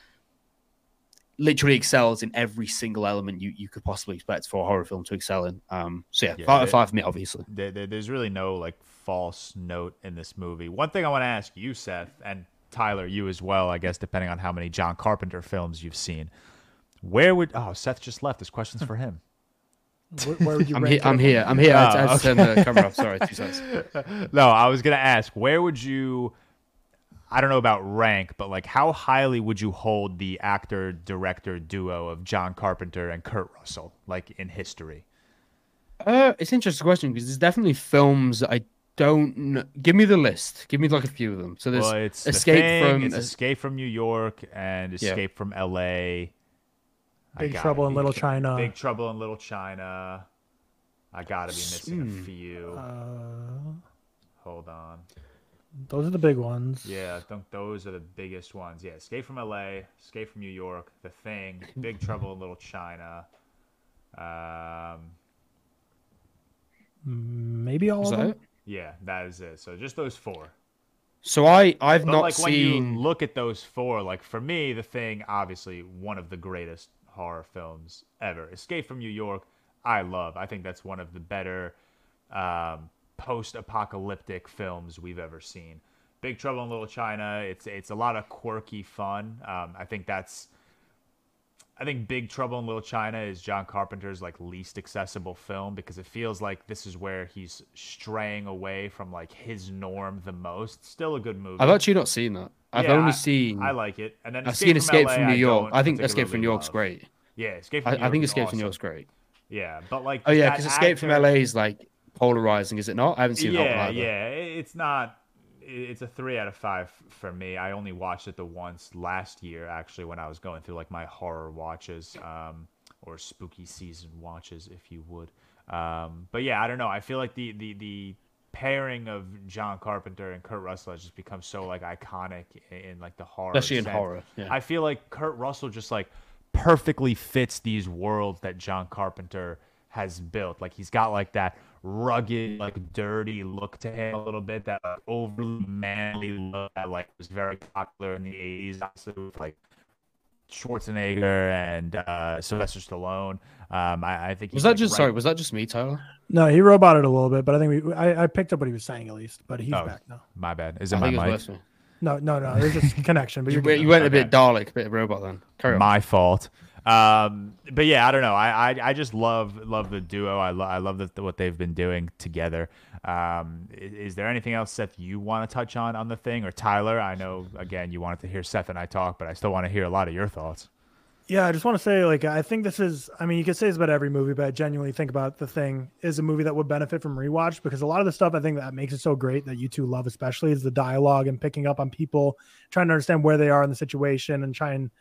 literally excels in every single element you, you could possibly expect for a horror film to excel in. Um, so yeah, Yeah, five out it- of five for me, obviously. There, there- there's really no like false note in this movie. One thing I want to ask you, Seth, and Tyler, you as well, I guess, depending on how many John Carpenter films you've seen. Where would oh Seth just left? This question's for him. Where, where would you I'm rank here. I'm here. I'm here. I, I Oh, had to turn the camera off. Sorry, two seconds. *laughs* no, I was gonna ask where would you I don't know about rank, but like how highly would you hold the actor director duo of John Carpenter and Kurt Russell, like in history? Uh, it's an interesting question because there's definitely films that I don't. Know. Give me the list. Give me like a few of them. So there's well, it's The Escape Thing, from. it's Escape from New York and Escape from L.A. I Big Trouble in Little ki- China. Big Trouble in Little China. I gotta be missing Hmm. a few. Uh, Hold on. those are the big ones. Yeah, I think those are the biggest ones. Yeah, Escape from LA, Escape from New York, The Thing, Big Trouble in Little China. Um, Maybe all of them. it? yeah, that is it. So just those four. So I I've But not like when seen. you look at those four, like for me, The Thing, obviously one of the greatest horror films ever. Escape from New York, I love. I think that's one of the better um, post-apocalyptic films we've ever seen. Big Trouble in Little China, it's it's a lot of quirky fun. Um, I think that's I think Big Trouble in Little China is John Carpenter's like least accessible film because it feels like this is where he's straying away from like his norm the most. Still a good movie. I've actually not seen that. I've Yeah, only I- seen. I like it. And then I've seen Escape LA, from New York. don't I think Escape from New York's love. great. Yeah, Escape from New I, York. I think Escape from New. York's great. Yeah, but like Oh yeah, because Escape from LA is like polarizing, is it not? I haven't seen that one Yeah, yeah. It's not. It's a three out of five for me. I only watched it the once last year, actually, when I was going through like my horror watches. Um, or spooky season watches, if you would. Um, but yeah, I don't know. I feel like the the the pairing of John Carpenter and Kurt Russell has just become so like iconic in, in like the horror, Especially in horror, yeah. I feel like Kurt Russell just like perfectly fits these worlds that John Carpenter has built. Like he's got like that rugged, like dirty look to him a little bit, that like, overly manly look that like was very popular in the '80s, also with like Schwarzenegger and uh, Sylvester Stallone. Um, I, I think Was that like, just right- sorry? Was that just me, Tyler? No, he roboted a little bit, but I think we I, I picked up what he was saying at least. But he's Oh. back now. My bad. Is it I my think it mic? was worse. No, no, no. There's just *laughs* connection. But You, you're went- good you now. went a bit Dalek, a bit of robot then. Carry on. my fault. Um, but yeah, I don't know. I, I, I just love love the duo. I, lo- I love the, what they've been doing together. Um, is, is there anything else, Seth, you want to touch on on the thing, or Tyler? I know again you wanted to hear Seth and I talk, but I still want to hear a lot of your thoughts. Yeah, I just want to say, like, I think this is, I mean, you could say it's about every movie, but I genuinely think about the thing is a movie that would benefit from rewatch because a lot of the stuff I think that makes it so great that you two love, especially, is the dialogue and picking up on people, trying to understand where they are in the situation and trying,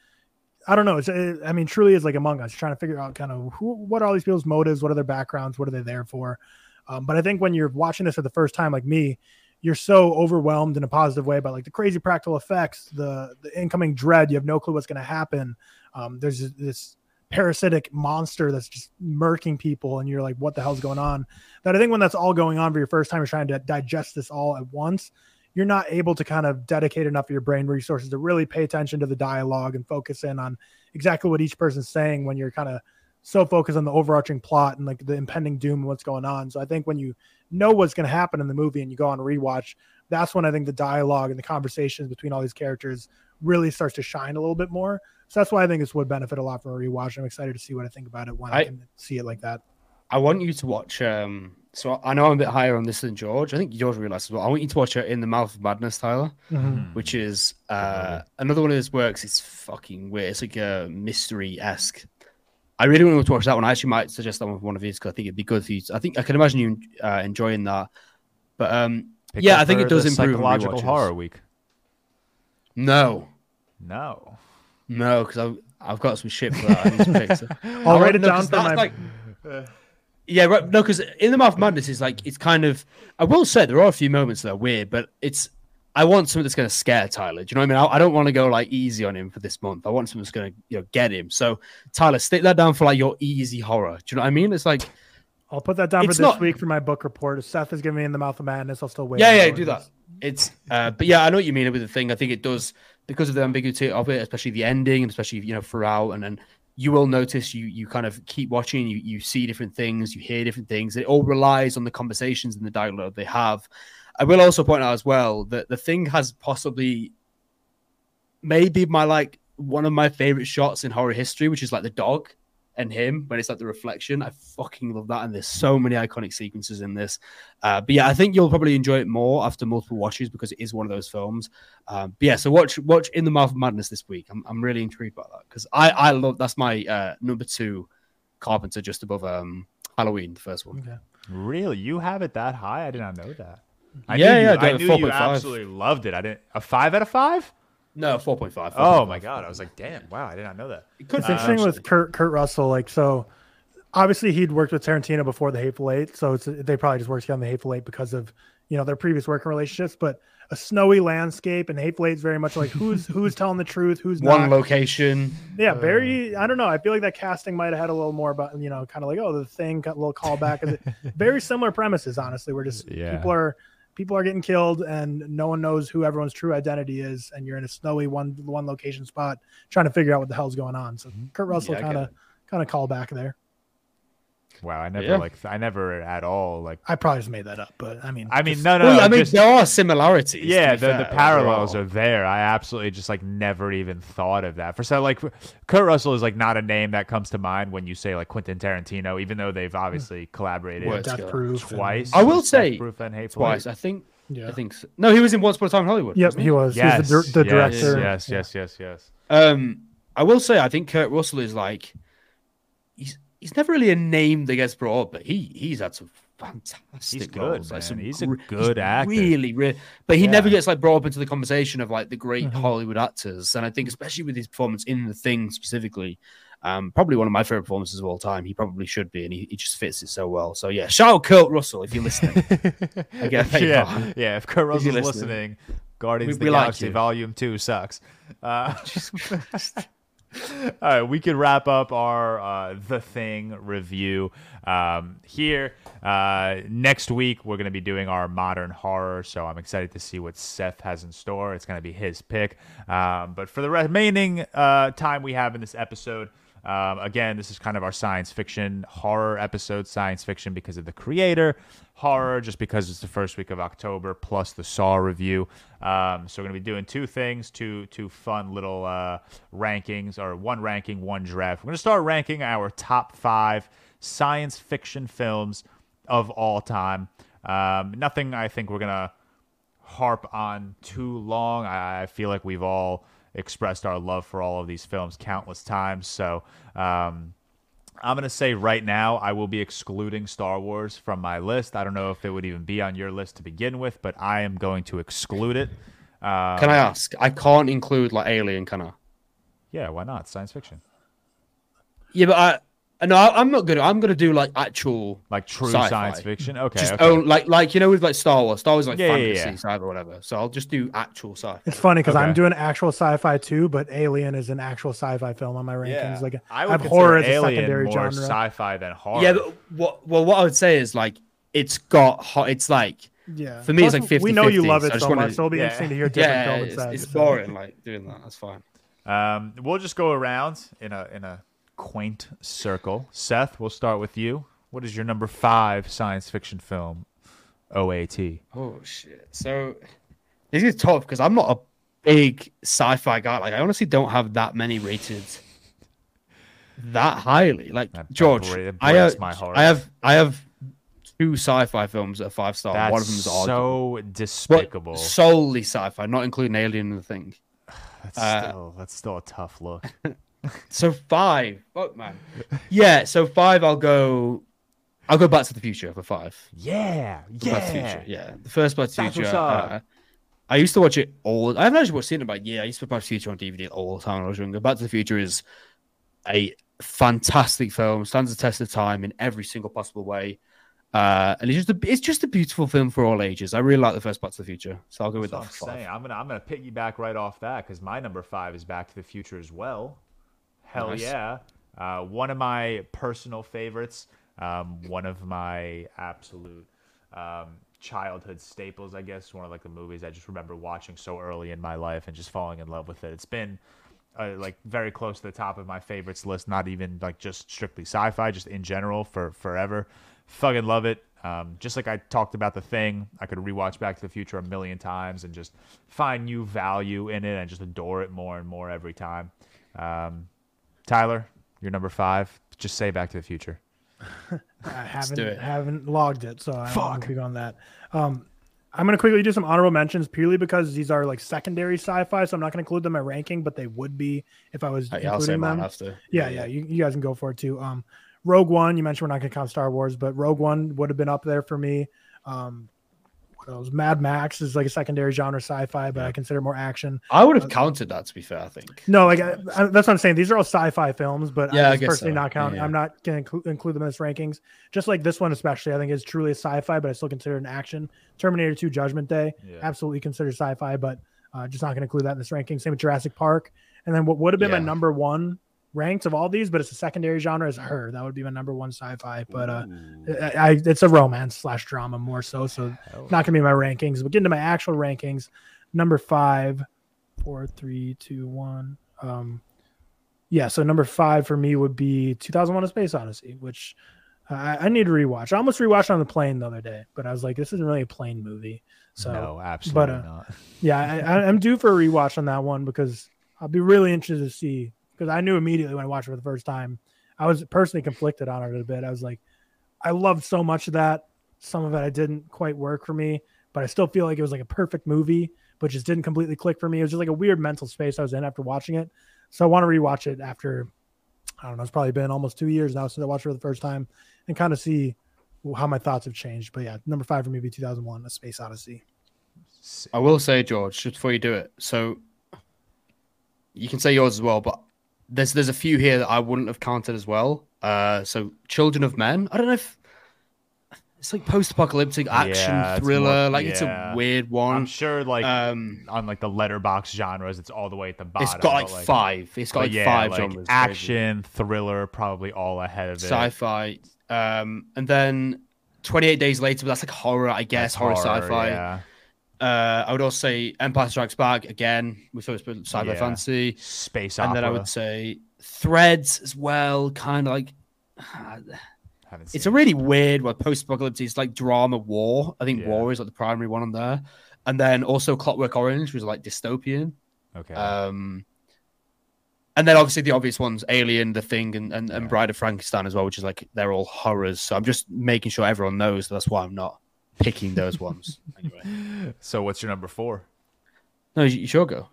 I don't know. It's, it, I mean, truly is like Among Us, trying to figure out kind of who, what are all these people's motives? What are their backgrounds? What are they there for? Um, but I think when you're watching this for the first time, like me, you're so overwhelmed in a positive way by like the crazy practical effects, the the incoming dread. You have no clue what's going to happen. Um, there's this- parasitic monster that's just murking people, and you're like, "What the hell's going on?" That I think when that's all going on for your first time, you're trying to digest this all at once. You're not able to kind of dedicate enough of your brain resources to really pay attention to the dialogue and focus in on exactly what each person's saying when you're kind of so focused on the overarching plot and like the impending doom and what's going on. So I think when you know what's going to happen in the movie and you go on a rewatch, that's when I think the dialogue and the conversations between all these characters really starts to shine a little bit more. So that's why I think this would benefit a lot from a rewatch. I'm excited to see what I think about it when I, I- can see it like that. I want you to watch. Um, so I know I'm a bit higher on this than George. I think George realizes as well. I want you to watch it in the Mouth of Madness, Tyler, Mhm. which is uh, another one of his works. It's fucking weird. It's like a mystery esque. I really want to watch that one. I actually might suggest that one for one of you because I think it'd be good for you. to- I think I can imagine you uh, enjoying that. But um, Pick Yeah, I think it does the improve psychological horror week. no, No. no, because I've I've got some shit for that. I need to pick some- *laughs* I'll write it down for that's my. like- *laughs* Yeah, right. No, because in the mouth of madness is like it's kind of. I will say there are a few moments that are weird, but it's. I want something that's going to scare Tyler. Do you know what I mean? I, I don't want to go like easy on him for this month. I want something that's going to you know get him. So Tyler, stick that down for like your easy horror. Do you know what I mean? It's like I'll put that down for this not- week for my book report. If Seth is giving me in the mouth of madness, I'll still wait. yeah, yeah, do that. It's. Uh, but yeah, I know what you mean with the thing. I think it does because of the ambiguity of it, especially the ending, and especially you know throughout, and then you will notice you you kind of keep watching, you you see different things, you hear different things. It all relies on the conversations and the dialogue they have. I will also point out as well that the thing has possibly maybe my like one of my favorite shots in horror history, which is like the dog and him when it's like the reflection. I fucking love that, and there's so many iconic sequences in this. Uh, but yeah, I think you'll probably enjoy it more after multiple watches because it is one of those films. Um, but yeah, so watch watch In the Mouth of Madness this week. I'm I'm really intrigued by that because I I love that's my uh, number two Carpenter just above um Halloween, the first one. Okay. Really? You have it that high? I did not know that. I Yeah, knew yeah, You, I I knew gave you 4.5. absolutely loved it. I didn't. A five out of five? No, four point five. Oh my god! I was like, damn! Wow, I did not know that. It could It's be interesting actually. with Kurt Kurt Russell. Like, so obviously he'd worked with Tarantino before the Hateful Eight, so it's, they probably just worked together on the Hateful Eight because of you know their previous working relationships. But a snowy landscape and Hateful Eight is very much like who's *laughs* who's telling the truth, who's one not. location. yeah, uh, very. I don't know. I feel like that casting might have had a little more about you know, kind of like oh, the thing, got a little callback. Is very similar premises? Honestly, we're just *laughs* Yeah. people are people are getting killed and no one knows who everyone's true identity is, and you're in a snowy one one location spot trying to figure out what the hell's going on. So mm-hmm. Kurt Russell Yeah, I get kind of kind of call back there. Wow, I never Yeah. like. I never at all like. I probably just made that up, but I mean, I mean, just- no, no. well, I mean, just- there are similarities. yeah, the, fair, the parallels are there. I absolutely just like never even thought of that. For so like, Kurt Russell is like not a name that comes to mind when you say like Quentin Tarantino, even though they've obviously collaborated Worked Death together. Proof and- twice. I will say Death Proof and Hateful twice. Eight. I think. Yeah. I think so. no. He was in Once Upon a Time in Hollywood. Yep, wasn't he was. Yes, he was the, the yes, director. Yes, Yeah. yes, yes, yes. Um, I will say I think Kurt Russell is like he's he's never really a name that gets brought up, but he he's had some fantastic He's good, roles, like some He's a gr- good actor. Really, really, but he Yeah. never gets like brought up into the conversation of like the great Mhm. Hollywood actors. And I think especially with his performance in the thing specifically, Um, probably one of my favorite performances of all time. He probably should be, and he, he just fits it so well. So yeah, shout out Kurt Russell if you're listening. *laughs* I get paid yeah, for- yeah. If Kurt Russell's listening, listening. Guardians We- of the like Galaxy you. Volume Two sucks. Uh, *laughs* all right, we could wrap up our uh, The Thing review um, here. Uh, next week, we're going to be doing our modern horror, so I'm excited to see what Seth has in store. It's going to be his pick. Um, but for the remaining uh, time we have in this episode, um, again, this is kind of our science fiction horror episode. Science fiction because of the creator, horror just because it's the first week of October, plus the Saw review. Um, so we're gonna be doing two things, two two fun little uh, rankings, or one ranking, one draft. We're gonna start ranking our top five science fiction films of all time. Um, nothing I think we're gonna harp on too long. I, I feel like we've all expressed our love for all of these films countless times. So um, I'm going to say right now, I will be excluding Star Wars from my list. I don't know if it would even be on your list to begin with, but I am going to exclude it. Uh, Can I ask? I can't include like Alien, can I? Yeah, why not? Science fiction. Yeah, but I no, I- I'm not gonna. I'm gonna do like actual Like true Sci-fi. science fiction? Okay. just okay. own like like you know with like Star Wars. Star Wars is like Yeah, yeah, fantasy yeah. sci-fi or whatever. So I'll just do actual sci-fi. It's funny because I'm doing actual sci-fi too, but Alien is an actual sci-fi film on my rankings. Like I I have horror as a Alien secondary more genre. sci-fi than horror. Yeah, but what well what I would say is like it's got hot. It's like yeah, for me, it's Plus, like We know you 50-50, love it I just so wanna- much, so it'll be yeah. interesting to hear different yeah, film it's, it's boring like doing that. That's fine. Um, we'll just go around in a in a quaint circle. Seth, we'll start with you. What is your number five science fiction film? OAT. Oh shit! So this is tough because I'm not a big sci-fi guy. Like I honestly don't have that many rated that highly. Like That- George, I have. I have, I have two sci-fi films that are five star. That's One of them is arguable. so But despicable. solely sci-fi, not including Alien and the Thing. *sighs* That's uh, still that's still a tough look. *laughs* So five, fuck man. Yeah, so five. I'll go. I'll go Back to the Future for five. yeah, Back to the yeah. Future, yeah. The first Back to the Future. Uh, I used to watch it all. I haven't actually watched it in about a year. I used to put Back to the Future on DVD all the time when I was younger. Back to the Future is a fantastic film, stands the test of time in every single possible way. Uh, and it's just a, it's just a beautiful film for all ages. I really like the first Back to the Future, so I'll go with That's that I'm saying. I'm gonna I'm gonna piggyback right off that because my number five is Back to the Future as well. Hell Nice. yeah! Uh, one of my personal favorites. Um, one of my absolute um, childhood staples, I guess. One of like the movies I just remember watching so early in my life and just falling in love with it. It's been uh, like very close to the top of my favorites list. Not even like just strictly sci-fi, just in general for forever. Fucking love it. Um, just like I talked about the thing, I could rewatch Back to the Future a million times and just find new value in it and just adore it more and more every time. Um, Tyler, you're number five. Just say Back to the Future. *laughs* I haven't haven't logged it, so I Fuck. don't big on that. Um, I'm gonna quickly do some honorable mentions purely because these are like secondary sci-fi, so I'm not gonna include them in my ranking, but they would be if I was Hey, I'll say including mine them. after. Yeah, yeah, you, you guys can go for it too. Um, Rogue One, you mentioned we're not gonna count Star Wars, but Rogue One would have been up there for me. Um, what else? Mad Max is like a secondary genre sci-fi, but I consider more action. I would have counted that to be fair. I think. No, like I, I, that's what I'm saying. These are all sci-fi films, but Yeah, I I'm personally so. not counting. Yeah, yeah. I'm not going to include, them in this rankings. Just like this one, especially, I think is truly a sci-fi, but I still consider it an action. Terminator 2: Judgment Day, Yeah. absolutely considered sci-fi, but uh, just not going to include that in this ranking. Same with Jurassic Park, and then what would have been my number one ranked of all these, but it's a secondary genre is her. That would be my number one sci-fi, but uh, I, I, it's a romance slash drama more so. So Hell not gonna be my rankings. But getting to my actual rankings, number five, four, three, two, one. Um, yeah. So number five for me would be 2001: A Space Odyssey, which I, I need to rewatch. I almost rewatched on the plane the other day, but I was like, this isn't really a plane movie. So no, absolutely uh, not. yeah, I, I'm due for a rewatch on that one because I'll be really interested to see because I knew immediately when I watched it for the first time. I was personally conflicted on it a bit. I was like, I loved so much of that. Some of it I didn't quite work for me, but I still feel like it was like a perfect movie, but just didn't completely click for me. It was just like a weird mental space I was in after watching it. So I want to rewatch it after I don't know. It's probably been almost two years now since I watched it for the first time and kind of see how my thoughts have changed. But yeah, number five for me would be 2001: A Space Odyssey. I will say, George, just before you do it, so you can say yours as well, but there's there's a few here that I wouldn't have counted as well. Uh, so Children of Men. I don't know if it's like post-apocalyptic action Yeah, thriller. more- like it's a weird one. I'm sure, like um, on like the Letterboxd genres, it's all the way at the bottom. it's got like, but, five. It's got like yeah, five like genres. crazy. action, thriller, probably all ahead of it. sci-fi, um, and then 28 Days Later. But that's like horror, I guess. That's Horror, sci-fi. Yeah. Uh, I would also say Empire Strikes Back again. We first put sci-fi Yeah. fantasy, Space and opera. then I would say Threads as well. Kind of like. It's a really weird one. Post-apocalyptic, it's like drama, war. I think Yeah. war is like the primary one on there, and then also Clockwork Orange, was like dystopian. Okay. Um, and then obviously the obvious ones, Alien, The Thing, and, and, and Bride of Frankenstein as well, which is like they're all horrors. So I'm just making sure everyone knows that's why I'm not picking those ones. *laughs* Anyway, so what's your number four? no, you, you sure go.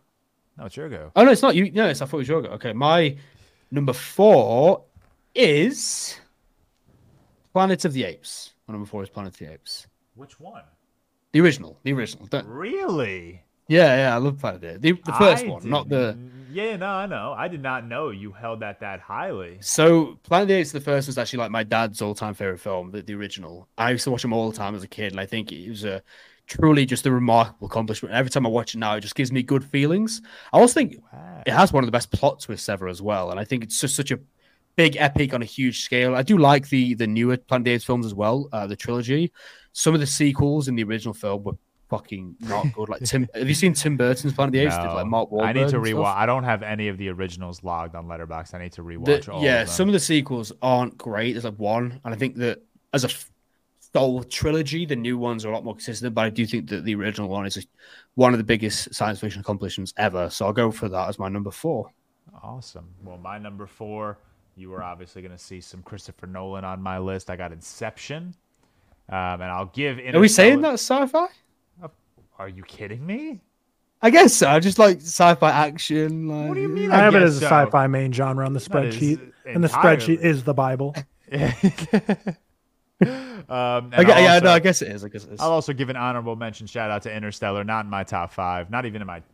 No, it's your go. Oh no, it's not you. No, it's I thought it was your go. Okay, my number four is Planet of the Apes. My number four is Planet of the Apes. Which one? The original, the original. Don't- Really? Yeah, yeah, I love Planet of the Apes. The, the first I one, not the. Yeah, no, I know. I did not know you held that that highly. So Planet of the Apes, the first was actually like my dad's all-time favorite film, the, the original. I used to watch them all the time as a kid, and I think it was a truly just a remarkable accomplishment. Every time I watch it now, it just gives me good feelings. I also think Wow. it has one of the best plot twists ever as well, and I think it's just such a big epic on a huge scale. I do like the the newer Planet of the Apes films as well, uh, the trilogy. Some of the sequels in the original film were fucking not good. Like Tim, *laughs* have you seen Tim Burton's Planet of the Apes? No. like Mark Wahlberg I need to and rewatch. I don't have any of the originals logged on Letterboxd. I need to rewatch The- all yeah, of them. some of the sequels aren't great. There's like one, and I think that as a whole trilogy, the new ones are a lot more consistent. But I do think that the original one is one of the biggest science fiction accomplishments ever. So I'll go for that as my number four. Awesome. Well, my number four, you were obviously going to see some Christopher Nolan on my list. I got Inception, um, and I'll give. Are we saying Interstellar- that sci-fi? Are you kidding me? I guess so. I just like sci-fi action. Like, What do you mean? I have it guess as a so. sci-fi main genre on the spreadsheet, and the spreadsheet is the Bible. *laughs* um, I, gue- yeah, also- no, I guess it is. I guess it is. I'll also give an honorable mention shout out to Interstellar, not in my top five, not even in my top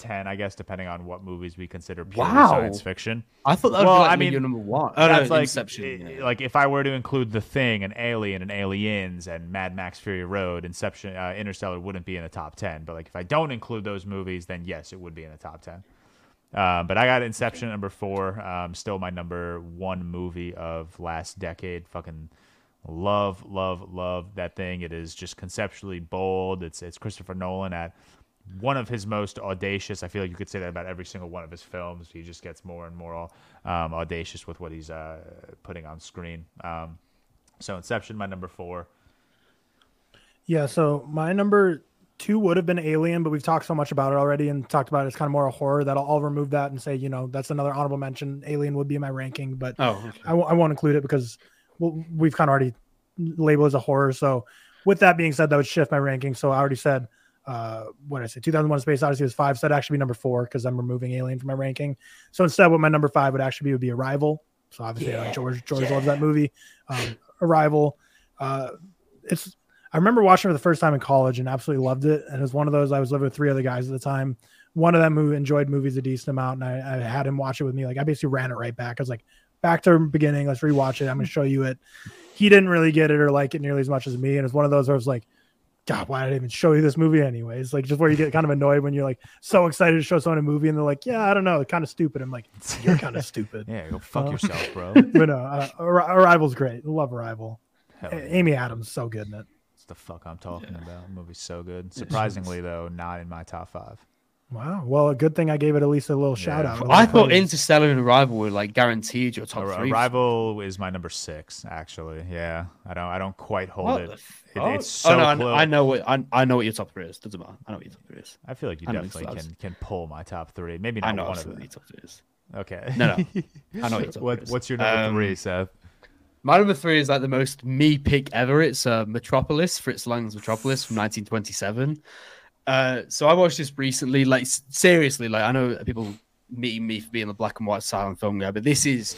ten, I guess, depending on what movies we consider purely Wow. science fiction. I thought that would Well, be like I mean, number one. Oh no, That's like, Inception. yeah. like if I were to include The Thing and Alien and Aliens and Mad Max Fury Road, Inception, uh, Interstellar wouldn't be in the top ten. But like if I don't include those movies, then yes, it would be in the top ten. Um, but I got Inception number four. Um, still my number one movie of last decade. Fucking love, love, love that thing. It is just conceptually bold. It's it's Christopher Nolan at one of his most audacious. I feel like you could say that about every single one of his films. He just gets more and more um, audacious with what he's uh, putting on screen. Um, so Inception, my number four. Yeah, so my number two would have been Alien, but we've talked so much about it already and talked about it. It's kind of more a horror that I'll, I'll remove that and say, you know, that's another honorable mention. Alien would be in my ranking, but oh, okay. I, w- I won't include it because well, we've kind of already labeled it as a horror. So with that being said, that would shift my ranking. So I already said, uh, what did I say? 2001 Space Odyssey was five. So that'd actually be number four because I'm removing Alien from my ranking. So instead, what my number five would actually be would be Arrival. So obviously, uh, George George loves that movie. Um, Arrival. Uh, it's I remember watching it for the first time in college and absolutely loved it. And it was one of those I was living with three other guys at the time. One of them who enjoyed movies a decent amount, and I, I had him watch it with me. Like I basically ran it right back. I was like, back to the beginning. Let's rewatch it. I'm gonna show you it. He didn't really get it or like it nearly as much as me. And it's one of those where I was like, God, why did I even show you this movie anyways? Like just where you get kind of annoyed when you're like so excited to show someone a movie and they're like, Yeah, I don't know, kind of stupid. I'm like, *laughs* You're kind of stupid. Yeah, go fuck Uh, yourself, bro. *laughs* But no, uh, Ar- Arrival's great. Love Arrival. A- yeah. Amy Adams so good in it. That's the fuck I'm talking about. The movie's so good. Surprisingly, though, not in my top five. Wow. Well, a good thing I gave it at least a little shout Yeah. out. a I little thought praise. Interstellar and Arrival were like guaranteed your top Ar- three. Arrival is my number six, actually. Yeah, I don't, I don't quite hold What it. the It- fuck? it's so oh, no, I- close. I, know what I, I know what your top three is. Doesn't matter. I know what your top three is. I feel like you I definitely it's can can pull my top three. Maybe I not know one of absolutely them. your top three is. Okay. No, no. I know what your *laughs* top what, three is. what's your number Um, three, Seth? My number three is like the most me pick ever. It's uh, Metropolis, Fritz Lang's Metropolis from 1927. Uh, so I watched this recently. Like seriously, like I know people meeting me for being a black and white silent film guy, but this is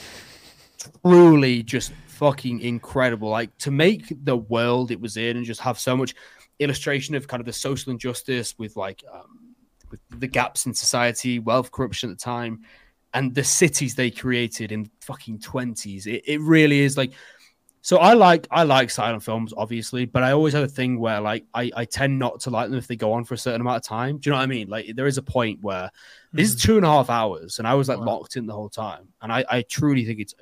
truly just fucking incredible. Like to make the world it was in and just have so much illustration of kind of the social injustice with like um, with the gaps in society, wealth corruption at the time. and the cities they created in fucking twenties. It, it really is like. So I like I like silent films, obviously, but I always have a thing where like I, I tend not to like them if they go on for a certain amount of time. Do you know what I mean? Like there is a point where this is two and a half hours, and I was like Wow. locked in the whole time, and I, I truly think it's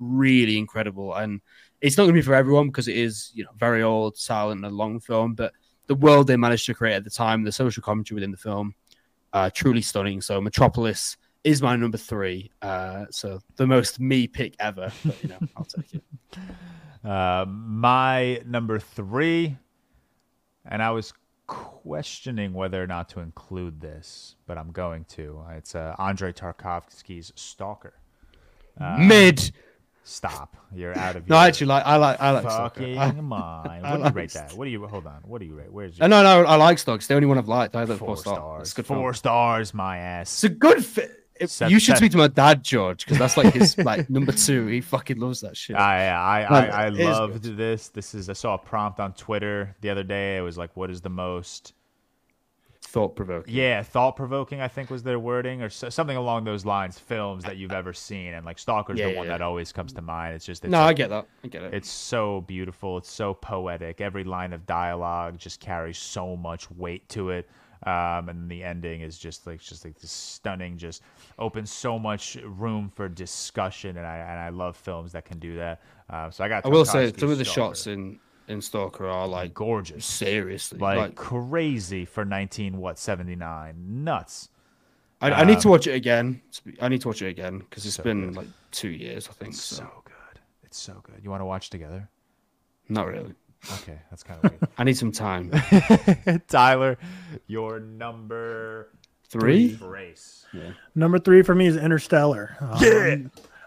really incredible. And it's not going to be for everyone because it is you know very old, silent, and a long film, but the world they managed to create at the time, the social commentary within the film, uh, truly stunning. So Metropolis is my number three. Uh, so the most me pick ever, but you know I'll take it. *laughs* Uh, my number three, and I was questioning whether or not to include this, but I'm going to. It's uh, Andrei Tarkovsky's Stalker. Mid. Stop. You're out of No, your I actually like I like I like Stalker. fucking mind. *laughs* I What do you like rate that? Stalker. What do you hold on? What do you rate? Where's Uh, your no, no, I like Stalker. It's the only one I've liked. I like four four stars. stars? It's good Four film. stars, my ass. It's a good fit. Set- you should speak to my dad, George, because that's like his like *laughs* number two. He fucking loves that shit. I I I, Man, I it is loved this. This is I saw a prompt on Twitter the other day. It was like, "What is the most Thought provoking. yeah thought provoking?" I think was their wording or s- something along those lines. Films that you've ever seen, and like Stalker's Yeah, the one yeah. that always comes to mind. It's just it's No, a- I get that. I get it. It's so beautiful. It's so poetic. Every line of dialogue just carries so much weight to it. Um, and the ending is just like just like this stunning, just opens so much room for discussion. And I and I love films that can do that. Uh, so I got. I will say some of the shots in in Stalker are like gorgeous, seriously. like, Like, crazy for nineteen what seventy nine. Nuts. I, I need to um, watch it again. I need to watch it again because it's So been good. like two years, I think. It's So, so good. It's so good. You want to watch together? not really. Okay, that's kind of weird. *laughs* I need some time. *laughs* Tyler, your number Three. Brace. Number three for me is Interstellar. Um, Yeah.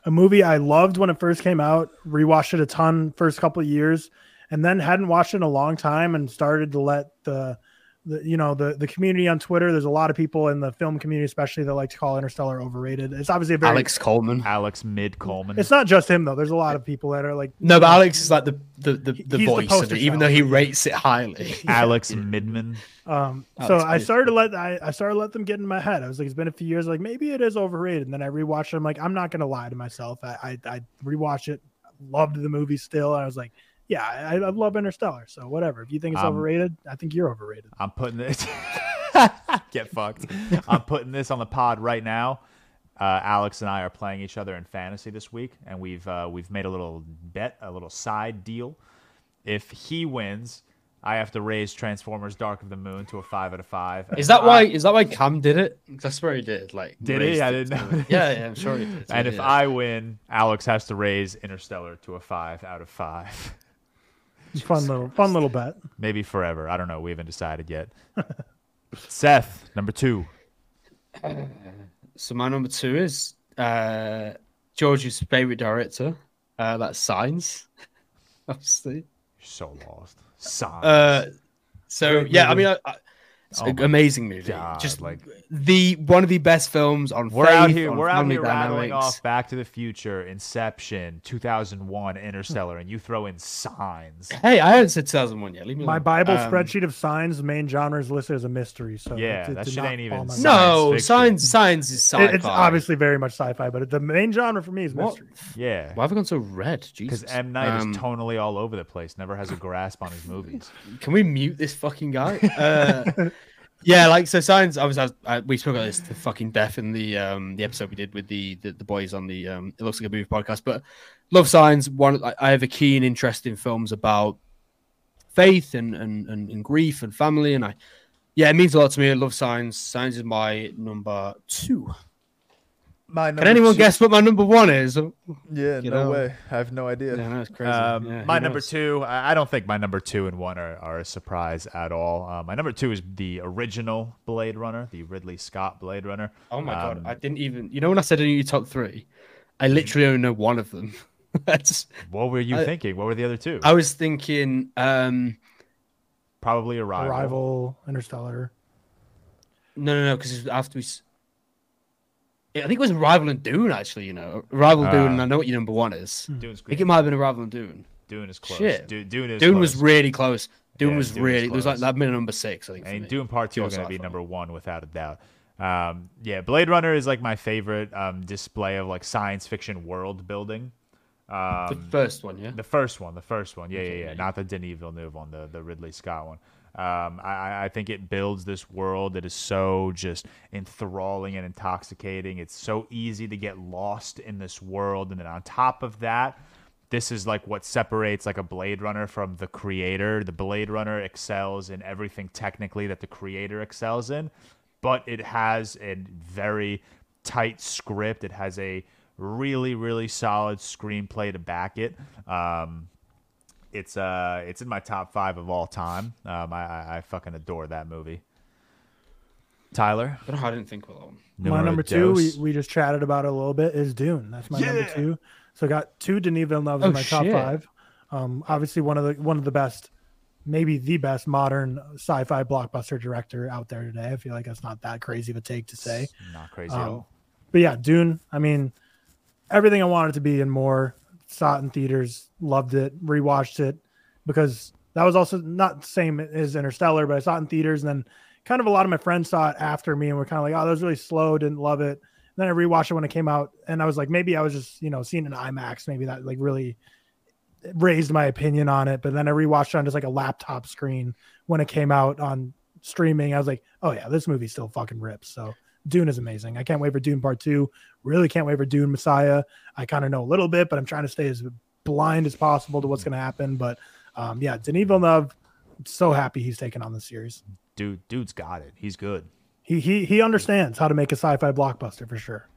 A movie I loved when it first came out, rewatched it a ton first couple of years, and then hadn't watched it in a long time and started to let the, the you know, the, the community on Twitter, there's a lot of people in the film community, especially that like to call Interstellar overrated. It's obviously a very, Alex Coleman. Alex Mid Coleman. it's not just him though. There's a lot of people that are like, No, but Alex is like the the, the, the He's the voice of poster it, even child. though he rates it highly. *laughs* Alex Midman. Um, Oh, so it's I started to let I, I started to let them get in my head. I was like, it's been a few years, like maybe it is overrated. And then I rewatched it. I'm like, I'm not gonna lie to myself. I I, I rewatched it, loved the movie still. I was like, yeah, I, I love Interstellar. So whatever. If you think it's Um, overrated, I think you're overrated. I'm putting this. *laughs* Get fucked. I'm putting this on the pod right now. Uh, Alex and I are playing each other in fantasy this week, and we've uh, we've made a little bet, a little side deal. If he wins, I have to raise Transformers: Dark of the Moon to a five out of five. Is that I- why? Is that why Cam did it? That's where he did. Like, Did he? raised I didn't know this. *laughs* Yeah, yeah, I'm sure he did. And if. I win, Alex has to raise Interstellar to a five out of five. *laughs* Fun little fun little bet. Maybe forever. I don't know. We haven't decided yet. *laughs* Seth, number two. So my number two is uh, George's favorite director. Uh, that's Signs, *laughs* obviously. You're so lost. Signs. Uh, so yeah, I mean, I, I, it's Oh an amazing movie. God, Just like- like the one of the best films on. We're out here. We're out family here rattling off Back to the Future, Inception, 2001, Interstellar, and you throw in Signs. Hey, I haven't said 2001 yet. Leave me My alone. Bible Um, spreadsheet of signs, the main genre is listed as a mystery. So Yeah, it- it that shit ain't even No, fiction. science. Science is sci-fi. It- it's obviously very much sci-fi, but the main genre for me is What? mystery. Yeah. Why have I gone so red? Because M. Night Um, is tonally all over the place, never has a grasp on his movies. Can we mute this fucking guy? *laughs* Uh, yeah, like so. Signs. I was. I, was- I, we spoke about this to fucking death in the um the episode we did with the the, the boys on the um. It looks like a movie podcast, but love signs. One. I, I have a keen interest in films about faith and, and and and grief and family, and I. Yeah, it means a lot to me. I love signs. Signs is my number two. My Can anyone guess what my number one is? Yeah, you no know? way. I have no idea. Yeah, no, crazy. Um, Yeah, my number knows? two, I I don't think my number two and one are, are a surprise at all. Uh, my number two is the original Blade Runner, the Ridley Scott Blade Runner. Oh my Um, god, I didn't even. You know when I said I knew your top three, I literally only know one of them. *laughs* That's. What were you I- thinking? What were the other two? I was thinking. um Probably Arrival. Arrival, Interstellar. No, no, no, because after we. S- Yeah, I think it was Rival and Dune. Actually, you know, Arrival, Dune. Ah. And I know what your number one is. Dune's I think great. it might have been *Rival and Dune. Dune is close. Shit. Du- Dune is Dune close. was really close. Dune Yeah, was Dune was really. It was like that been number six. I think. for and. Dune Part Two Pure is going to be number one without a doubt. Um, yeah, Blade Runner is like my favorite um, display of like science fiction world building. the Um, first one, yeah. the first one, the first one, yeah, Okay, yeah, yeah, yeah, not the Denis Villeneuve one, the the Ridley Scott one. Um, I, I- think it builds this world that is so just enthralling and intoxicating. It's so easy to get lost in this world, and then on top of that, this is like what separates like a Blade Runner from the creator. The Blade Runner excels in everything technically that the creator excels in, but it has a very tight script. It has a really really solid screenplay to back it. Um, it's uh it's in my top five of all time. Um, I, I, I fucking adore that movie. Tyler, I, know, I didn't think of that one. my number two, we, we just chatted about it a little bit, is Dune. That's my number two. So I got two Denis Villeneuve Oh, in my top shit. five. Um, obviously one of the one of the best, maybe the best modern sci-fi blockbuster director out there today. I feel like that's not that crazy of a take to say. not crazy at Um, all. But yeah, Dune. I mean, everything I wanted to be and more. Saw it in theaters, loved it, rewatched it because that was also not the same as Interstellar, but I saw it in theaters and then kind of a lot of my friends saw it after me and were kind of like, oh, that was really slow, didn't love it. And then I rewatched it when it came out and I was like, maybe I was just, you know, seeing an IMAX, maybe that like really raised my opinion on it. But then I rewatched it on just like a laptop screen when it came out on streaming. I was like, oh yeah, this movie still fucking rips. So Dune is amazing. I can't wait for Dune Part Two. Really can't wait for Dune Messiah. I kind of know a little bit, but I'm trying to stay as blind as possible to what's going to happen. But um, yeah, Denis Villeneuve, so happy he's taken on the series. Dude, dude's got it. He's good. He he he understands how to make a sci-fi blockbuster for sure.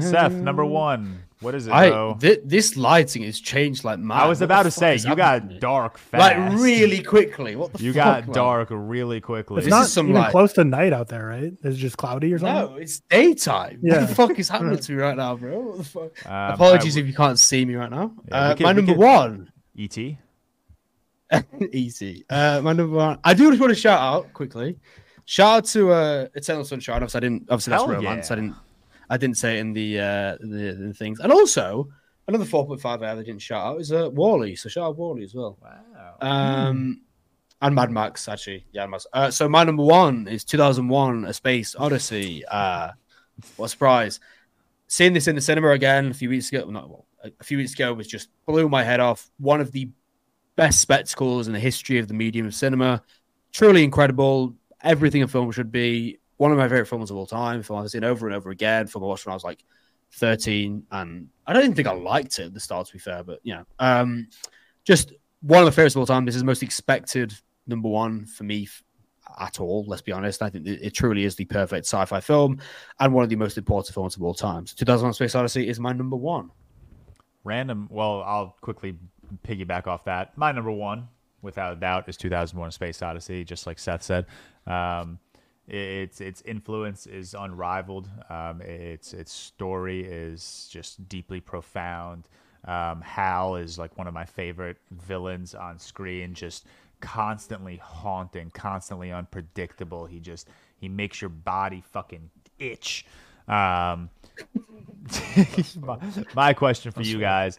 Seth, number one. What is it, I bro? this lighting has changed like mad. I was What about to say you got dark fast. like really quickly. What the You fuck, got man? dark really quickly. It's This not some, even like- close to night out there, right? It's just cloudy or something. No, it's daytime. Yeah. What the fuck is happening *laughs* to me right now, bro? What the fuck? Um, Apologies I if you can't see me right now. Yeah, uh, could- my number could- one, E.T. *laughs* easy. Uh, my number one. I do just want to shout out quickly. Shout out to uh, Eternal Sunshine. Obviously, I didn't. Obviously, that's Hell romance. yeah. I didn't. I didn't say it in the uh, the, the things. And also, another four point five I didn't shout out is uh, WALL-E. So shout out WALL-E as well. Wow. Um, and Mad Max actually, yeah. Mad Max. Uh, so my number one is 2001: A Space Odyssey. Uh, what a surprise! Seeing this in the cinema again a few weeks ago, not well, a a few weeks ago, was just blew my head off. One of the best spectacles in the history of the medium of cinema. Truly incredible. Everything a film should be. One of my favorite films of all time. Film I've seen over and over again. Film I watched when I was like 13, and I don't even think I liked it at the start, to be fair. But know, um, just one of my favorites of all time. This is the most expected number one for me f- at all. Let's be honest. I think it, it truly is the perfect sci-fi film and one of the most important films of all time. So 2001: Space Odyssey is my number one. Random. Well, I'll quickly piggyback off that. My number one, without a doubt, is 2001: Space Odyssey. Just like Seth said, um, its its influence is unrivaled. Um, its its story is just deeply profound. Um, Hal is like one of my favorite villains on screen. Just constantly haunting, constantly unpredictable. He just he makes your body fucking itch. Um, *laughs* my, my question for you guys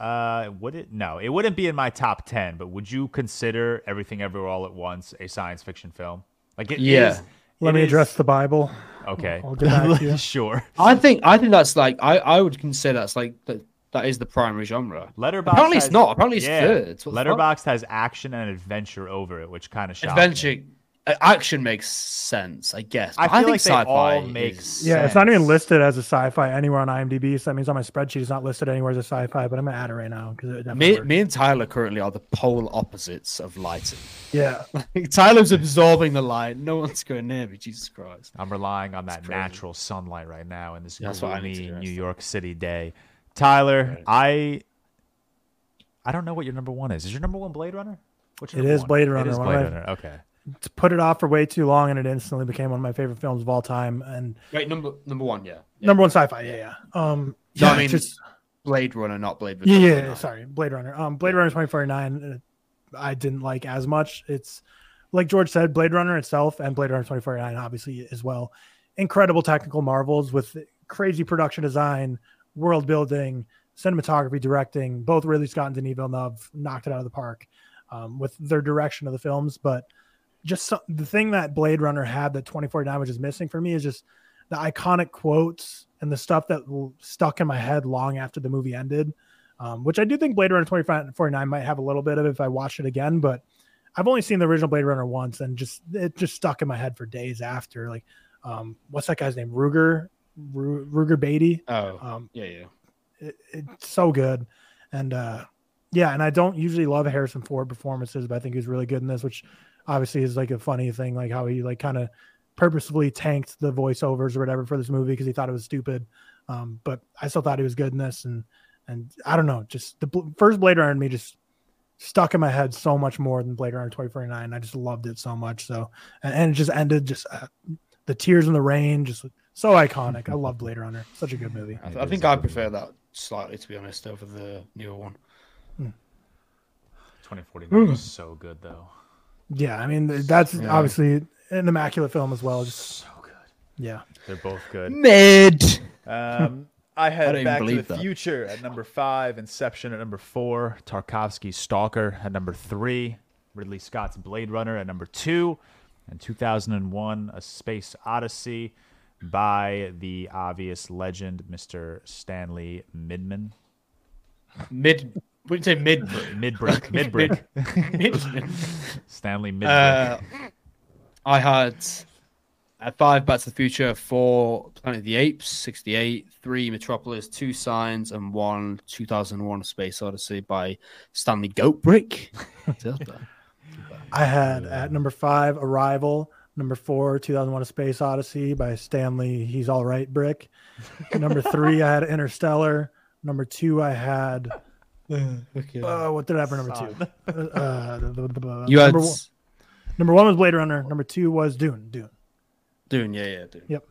uh would it no it wouldn't be in my top 10 but would you consider everything everywhere all at once a science fiction film like it Yeah. is- Let it me is- address the Bible. okay I'll get back to *laughs* you. sure I think I think that's like I, I would consider that's like that, that is the primary genre. Letterboxd Apparently has, it's not. Apparently it's yeah, third. What Letterboxd has action and adventure over it which kind of shocks adventure me. Uh, action makes sense, I guess. I but feel think like sci-fi all make is- Yeah, it's not even listed as a sci-fi anywhere on IMDb. So that means on my spreadsheet it's not listed anywhere as a sci-fi. But I'm gonna add it right now because it definitely Me, works. me and Tyler currently are the polar opposites of lighting. Yeah, *laughs* Tyler's absorbing the light. No one's going near me. Jesus Christ. i'm relying on that natural sunlight right now in this Yeah, that's what I need to gloomy new york city day tyler Right. i i don't know what your number one is is your number one blade runner What's your It number is one? Blade Runner, is one of Blade Runner. Okay. To put it off for way too long, and it instantly became one of my favorite films of all time. And Wait, number number one, yeah. yeah. number one sci-fi. Yeah, yeah. Um, No, I mean- just Blade Runner, not Blade. yeah, Runner. yeah, yeah, Sorry, Blade Runner. Um, Blade Runner 2049. uh, I didn't like as much. It's like George said, Blade Runner itself and Blade Runner 2049 obviously as well. Incredible technical marvels with crazy production design, world building, cinematography, directing. Both Ridley Scott and Denis Villeneuve knocked it out of the park um, with their direction of the films. But just so, the thing that Blade Runner had that 2049 was just missing for me is just the iconic quotes and the stuff that stuck in my head long after the movie ended. Um, which I do think Blade Runner 2049 might have a little bit of if I watch it again, but I've only seen the original Blade Runner once and just it just stuck in my head for days after. Like, um, what's that guy's name? Rutger, Ru- Rutger Beatty. Oh, Um, yeah, yeah. it, it's so good and uh yeah and i don't usually love harrison ford performances but i think he's really good in this which obviously is like a funny thing like how he like kind of purposefully tanked the voiceovers or whatever for this movie because he thought it was stupid. Um but i still thought he was good in this and and i don't know just the bl- first blade runner in me just stuck in my head so much more than blade runner 2049 i just loved it so much so and, and it just ended just uh, the tears in the rain just so iconic. I love blade runner. Such a good movie. I, It I is think a I good prefer that slightly, to be honest, over the newer one. 2049 is so good though. Yeah, I mean that's Yeah. obviously an immaculate film as well. Just So good. yeah, They're both good. Mid. Um, *laughs* I I had don't Back to the that. Future at number five, Inception at number four, Tarkovsky's Stalker at number three, Ridley Scott's Blade Runner at number two, and 2001: A Space Odyssey by the obvious legend, Mr. Stanley Midman. Mid. Would you say Mid mid brick *laughs* mid. Brick. Stanley Midbrick. Uh, I had at five Back to the Future, four Planet of the Apes, 68, three Metropolis, two Signs, and one 2001 Space Odyssey by Stanley Goatbrick. *laughs* I had at number five Arrival, number four 2001: A Space Odyssey by Stanley. He's all right, Brick. number three I had Interstellar. Number two I had okay. uh, what did I have for number two? *laughs* Uh, the- the- the- you had number, one, number one was Blade Runner. Number two was Dune. Dune. Dune, yeah, yeah, Dune. Yep.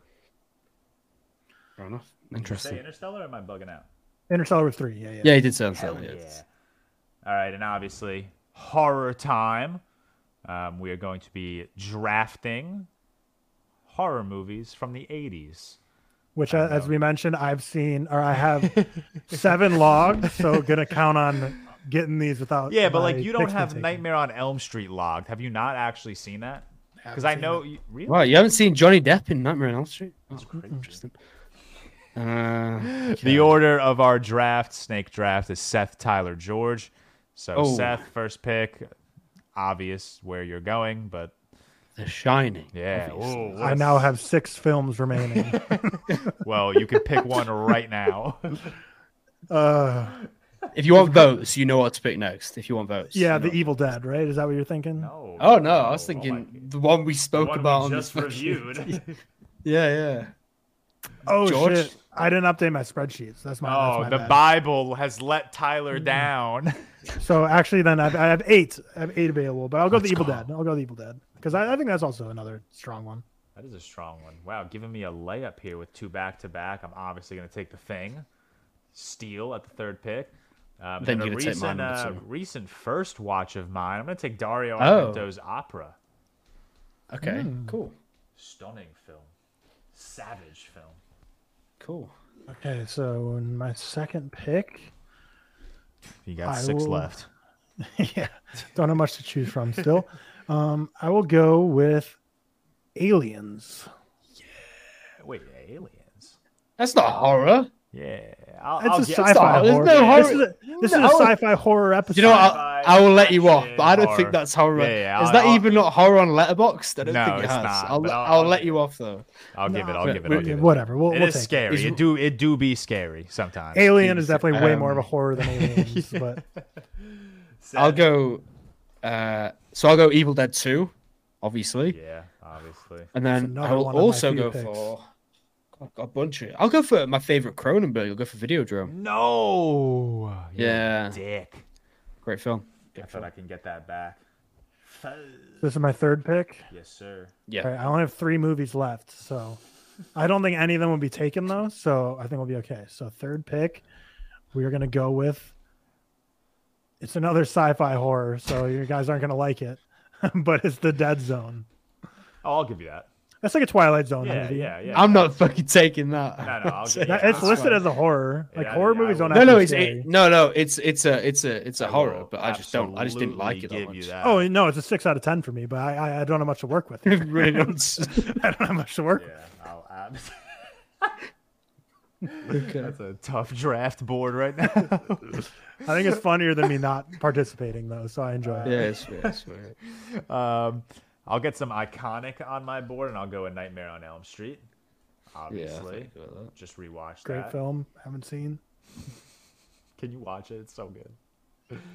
Fair enough. Say Interesting. Interstellar or am I bugging out? Interstellar was three. Yeah, yeah. Yeah, he did sound Hell so. Yeah. yeah. All right, and obviously, horror time. Um, we are going to be drafting horror movies from the 80s. Which, uh, as we mentioned, I've seen or I have *laughs* seven logged. So gonna count on getting these without. Yeah, but like you don't have taken. Nightmare on Elm Street logged. Have you not actually seen that? Because I know you, really. Wow, you haven't seen Johnny Depp in Nightmare on Elm Street? That's quite interesting. Uh, The order of our draft, snake draft, is Seth Tyler George. So Oh. Seth, first pick, obvious where you're going, but The Shining. yeah. Ooh, I now have six films remaining. *laughs* Well, you can pick one right now. uh, If you want votes, you know what to pick next. If you want votes. yeah, you the. Evil Dead, right? Is that what you're thinking? No. Oh no, I was Oh, thinking my- the one we the spoke one about we on just this reviewed. *laughs* Yeah, yeah. Oh George? shit! I didn't update my spreadsheets. That's my. Oh, that's my the bad. Bible has let Tyler down. So actually, then I've, I have eight. I have eight available, but I'll go with the Let's Evil go. Dead. I'll go with the Evil Dead because I, I think that's also another strong one. That is a strong one. Wow, giving me a layup here with two back to back. I'm obviously going to take the thing. Steal at the third pick. Um, Then and you're a gonna take my recent, uh, recent first watch of mine. I'm going to take Dario Oh. Argento's Opera. Okay, Hmm. cool, Stunning film. Savage film. cool. Okay, so in my second pick, You got I six will- left. *laughs* yeah, don't have much to choose from still. *laughs* um, I will go with Aliens. Yeah. Wait, aliens? That's not horror. Yeah. I'll, It's I'll a sci-fi there's horror. no This horror- is a, this is a sci-fi horror episode. You know what? Sci-fi, I, I will let you off, but I don't horror. think that's horror. Yeah, yeah, Is I'll- that I'll- even not horror on Letterboxd? I don't No, think it it's has. not, I'll, I'll, I'll- I'll let you off though. I'll give it. I'll give it. we- I'll give it. Whatever. We'll, It we'll is scary. Is- It do it do be scary sometimes. Alien is Jeez. definitely way more of a Um, horror than *laughs* Aliens, but I'll go. Uh, so I'll go Evil Dead Two, obviously, Yeah, obviously. and then I will one of my also go picks. for. I've got a bunch of. I'll go for my favorite Cronenberg. I'll go for Videodrome. No. Yeah. Dick. Great film. I thought I can get that back. this is my third pick. Yes, sir. Yeah. All right, I only have three movies left, so I don't think any of them will be taken though. So I think we'll be okay. So third pick, we are gonna go with. It's another sci-fi horror, so you guys aren't gonna like it, *laughs* but it's the Dead Zone. Oh, I'll give you that. That's like a Twilight Zone Yeah, movie. yeah, yeah. I'm not fucking taking that. No, no, I'll *laughs* That- it's I'll- listed as a horror. Like Yeah, horror yeah, movies I don't will- have No, to no, it's it, no, no. It's it's a it's a it's a I horror, but I just don't. I just didn't like it absolutely that much. you that. Oh no, it's a six out of ten for me. But I I, I don't have much to work with. *laughs* really don't. I don't have much to work. with. Yeah, I'll add. Okay. That's a tough draft board right now. *laughs* I think it's funnier than me not participating though, so I enjoy it. Yeah, it's fair, um, I'll get some iconic on my board, and I'll go a Nightmare on Elm Street. Obviously, think about that. just rewatch Great that. film. Haven't seen. Can you watch it? It's so good.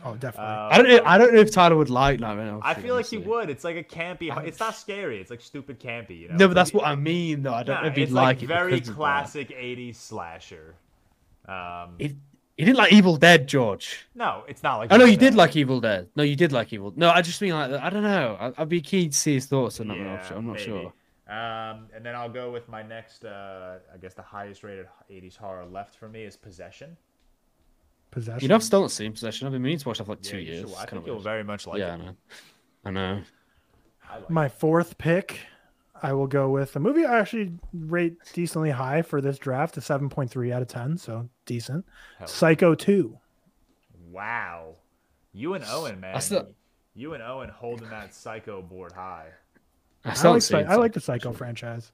Oh, definitely. Uh, I don't. Know, I don't know if Tyler would like Nightmare on Elm I Street, feel like he would. It's like a campy. It's not scary. It's like stupid campy. You know. No, but that's what I mean, though. I don't Nah, know if he'd it's like, like it very because of classic '80s slasher. Um, He, he didn't like Evil Dead, George. no, it's not like. I know Evil you did like Evil Dead. No, you did like Evil. No, I just mean like I don't know. I, I'd be keen to see his thoughts on Nightmare on Elm Street. I'm not maybe. sure. Um, and then I'll go with my next. Uh, I guess the highest rated '80s horror left for me is Possession. Possession. You know, I've still not seen Possession. I've been meaning to watch that for like two Yeah, you years. should- I kinda think you'll very much like yeah, I know. I know. I like My fourth pick, I will go with a movie I actually rate decently high for this draft, a seven point three out of ten, so decent. Hell. Psycho two. Wow, you and Owen, man. That's the- You and Owen holding that Psycho board high. I, I like, haven't Psy- seen I like the Psycho, Psycho franchise.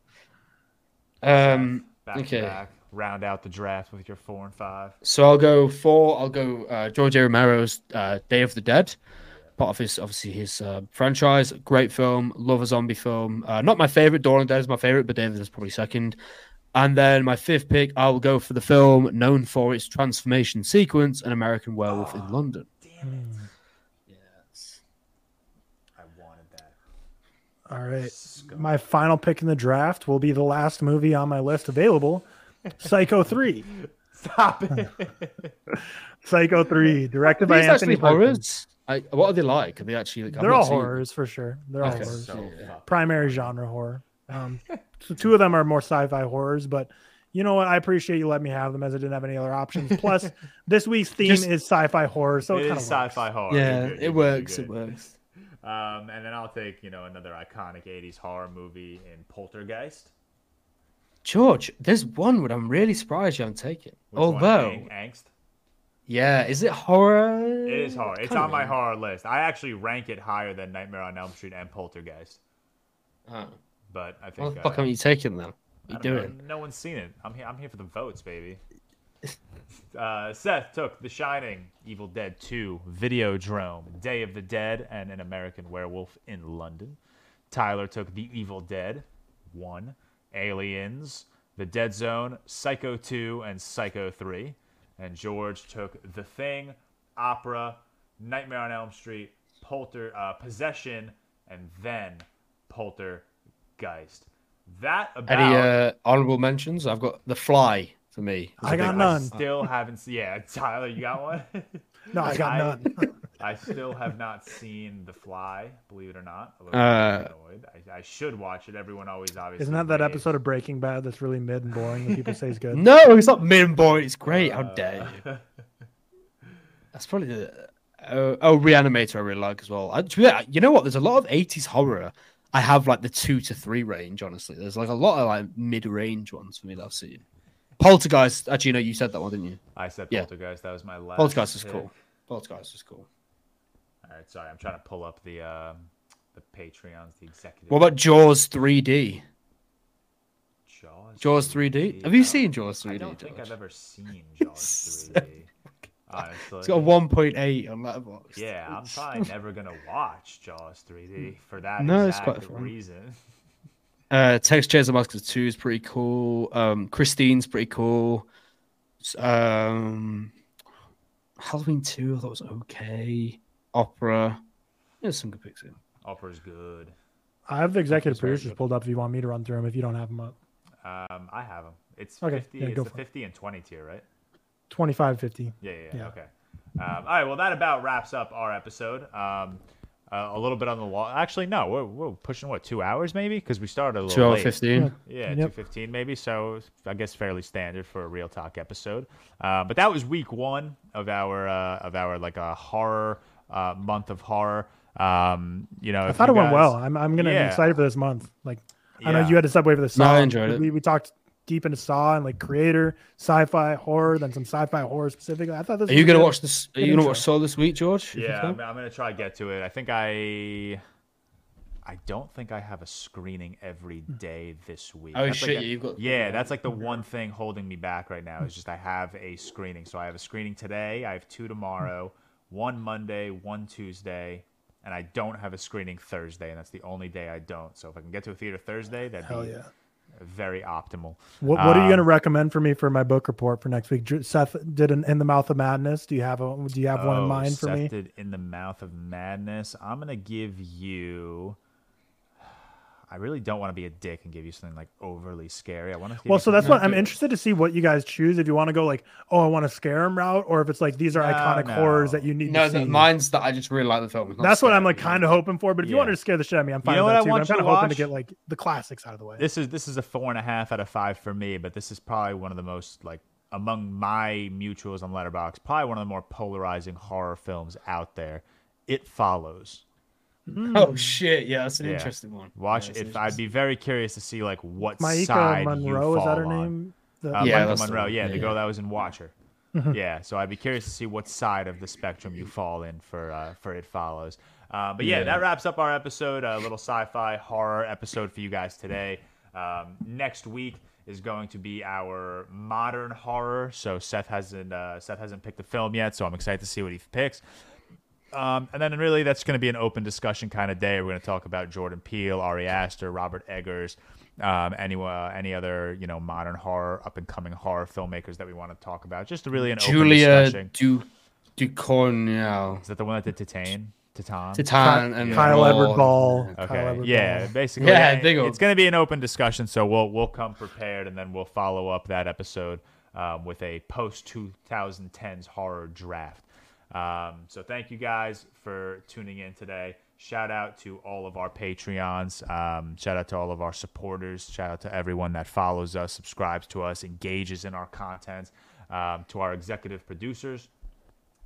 Um. Back Okay. To back. Round out the draft with your four and five. So I'll go four. I'll go uh, George A. Romero's uh, Day of the Dead. Part of his, obviously, his uh, franchise. Great film. Love a zombie film. Uh, not my favorite. Dawn of the Dead is my favorite, but Day of the Dead is probably second. And then my fifth pick, I will go for the film known for its transformation sequence, An American Werewolf in London. Damn it! Yes. I wanted that. All right. My final pick in the draft will be the last movie on my list available, Psycho 3. Stop it. Psycho 3, directed Are by these Anthony actually Perkins. horrors? I, what are they like? Are they actually? Like, They're all seen horrors for sure. They're all Okay. horrors. So Yeah. Primary genre horror. Um, so two of them are more sci-fi horrors, but you know what? I appreciate you letting me have them as I didn't have any other options. Plus, *laughs* this week's theme Just- is sci-fi horror, so it it, is kind of sci-fi horror. Yeah, You're good, it you're good, works. you're It good. works. Um, and then I'll take you know another iconic '80s horror movie in Poltergeist. George, there's one that I'm really surprised you haven't taken. Which one? Although, Ang- angst. yeah, is it horror? It is horror. It's Kinda on my horror list. I actually rank it higher than Nightmare on Elm Street and Poltergeist. Oh. But I think What the fuck uh, are you taking them? What are you don't know. doing? No one's seen it. I'm here. I'm here for the votes, baby. *laughs* uh, Seth took The Shining, Evil Dead 2, Videodrome, Day of the Dead, and An American Werewolf in London. Tyler took The Evil Dead 1, Aliens, The Dead Zone, Psycho 2, and Psycho 3. And George took The Thing, Opera, Nightmare on Elm Street, Polter, uh, Possession, and then Poltergeist. That about Any uh, honorable mentions? I've got The Fly for me. I got I none. still haven't seen. Yeah, Tyler, you got one. No, I got I- none. *laughs* I still have not seen The Fly. Believe it or not, a little Uh, paranoid. I, I should watch it. Everyone always obviously. Isn't that that raves. episode of Breaking Bad that's really mid and boring that people say is good? *laughs* No, it's not mid and boring. It's great. How dare you? Uh, *laughs* That's probably the. Oh, oh, Reanimator I really like as well. I, to be honest, you know what? There's a lot of 80s horror. I have like the two to three range, honestly. There's like a lot of like mid range ones for me that I've seen. Poltergeist, actually, no, you said that one, didn't you? I said Yeah. Poltergeist. That was my last. Poltergeist is cool. Poltergeist is cool. All right, sorry. I'm trying to pull up the um, the Patreons, the executive. What about Jaws 3D? Jaws? Jaws 3D? Have you seen Jaws 3D? I don't think George? I've ever seen *laughs* Jaws 3D. Honestly, It's got a 1.8 on Letterboxd. Yeah, I'm probably never gonna watch Jaws 3D for that No, it's quite fun. reason. *laughs* Uh, Texas Chainsaw Massacre 2 is pretty cool. Um, Christine's pretty cool. Um, Halloween 2, I thought was okay. Opera. There's some good picks in. Opera's good. I have the executive That's producers pulled up if you want me to run through them if you don't have them up. Um, I have them. It's Okay, 50. yeah, it's go the for it. 50 and 20 tier, right? 25, 50. Yeah, yeah, yeah. Yeah. Okay. Um, all right. Well, that about wraps up our episode. Um, uh, a little bit on the wall. Actually, no, we're, we're pushing what two hours maybe because we started a little 2 hour late. 15. Yeah, Yep. two fifteen maybe. So I guess fairly standard for a ReelTok episode. Uh, but that was week one of our uh, of our like a horror uh, month of horror. Um, you know, I thought you it went well. I'm, I'm going to Yeah. be excited for this month. Like, I know you had a subway for the No, Saw. I enjoyed it. We, we talked deep into Saw and like creator, sci-fi, horror, then some sci-fi horror specifically. I thought this. Are was you gonna good. watch this? Are you gonna intro. watch Saw this week, George? Yeah, I'm, I'm gonna try to get to it. I think I, I don't think I have a screening every day this week. Oh, That's like shit, a- you've got- Yeah, that's like the one thing holding me back right now is just I have a screening. So I have a screening today. I have two tomorrow, one Monday, one Tuesday, and I don't have a screening Thursday, and that's the only day I don't. So if I can get to a theater Thursday, that'd Hell be yeah. very optimal. What, what are you Um, going to recommend for me for my book report for next week? Seth did an In the Mouth of Madness. Do you have a Do you have one in Oh, mind for Seth me? did in the mouth of madness. I'm gonna give you. I really don't want to be a dick and give you something like overly scary. I want to. Well, so that's what I'm do- interested to see what you guys choose. If you want to go like, oh, I want to scare him route, or if it's like these are No, iconic no. horrors that you need No, to see. the, mine's that I just really like the film. It's not that's what I'm like kind of hoping for. But if you want to scare the shit out of me, I'm fine know with what I that too. want but I'm kind of hoping to get like the classics out of the way. This is this is a four and a half out of five for me, but this is probably one of the most like among my mutuals on Letterboxd, probably one of the more polarizing horror films out there. It follows. Oh shit! Yeah, that's an Yeah. interesting one. Watch Yeah, that's it. I'd be very curious to see like what Maika side Monroe you is fall that her on. name? The, Uh, Yeah, Maika that's the Monroe, one. yeah, the Yeah, girl that was in Watcher. yeah, so I'd be curious to see what side of the spectrum you fall in for uh, for It Follows. Uh, but yeah, Yeah. that wraps up our episode. A little sci-fi horror episode for you guys today. Um, next week is going to be our modern horror. So Seth hasn't uh, Seth hasn't picked the film yet, so I'm excited to see what he picks. Um, and then really that's going to be an open discussion kind of day. We're going to talk about Jordan Peele, Ari Aster, Robert Eggers, um, any uh, any other you know modern horror, up and coming horror filmmakers that we want to talk about. Just really an open Julia discussion. Du Ducournau, Is that the one that did Titane? Titane. Titane, and Kyle Raw. Edward Ball. Okay. Edward Yeah, Ball. basically. Yeah, it- big it's going to be an open discussion, so we'll we'll come prepared, and then we'll follow up that episode um, with a post 2010s horror draft. Um, so thank you guys for tuning in today. Shout out to all of our Patreons. Um, shout out to all of our supporters. Shout out to everyone that follows us, subscribes to us, engages in our content. Um, to our executive producers,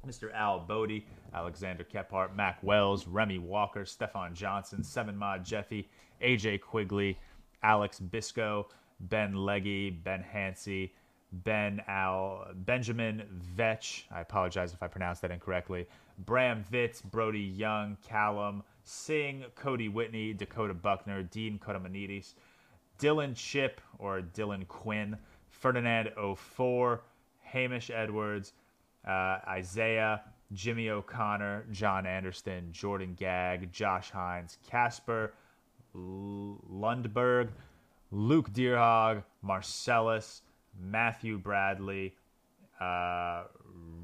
Mr. Al Bodie, Alexander Kephart, Mac Wells, Remy Walker, Stefan Johnson, Seven Mod Jeffy, AJ Quigley, Alex Bisco, Ben Leggy, Ben Hansey, Ben Al, Benjamin Vetch. I apologize if I pronounced that incorrectly. Bram Vitz, Brody Young, Callum, Singh, Cody Whitney, Dakota Buckner, Dean Kotamanides, Dylan Chip or Dylan Quinn, Ferdinand 04, Hamish Edwards, uh, Isaiah, Jimmy O'Connor, John Anderson, Jordan Gagg, Josh Hines, Casper L- Lundberg, Luke Deerhog, Marcellus, Matthew Bradley, uh,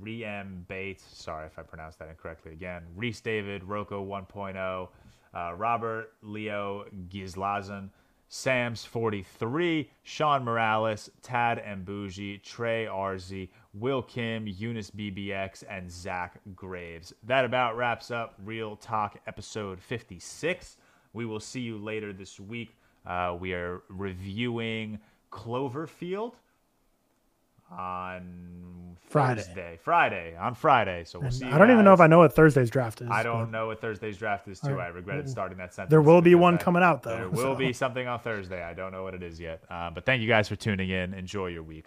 Riem Bates. Sorry if I pronounced that incorrectly again. Reese David, Rocco 1.0, uh, Robert Leo Gizlazan, Sam's 43, Sean Morales, Tad Mbuji, Trey Arzi, Will Kim, Eunice BBX, and Zach Graves. That about wraps up ReelTok episode 56. We will see you later this week. Uh, we are reviewing Cloverfield on Friday. Thursday. Friday. On Friday. So we'll see I don't even know if. I know what Thursday's draft is. I don't know what Thursday's draft is too. I regretted starting that sentence. There will be one I- coming out though. There will so. be something on Thursday. I don't know what it is yet. Uh, but thank you guys for tuning in. Enjoy your week.